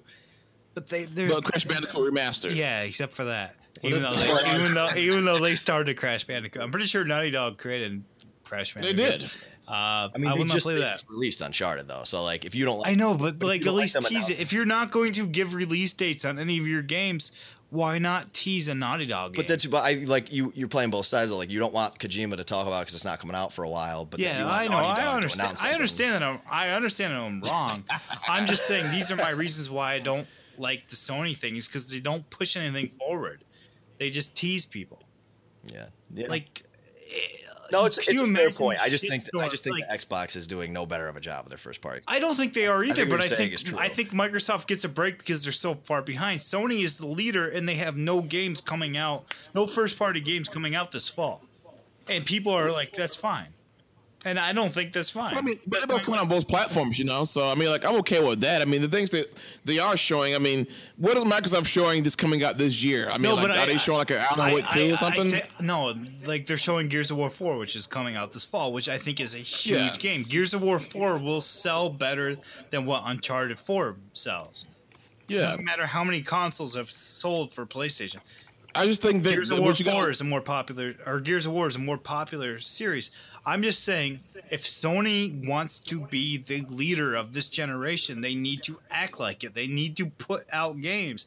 But they there's but Crash Bandicoot remastered. yeah, except for that. What Even though, they, even though even though they started Crash Bandicoot, I'm pretty sure Naughty Dog created Crash Bandicoot. they did. Uh, I I, mean, they just, play they that. just released Uncharted though, so like if you don't, like I know, but But like at don't like least tease it. If you're not going to give release dates on any of your games, why not tease a Naughty Dog game? But that's but I like you. You're playing both sides. Of, like you don't want Kojima to talk about because it's not coming out for a while. But yeah, want I know. Naughty I understand. I understand that. I'm, I understand that I'm wrong. [LAUGHS] I'm just saying these are my reasons why I don't like the Sony things because they don't push anything forward. They just tease people. Yeah, yeah. Like, eh, no, it's, it's a fair point. I just think I just think Like, the Xbox is doing no better of a job with their first party. I don't think they are either, what but I think. I think Microsoft gets a break because they're so far behind. Sony is the leader, and they have no games coming out, no first party games coming out this fall, and people are like, "That's fine," and I don't think that's fine. I mean, but That's they're both coming on both platforms, you know. So I mean, like, I'm okay with that. I mean, the things that they are showing. I mean, what is Microsoft showing this coming out this year? I mean, like, are they showing like an Alan Wake two or something? thi- no, like they're showing Gears of War 4, which is coming out this fall, which I think is a huge Yeah. game. Gears of War 4 will sell better than what Uncharted 4 sells. yeah, it Doesn't matter how many consoles have sold for PlayStation. I just think that Gears of War 4 got, is a more popular, or Gears of War is a more popular series. I'm just saying, if Sony wants to be the leader of this generation, they need to act like it. They need to put out games.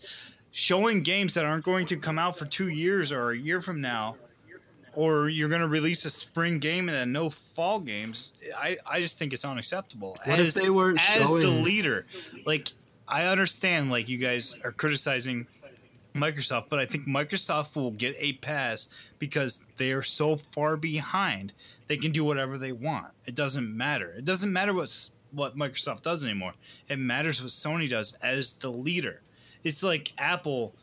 Showing games that aren't going to come out for two years or a year from now, or you're going to release a spring game and then no fall games, I, I just think it's unacceptable. What if they weren't as the leader? Like, I understand, like, you guys are criticizing Microsoft, but I think Microsoft will get a pass because they are so far behind. They can do whatever they want. It doesn't matter. It doesn't matter what what Microsoft does anymore. It matters what Sony does as the leader. It's like Apple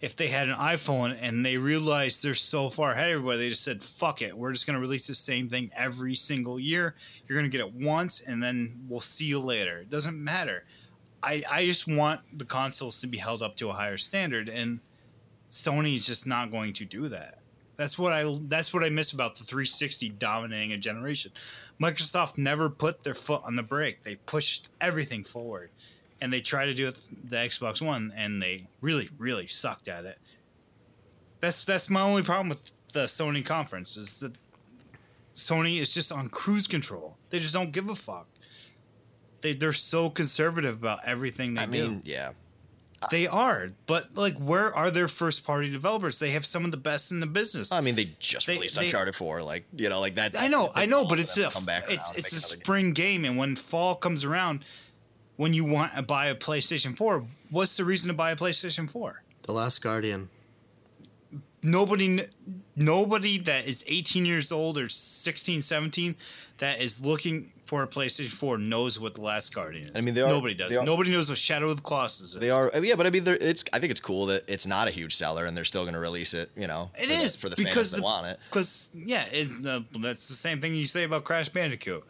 if they had an iPhone and they realized they're so far ahead of everybody, they just said, fuck it. We're just going to release the same thing every single year. You're going to get it once and then we'll see you later. It doesn't matter. I, I just want the consoles to be held up to a higher standard and Sony is just not going to do that. That's what I that's what I miss about the 360 dominating a generation. Microsoft never put their foot on the brake. They pushed everything forward and they tried to do it the Xbox One, and they really, really sucked at it. That's that's my only problem with the Sony conference is that Sony is just on cruise control. They just don't give a fuck. They they're so conservative about everything they I do. mean, yeah. they are, but like, where are their first party developers? They have some of the best in the business. I mean, they just They- released they- Uncharted 4. Like, you know, like that. I know, I know, but it's a come back it's it's a make game. spring game, and when fall comes around, when you want to buy a PlayStation Four, what's the reason to buy a PlayStation Four? The Last Guardian. nobody nobody that is 18 years old or 16 17 that is looking for a PlayStation 4 knows what the Last Guardian is. I mean, they are- nobody does. they are- nobody knows what Shadow of the Colossus is. They are, yeah, but I mean, it's. I think it's cool that it's not a huge seller, and they're still going to release it. You know, It for is the, for the because fans that want it. Because yeah, it, uh, that's the same thing you say about Crash Bandicoot.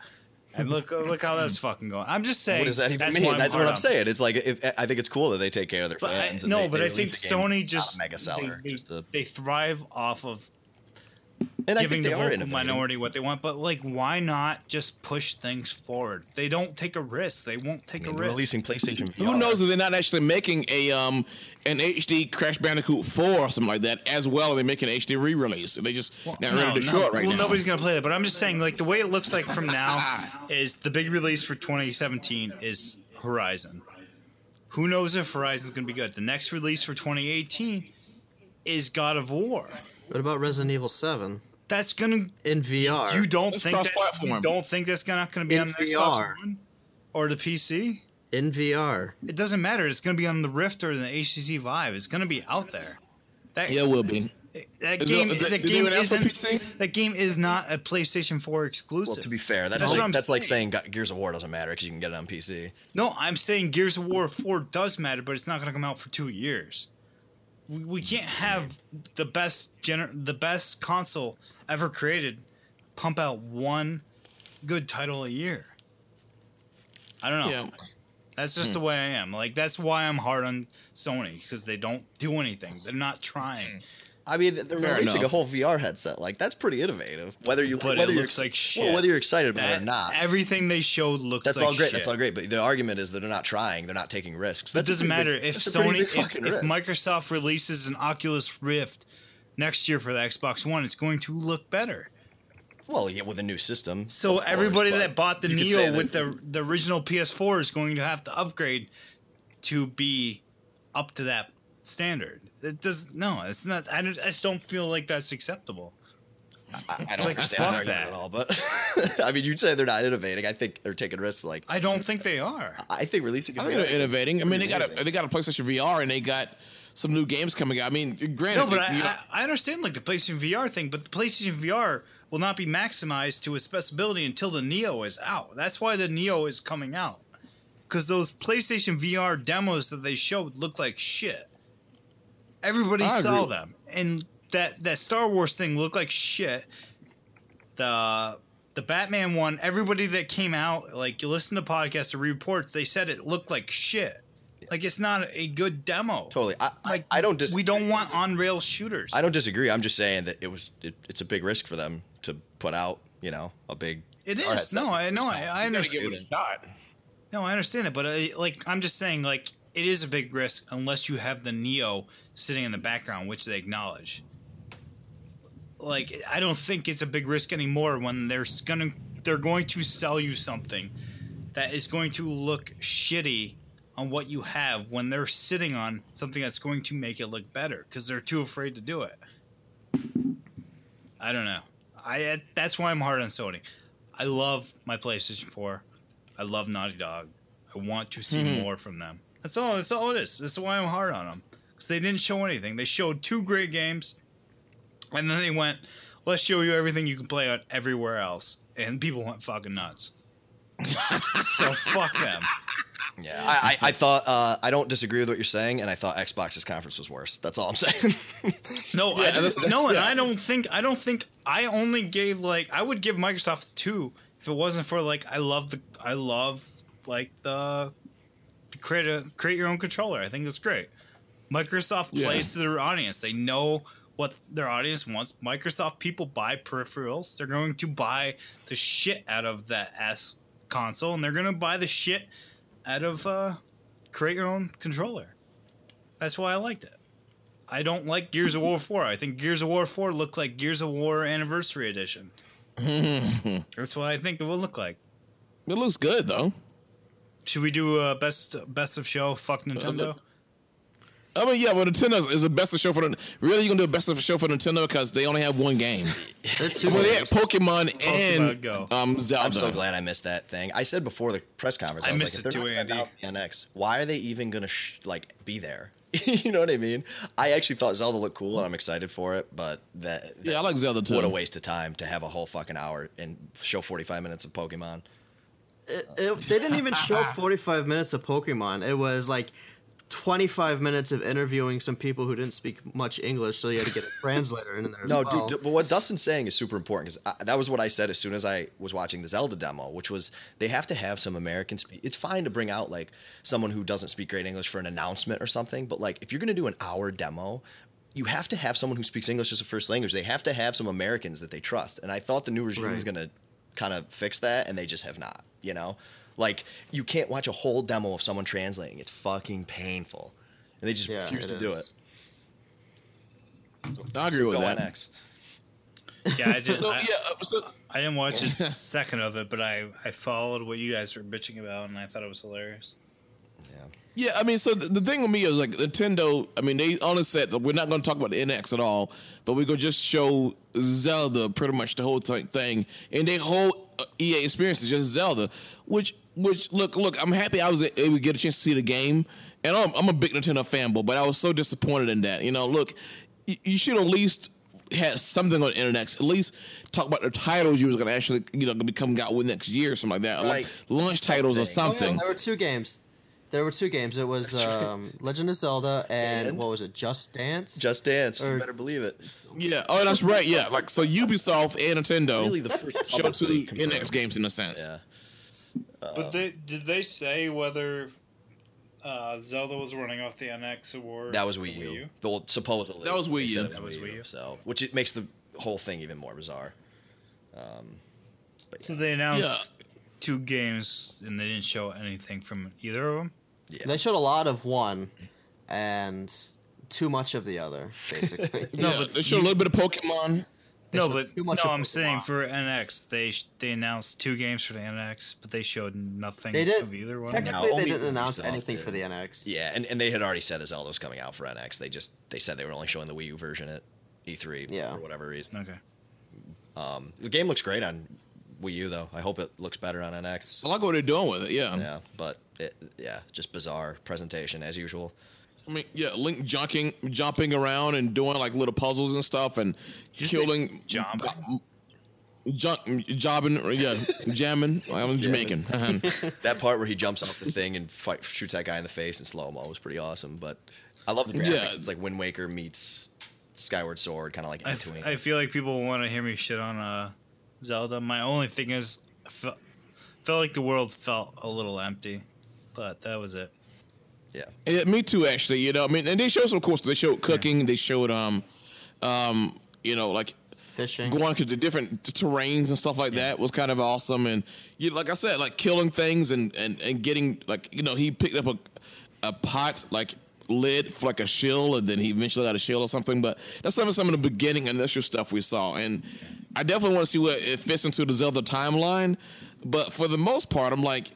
And look, look how that's [LAUGHS] fucking going. I'm just saying. What does that even that's mean? I'm That's what I'm saying. It's like if, I think it's cool that they take care of their But I, fans. and no, they- but they I think Sony just mega they- seller. They, just to, they thrive off of and I giving think the they are vocal innovating. minority what they want. But like, why not just push things forward? They don't take a risk. They won't take I mean, a risk. releasing PlayStation. Who knows if they're not actually making a um an HD Crash Bandicoot 4 or something like that as well? And They're making an HD re-release. They just not ready to show it right well, now. nobody's gonna play that. But I'm just saying, like the way it looks like from [LAUGHS] now is the big release for 2017 is Horizon. Who knows if Horizon's gonna be good? The next release for 2018 is God of War. What about Resident Evil 7 That's gonna. in VR? You don't It's think that, cross-platform. you don't think that's not gonna be In on the Xbox One or the PC? in VR. It doesn't matter. It's gonna be on the Rift or the HTC Vive. It's gonna be out there. That, yeah, it will be. that Is game. it- that did game isn't. PC? That game is not a PlayStation 4 exclusive. Well, to be fair, that's, That's what I'm like, that's like saying. saying Gears of War doesn't matter because you can get it on PC. No, I'm saying Gears of War 4 does matter, but it's not going to come out for two years. We, we can't have the best gener- the best console ever created pump out one good title a year. I don't know. Yeah. That's just the hmm. way I am. Like that's why I'm hard on Sony because they don't do anything. They're not trying. Hmm. I mean, they're Fair releasing a whole VR headset. Like that's pretty innovative. Whether you But it whether you're looks like shit. Well, whether you're excited about it or not, Everything they showed looks like. that's like all great. shit. That's all great. But the argument is that they're not trying. They're not taking risks. That doesn't matter big- if that's a pretty Sony, if, if. Microsoft releases an Oculus Rift next year for the Xbox One, it's going to look better. Well, yeah, with a new system. So course, everybody that bought the Neo with the the original PS4 is going to have to upgrade to be up to that standard. It does no, it's not. I, don't, I just don't feel like that's acceptable. I, I don't like, understand fuck that at all. But [LAUGHS] I mean, you'd say they're not innovating. I think they're taking risks. Like I don't think they are. I think releasing. a I think they're innovating. I mean, they got a amazing. they got a PlayStation VR and they got some new games coming out. I mean, granted, No, but I, you know, I, I understand like the PlayStation VR thing, but the PlayStation VR will not be maximized to its specibility until the Neo is out. That's why the Neo is coming out. Because those PlayStation VR demos that they showed look like shit. Everybody I saw agree. them, and that that Star Wars thing looked like shit. The the Batman one, everybody that came out, like you listen to podcasts or reports, they said it looked like shit. Like it's not a good demo. totally. I, Like I, I don't dis- We don't want on rail shooters. I don't disagree. I'm just saying that it was. It, it's a big risk for them to put out. You know, a big. It VR is. headset. No, I know. I, I you understand. give it a shot. No, I understand it, but uh, like I'm just saying, like it is a big risk unless you have the Neo sitting in the background, which they acknowledge. Like I don't think it's a big risk anymore when they're gonna they're going to sell you something that is going to look shitty on what you have when they're sitting on something that's going to make it look better because they're too afraid to do it. I don't know. I that's why I'm hard on Sony. I love my PlayStation 4. I love Naughty Dog. I want to see mm-hmm. more from them. That's all. That's all it is. That's why I'm hard on them because they didn't show anything. They showed two great games, and then they went, "Let's show you everything you can play on everywhere else," and people went fucking nuts. so [LAUGHS] fuck them. Yeah, I, I, I thought uh, I don't disagree with what you're saying, and I thought Xbox's conference was worse. That's all I'm [LAUGHS] saying. No, Yeah, I, that's- that's- no, and. I don't think I don't think I only gave like I would give Microsoft two if it wasn't for like I love the I love like the, the create a create your own controller. I think it's great. Microsoft Yeah. plays to their audience. They know what their audience wants. Microsoft people buy peripherals. They're going to buy the shit out of that S console, and they're going to buy the shit out of uh, create your own controller. That's why I liked it. I don't like Gears of War 4. I think Gears of War 4 looked like Gears of War Anniversary Edition. [LAUGHS] That's what I think it will look like. It looks good though. Should we do a best best of show? Fuck Nintendo. Look- I mean, yeah, but Nintendo is the best of show for the. Really, you gonna do a best of show for Nintendo because they only have one game. They're two Well, they had. Pokemon, Pokemon and Go. um, Zelda. I'm so glad I missed that thing. I said before the press conference, I, I was missed like, if it they're too, not Andy. NX, why are they even gonna sh- like be there? [LAUGHS] you know what I mean? I actually thought Zelda looked cool, and I'm excited for it. But that, Yeah, I like Zelda too. What a waste of time to have a whole fucking hour and show 45 minutes of Pokemon. It- it- they didn't even show 45 minutes of Pokemon. It was like 25 minutes of interviewing some people who didn't speak much English, so you had to get a translator in there. As [LAUGHS] No, well. dude, but what Dustin's saying is super important because that was what I said as soon as I was watching the Zelda demo, which was they have to have some American speak. It's fine to bring out like someone who doesn't speak great English for an announcement or something, but like if you're going to do an hour demo, you have to have someone who speaks English as a first language. They have to have some Americans that they trust. And I thought the new regime was going to kind of fix that, and they just have not, you know? Like you can't watch a whole demo of someone translating. It's fucking painful. And they just Yeah, refuse it to do it. is. I agree with Go that. NX. Yeah, I just So, I, yeah, uh, so, I didn't watch a [LAUGHS] second of it, but I I followed what you guys were bitching about, and I thought it was hilarious. Yeah. Yeah. I mean, so the, the thing with me is like Nintendo. I mean, they only said that we're not going to talk about the NX at all, but we're going to just show Zelda pretty much the whole t- thing, and their whole uh, EA experience is just Zelda. Which, which look, look, I'm happy I was able to get a chance to see the game, and I'm, I'm a big Nintendo fanboy, but I was so disappointed in that. You know, look, you, you should at least had something on the internet. At least talk about the titles you was gonna actually, you know, be coming out with next year or something like that. Like Right. launch titles or Something. Oh, yeah, something. there were two games. There were two games. It was um, Legend of Zelda and, And? what was it? Just Dance. Just Dance. Or- you better believe it. Yeah. Oh, that's right. Yeah. Like so, Ubisoft and Nintendo Really, the first show two. NX games in a sense. Yeah. But they did they say whether uh, Zelda was running off the NX or That was Wii U. Well, supposedly. That was Wii U. it That was Wii U. So, which it makes the whole thing even more bizarre. Um, but So they announced two games, and they didn't show anything from either of them. Yeah. They showed a lot of one, and too much of the other, basically. [LAUGHS] No, Yeah, but they showed you- a little bit of Pokemon. They no, but too much no, I'm saying for NX, they sh- they announced two games for the NX, but they showed nothing They did. of either one. Technically, only they didn't announce anything did. for the NX. yeah, and, and they had already said the Zelda was coming out for NX. They just they said they were only showing the Wii U version at E3 Yeah. for whatever reason. Okay. Um, the game looks great on Wii U though. I hope it looks better on NX. I like what they're doing with it. Yeah. Yeah, but it, yeah, just bizarre presentation as usual. I mean, yeah, Link jumping, jumping around and doing like little puzzles and stuff, and Did you say killing, jump? jump, jobbing, yeah, [LAUGHS] jamming. I'm Jamaican. Uh-huh. [LAUGHS] That part where he jumps off the thing and fight, shoots that guy in the face in slow mo was pretty awesome. But I love the graphics. Yeah. It's like Wind Waker meets Skyward Sword, kind of like in between. I feel like people want to hear me shit on uh, Zelda. My only thing is, I felt, felt like the world felt a little empty, but that was it. yeah, Yeah, me too. Actually, you know, I mean, and they showed some, of course, they showed cooking. They showed, um, um, you know, like Fishing. going to the different terrains and stuff like that was kind of awesome. And you, like I said, like killing things and and and getting like you know he picked up a a pot like lid for like a shield, and then he eventually got a shield or something. But that's some of some of the beginning initial stuff we saw, and I definitely want to see what it fits into the Zelda timeline. But for the most part, I'm like,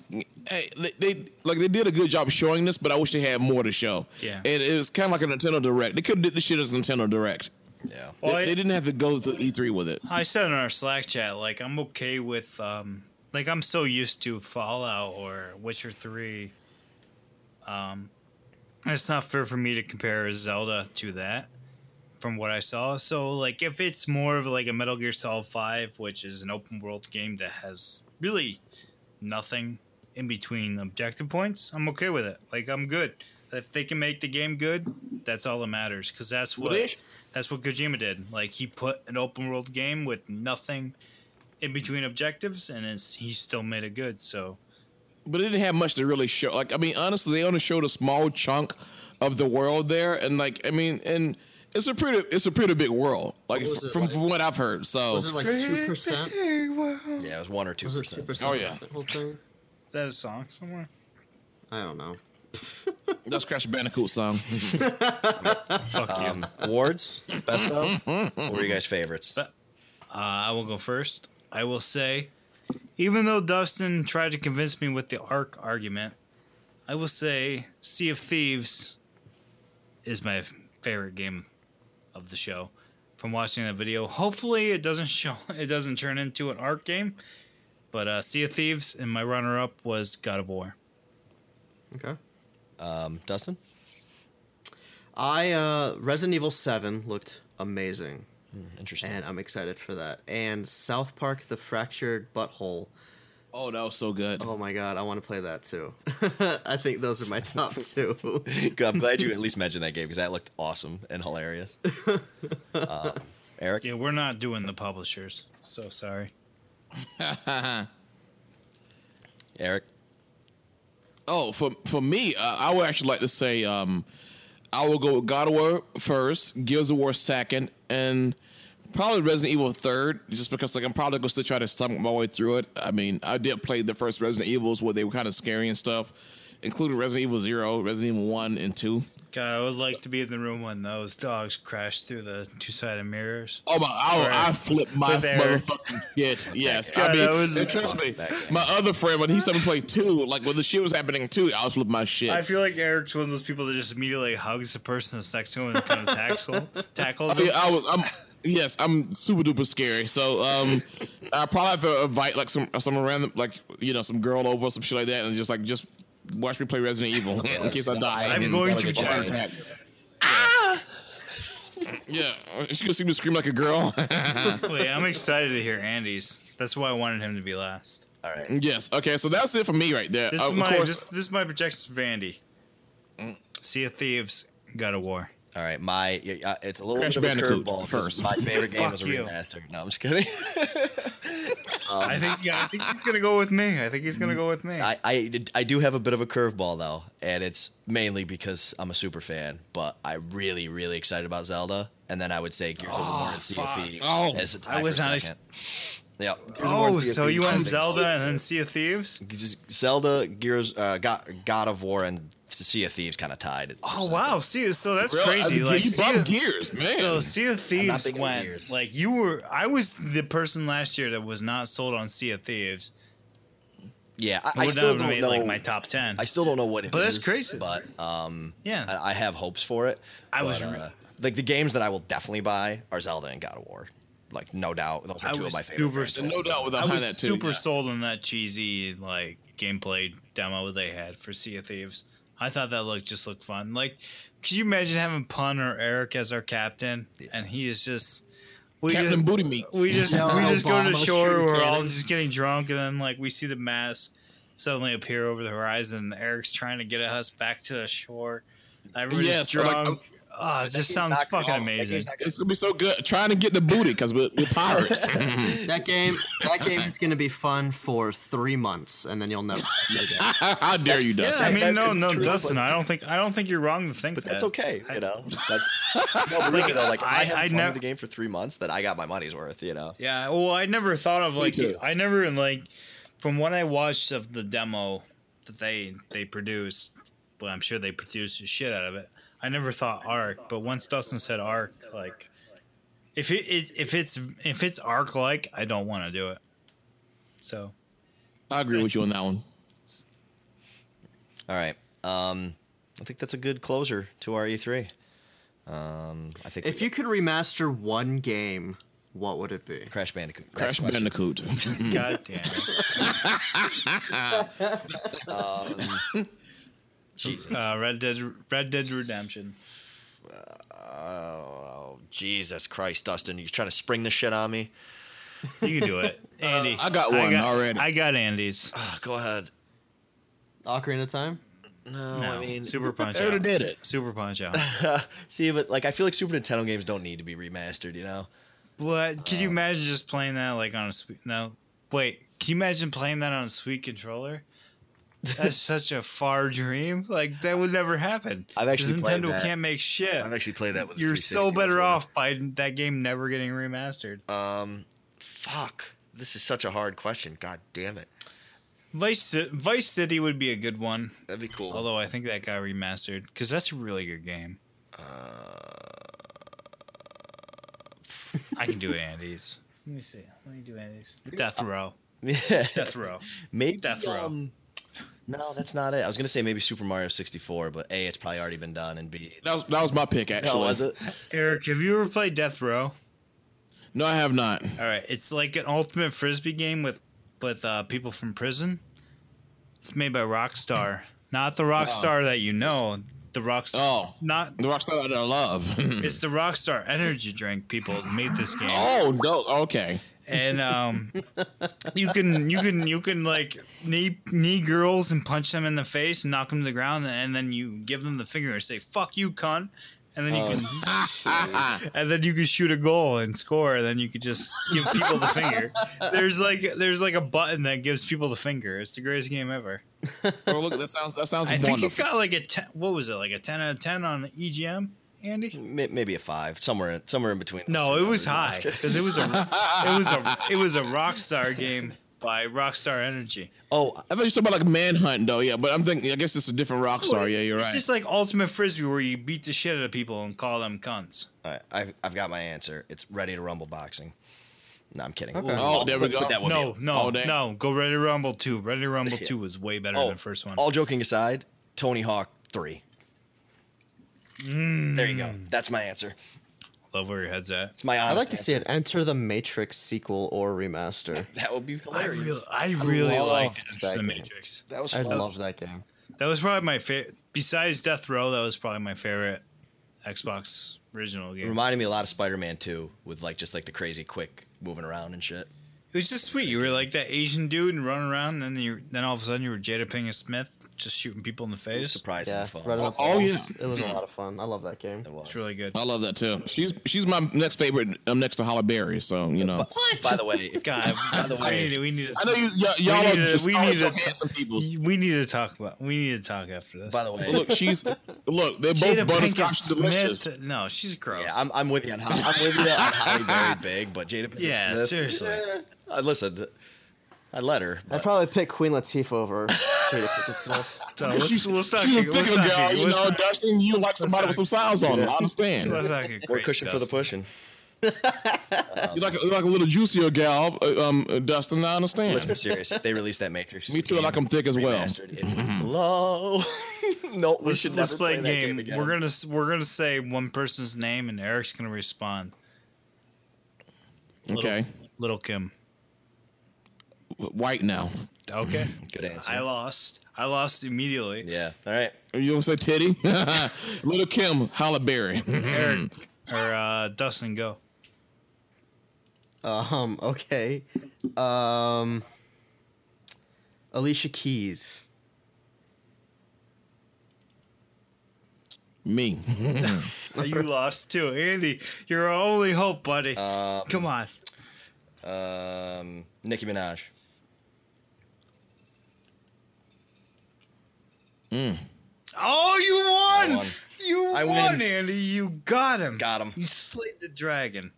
hey, they, they like they did a good job showing this, but I wish they had more to show. Yeah. and it was kind of like a Nintendo Direct. They could have did this shit as a Nintendo Direct. yeah. Well, they, I- they didn't have to go to E3 with it. I said in our Slack chat, like I'm okay with, um, like I'm so used to Fallout or Witcher Three. Um, it's not fair for me to compare Zelda to that, from what I saw. So like, if it's more of like a Metal Gear Solid Five, which is an open world game that has really nothing in between objective points, I'm okay with it. Like I'm good. If they can make the game good, that's all that matters. Because that's what that's what Kojima did. Like he put an open world game with nothing in between objectives, and it's, he still made it good. So but it didn't have much to really show. Like, I mean, honestly, they only showed a small chunk of the world there, and like, I mean, and it's a pretty, it's a pretty big world. Like What from, like? from what I've heard. So Was it like two percent? Yeah, it was one or two Was it two percent. percent? Oh, yeah. The whole thing. that a song somewhere. I don't know. [LAUGHS] that's Crash Bandicoot song. [LAUGHS] Fuck you. Um, awards, best of. what were you guys' favorites? Uh, I will go first. I will say, even though Dustin tried to convince me with the arc argument, I will say Sea of Thieves is my favorite game of the show. From watching that video, hopefully it doesn't [LAUGHS] show, it doesn't turn into an ARK game. But uh, Sea of Thieves and my runner-up was God of War. Okay. Um, Dustin. I uh Resident Evil 7 looked amazing Interesting. and I'm excited for that. And South Park the Fractured But Whole. Oh, that was so good. Oh my god, I want to play that too. [LAUGHS] I think those are my top [LAUGHS] two. I'm glad you at least mentioned that game because that looked awesome and hilarious. um, [LAUGHS] Eric. Yeah, we're not doing the publishers, so sorry. Eric. Oh, for for me, uh, I would actually like to say um, I will go with God of War first, Gears of War second, and probably Resident Evil third, just because like I'm probably going to still try to stomach my way through it. I mean, I did play the first Resident Evils where they were kind of scary and stuff, including Resident Evil Zero, Resident Evil one and two. God, I would like to be in the room when those dogs crash through the two-sided mirrors. Oh my! I. I flipped my motherfucking shit. [LAUGHS] Yes, God, I mean, and trust me, my other friend when he started to play two, like when the shit was happening too, I was flipping my shit. I feel like Eric's one of those people that just immediately hugs the person that's next to him and kind of tackle, [LAUGHS] tackles I, mean. I was. I'm. Yes, I'm super duper scary. So um, [LAUGHS] I probably have to invite like some some random like you know some girl over some shit like that, and just like just watch me play Resident Evil [LAUGHS] in case I die. I'm going to like, a heart die. attack. Yeah, she's gonna see me scream like a girl. [LAUGHS] Wait, I'm excited to hear Andy's. That's why I wanted him to be last. All right. yes. Okay, so that's it for me right there. This Uh, is of my course, this, this is my projections for Andy. Mm. Sea of Thieves, God of War. All right. My uh, it's a little Crash bit of a Bandicoot curveball. 'cause first. My favorite [LAUGHS] game Fuck was a remaster. No, I'm just kidding. [LAUGHS] I think yeah, I think he's gonna go with me. I think he's gonna go with me. I, I I do have a bit of a curveball though, and it's mainly because I'm a super fan. But I'm really really excited about Zelda, and then I would say Gears of War and Sea of. Thieves Oh, as a tie I was for not ex- second. Yeah. Gears of War and oh, of so you Thieves. went Zelda and then Sea of Thieves? Just Zelda, Gears, uh, God, God of War, and Sea of Thieves kind of tied. Oh wow, see, so that's Real- crazy. uh, Like you Sea brought of- gears, man. So Sea of Thieves thinking of went Gears. like you were. I was the person last year that was not sold on Sea of Thieves. Yeah, I, I I would still not have don't made know. like my top ten. I still don't know what it is. But that's crazy. But um, Yeah. I, I have hopes for it. I was But, re- uh, like the games that I will definitely buy are Zelda and God of War. Like no doubt, those are I two of my favorite. super no doubt with I was that too. super yeah. sold on that cheesy like gameplay demo they had for Sea of Thieves. I thought that looked just looked fun. Like, could you imagine having Pun or Eric as our captain, and he is just we Captain just, Booty Meats. we just Yeah, we just go to the shore. shooting We're all just getting drunk, and then like we see the mask suddenly appear over the horizon. Eric's trying to get us back to the shore. Everybody's Yes, like, drunk. I'm- oh, it just sounds fucking amazing. It's gonna be so good. Trying to get the booty because we're, we're pirates. [LAUGHS] that game, that [LAUGHS] game is going to be fun for three months, and then you'll never. [LAUGHS] How dare you, Yeah, Dustin? I mean, that- no, no, true, Dustin. but- I don't think I don't think you're wrong to think But that. that's okay, I- you know. That's no, but really though. Like I, I- had I fun nev- with the game for three months. That I got my money's worth. You know. Yeah, well, I never thought of like. I never like from what I watched of the demo that they they produced. Well, I'm sure they produced the shit out of it. I never thought ARK, but once Dustin said ARK, like if it, it if it's if it's ARK like, I don't want to do it. So I agree with you on that one. All right. Um, I think that's a good closer to our E3. Um, I think If you could remaster one game, what would it be? Crash Bandicoot. Next Crash question. Bandicoot. [LAUGHS] God damn it. [LAUGHS] Jesus. Uh, Red Dead Red Dead Redemption. oh, Jesus Christ, Dustin! You trying to spring this shit on me? You can do it, [LAUGHS] Andy. I got one already. I got Andy's. Oh, go ahead. Ocarina of Time. No, No, I mean, Super [LAUGHS] Punch They already Out. did it. Super Punch Out. [LAUGHS] see, but like I feel like Super Nintendo games don't need to be remastered. You know, But can you Um, imagine just playing that like on a sweet? No, wait. Can you imagine playing that on a sweet controller? That's such a far dream. Like that would never happen. I've actually Nintendo that. can't make shit. I've actually played that with. You're so better before. off by that game never getting remastered. Um, fuck. This is such a hard question. God damn it. Vice Vice City would be a good one. That'd be cool. Although I think that got remastered because that's a really good game. Uh... I can do Andy's. Let me see. Let me do Andy's. [LAUGHS] Death Row. yeah, Death Row. maybe Death Row. Um, no, that's not it. I was gonna say maybe Super Mario 64, but a, it's probably already been done, and b, That was that was my pick actually. no, was it? Eric, have you ever played Death Row? No, I have not. All right, it's like an ultimate frisbee game with with uh, people from prison. It's made by Rockstar, not the Rockstar that you know. The Rockstar, Oh. not The Rockstar that I love. [LAUGHS] it's the Rockstar energy drink people made this game. oh no, okay. And um, you can you can you can like knee knee girls and punch them in the face and knock them to the ground, and then you give them the finger and say "fuck you, cunt," and then you can [LAUGHS] and then you can shoot a goal and score. And then you could just give people the finger. There's like there's like a button that gives people the finger. It's the greatest game ever. Oh, look, that sounds that sounds I think it got like a ten, what was it like a ten out of ten on EGM, Andy? Maybe a five, somewhere in, somewhere in between. No, it was high because [LAUGHS] it was a it was a it was a Rockstar game by Rockstar Energy. Oh, I thought you were talking about like Manhunt though, yeah. But I'm thinking, I guess it's a different Rockstar. Yeah, you're it's right. It's just like ultimate frisbee where you beat the shit out of people and call them cunts. all right, I've, I've got my answer. It's Ready to Rumble boxing. No, I'm kidding. Okay. Oh, there we But- but go. that would No, no, Oh, no. Go Ready to Rumble 2. Ready to [LAUGHS] Rumble 2 was way better Oh, than the first one. All joking aside, Tony Hawk 3. Mm. There you go. That's my answer. Love where your head's at. It's my honest I'd like to see answer. an Enter the Matrix sequel or remaster. [LAUGHS] That would be I hilarious. really, I really loved liked that The game. Matrix. that was I fun. love that game. That was probably my favorite. Besides Death Row, that was probably my favorite Xbox original It game. reminded me a lot of Spider-Man 2 with like just like the crazy quick moving around and shit. It was just sweet. You were like that Asian dude and running around, and then you, then all of a sudden you were Jada Pinkett Smith just shooting people in the face. Surprisingly Yeah, fun. running up Oh, walls. yeah. it was a lot of fun. I love that game. It was. It's really good. I love that too. She's she's my next favorite. I'm next to Halle Berry, so you know. What? By the way, [LAUGHS] God, by the we way, need to, we need to, I know you y- y'all are just we we need to- handsome people. we need to talk about. We need to talk after this. by the way, Look, she's [LAUGHS] look. They're both Jada butterscotch Pinkett delicious. No, she's gross. yeah, I'm, I'm with you on how I'm with you on [LAUGHS] Halle Berry big, but Jada Pinkett Yeah, Smith. seriously. eh, I listened. I let her. I'd probably pick Queen Latifah over [LAUGHS] Jada Pinkett Smith. So She's, let's not she's a get- let's thicker girl, you know, Dustin. You like somebody with some size on them. I understand. let's not get More crazy, cushion for the pushing. You like a, you like a little juicier gal, uh, um, uh, Dustin. I understand. Let's be serious. If they release that Matrix, Me too, like I game like 'em thick as well. remastered, it low. [LAUGHS] no, we Let's, should let's never play play, a that game. game again. we're gonna we're gonna say one person's name and Eric's gonna respond. okay, Little Kim. White now. Okay. [LAUGHS] Good answer. I lost. I lost immediately. yeah. All right. You gonna say titty? [LAUGHS] Little Kim Halle Berry. [LAUGHS] Eric or uh, Dustin, go. Um, okay. Um, Alicia Keys. Me. you lost too, Andy. You're our only hope, buddy. Um, Come on. Um, Nicki Minaj. Mm. Oh, you I won! won. You I won, win. Andy. You got him. Got him. You slayed the dragon.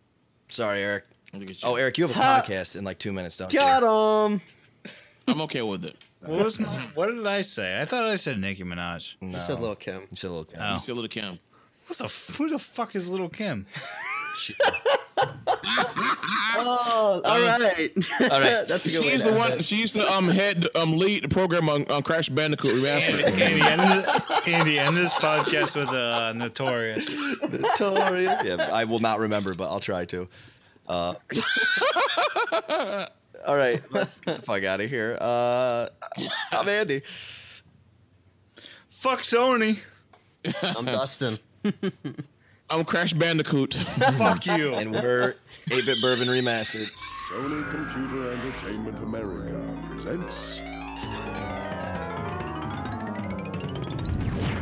Sorry, Eric. Look at you. Oh, Eric, you have a Ha. podcast in like two minutes, don't Got you? him. [LAUGHS] I'm okay with it. What was my, what did I say? I thought I said Nicki Minaj. No. You said Lil Kim. You said Lil Kim. Oh. You see Little Kim. What the who the fuck is Little Kim? [LAUGHS] [LAUGHS] Oh, all right. All right. [LAUGHS] That's a good way She's to the one. it. She used to um head um lead the program on, on Crash Bandicoot Andy, Remastered. Andy, end, Andy, end this podcast with uh, Notorious. Notorious. yeah, I will not remember, but I'll try to. Uh, [LAUGHS] all right, let's get the fuck out of here. Uh, I'm Andy. Fuck Sony. I'm Dustin. I'm Crash Bandicoot. [LAUGHS] Fuck you. And we're 8 Bit Bourbon Remastered. Sony Computer Entertainment America presents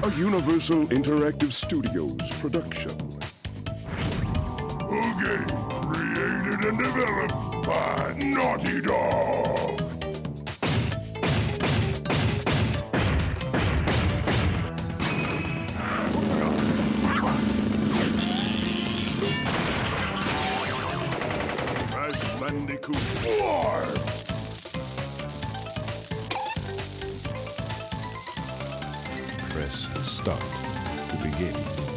a Universal Interactive Studios production. A game created and developed by Naughty Dog. Bandicoot 4! Press start to begin.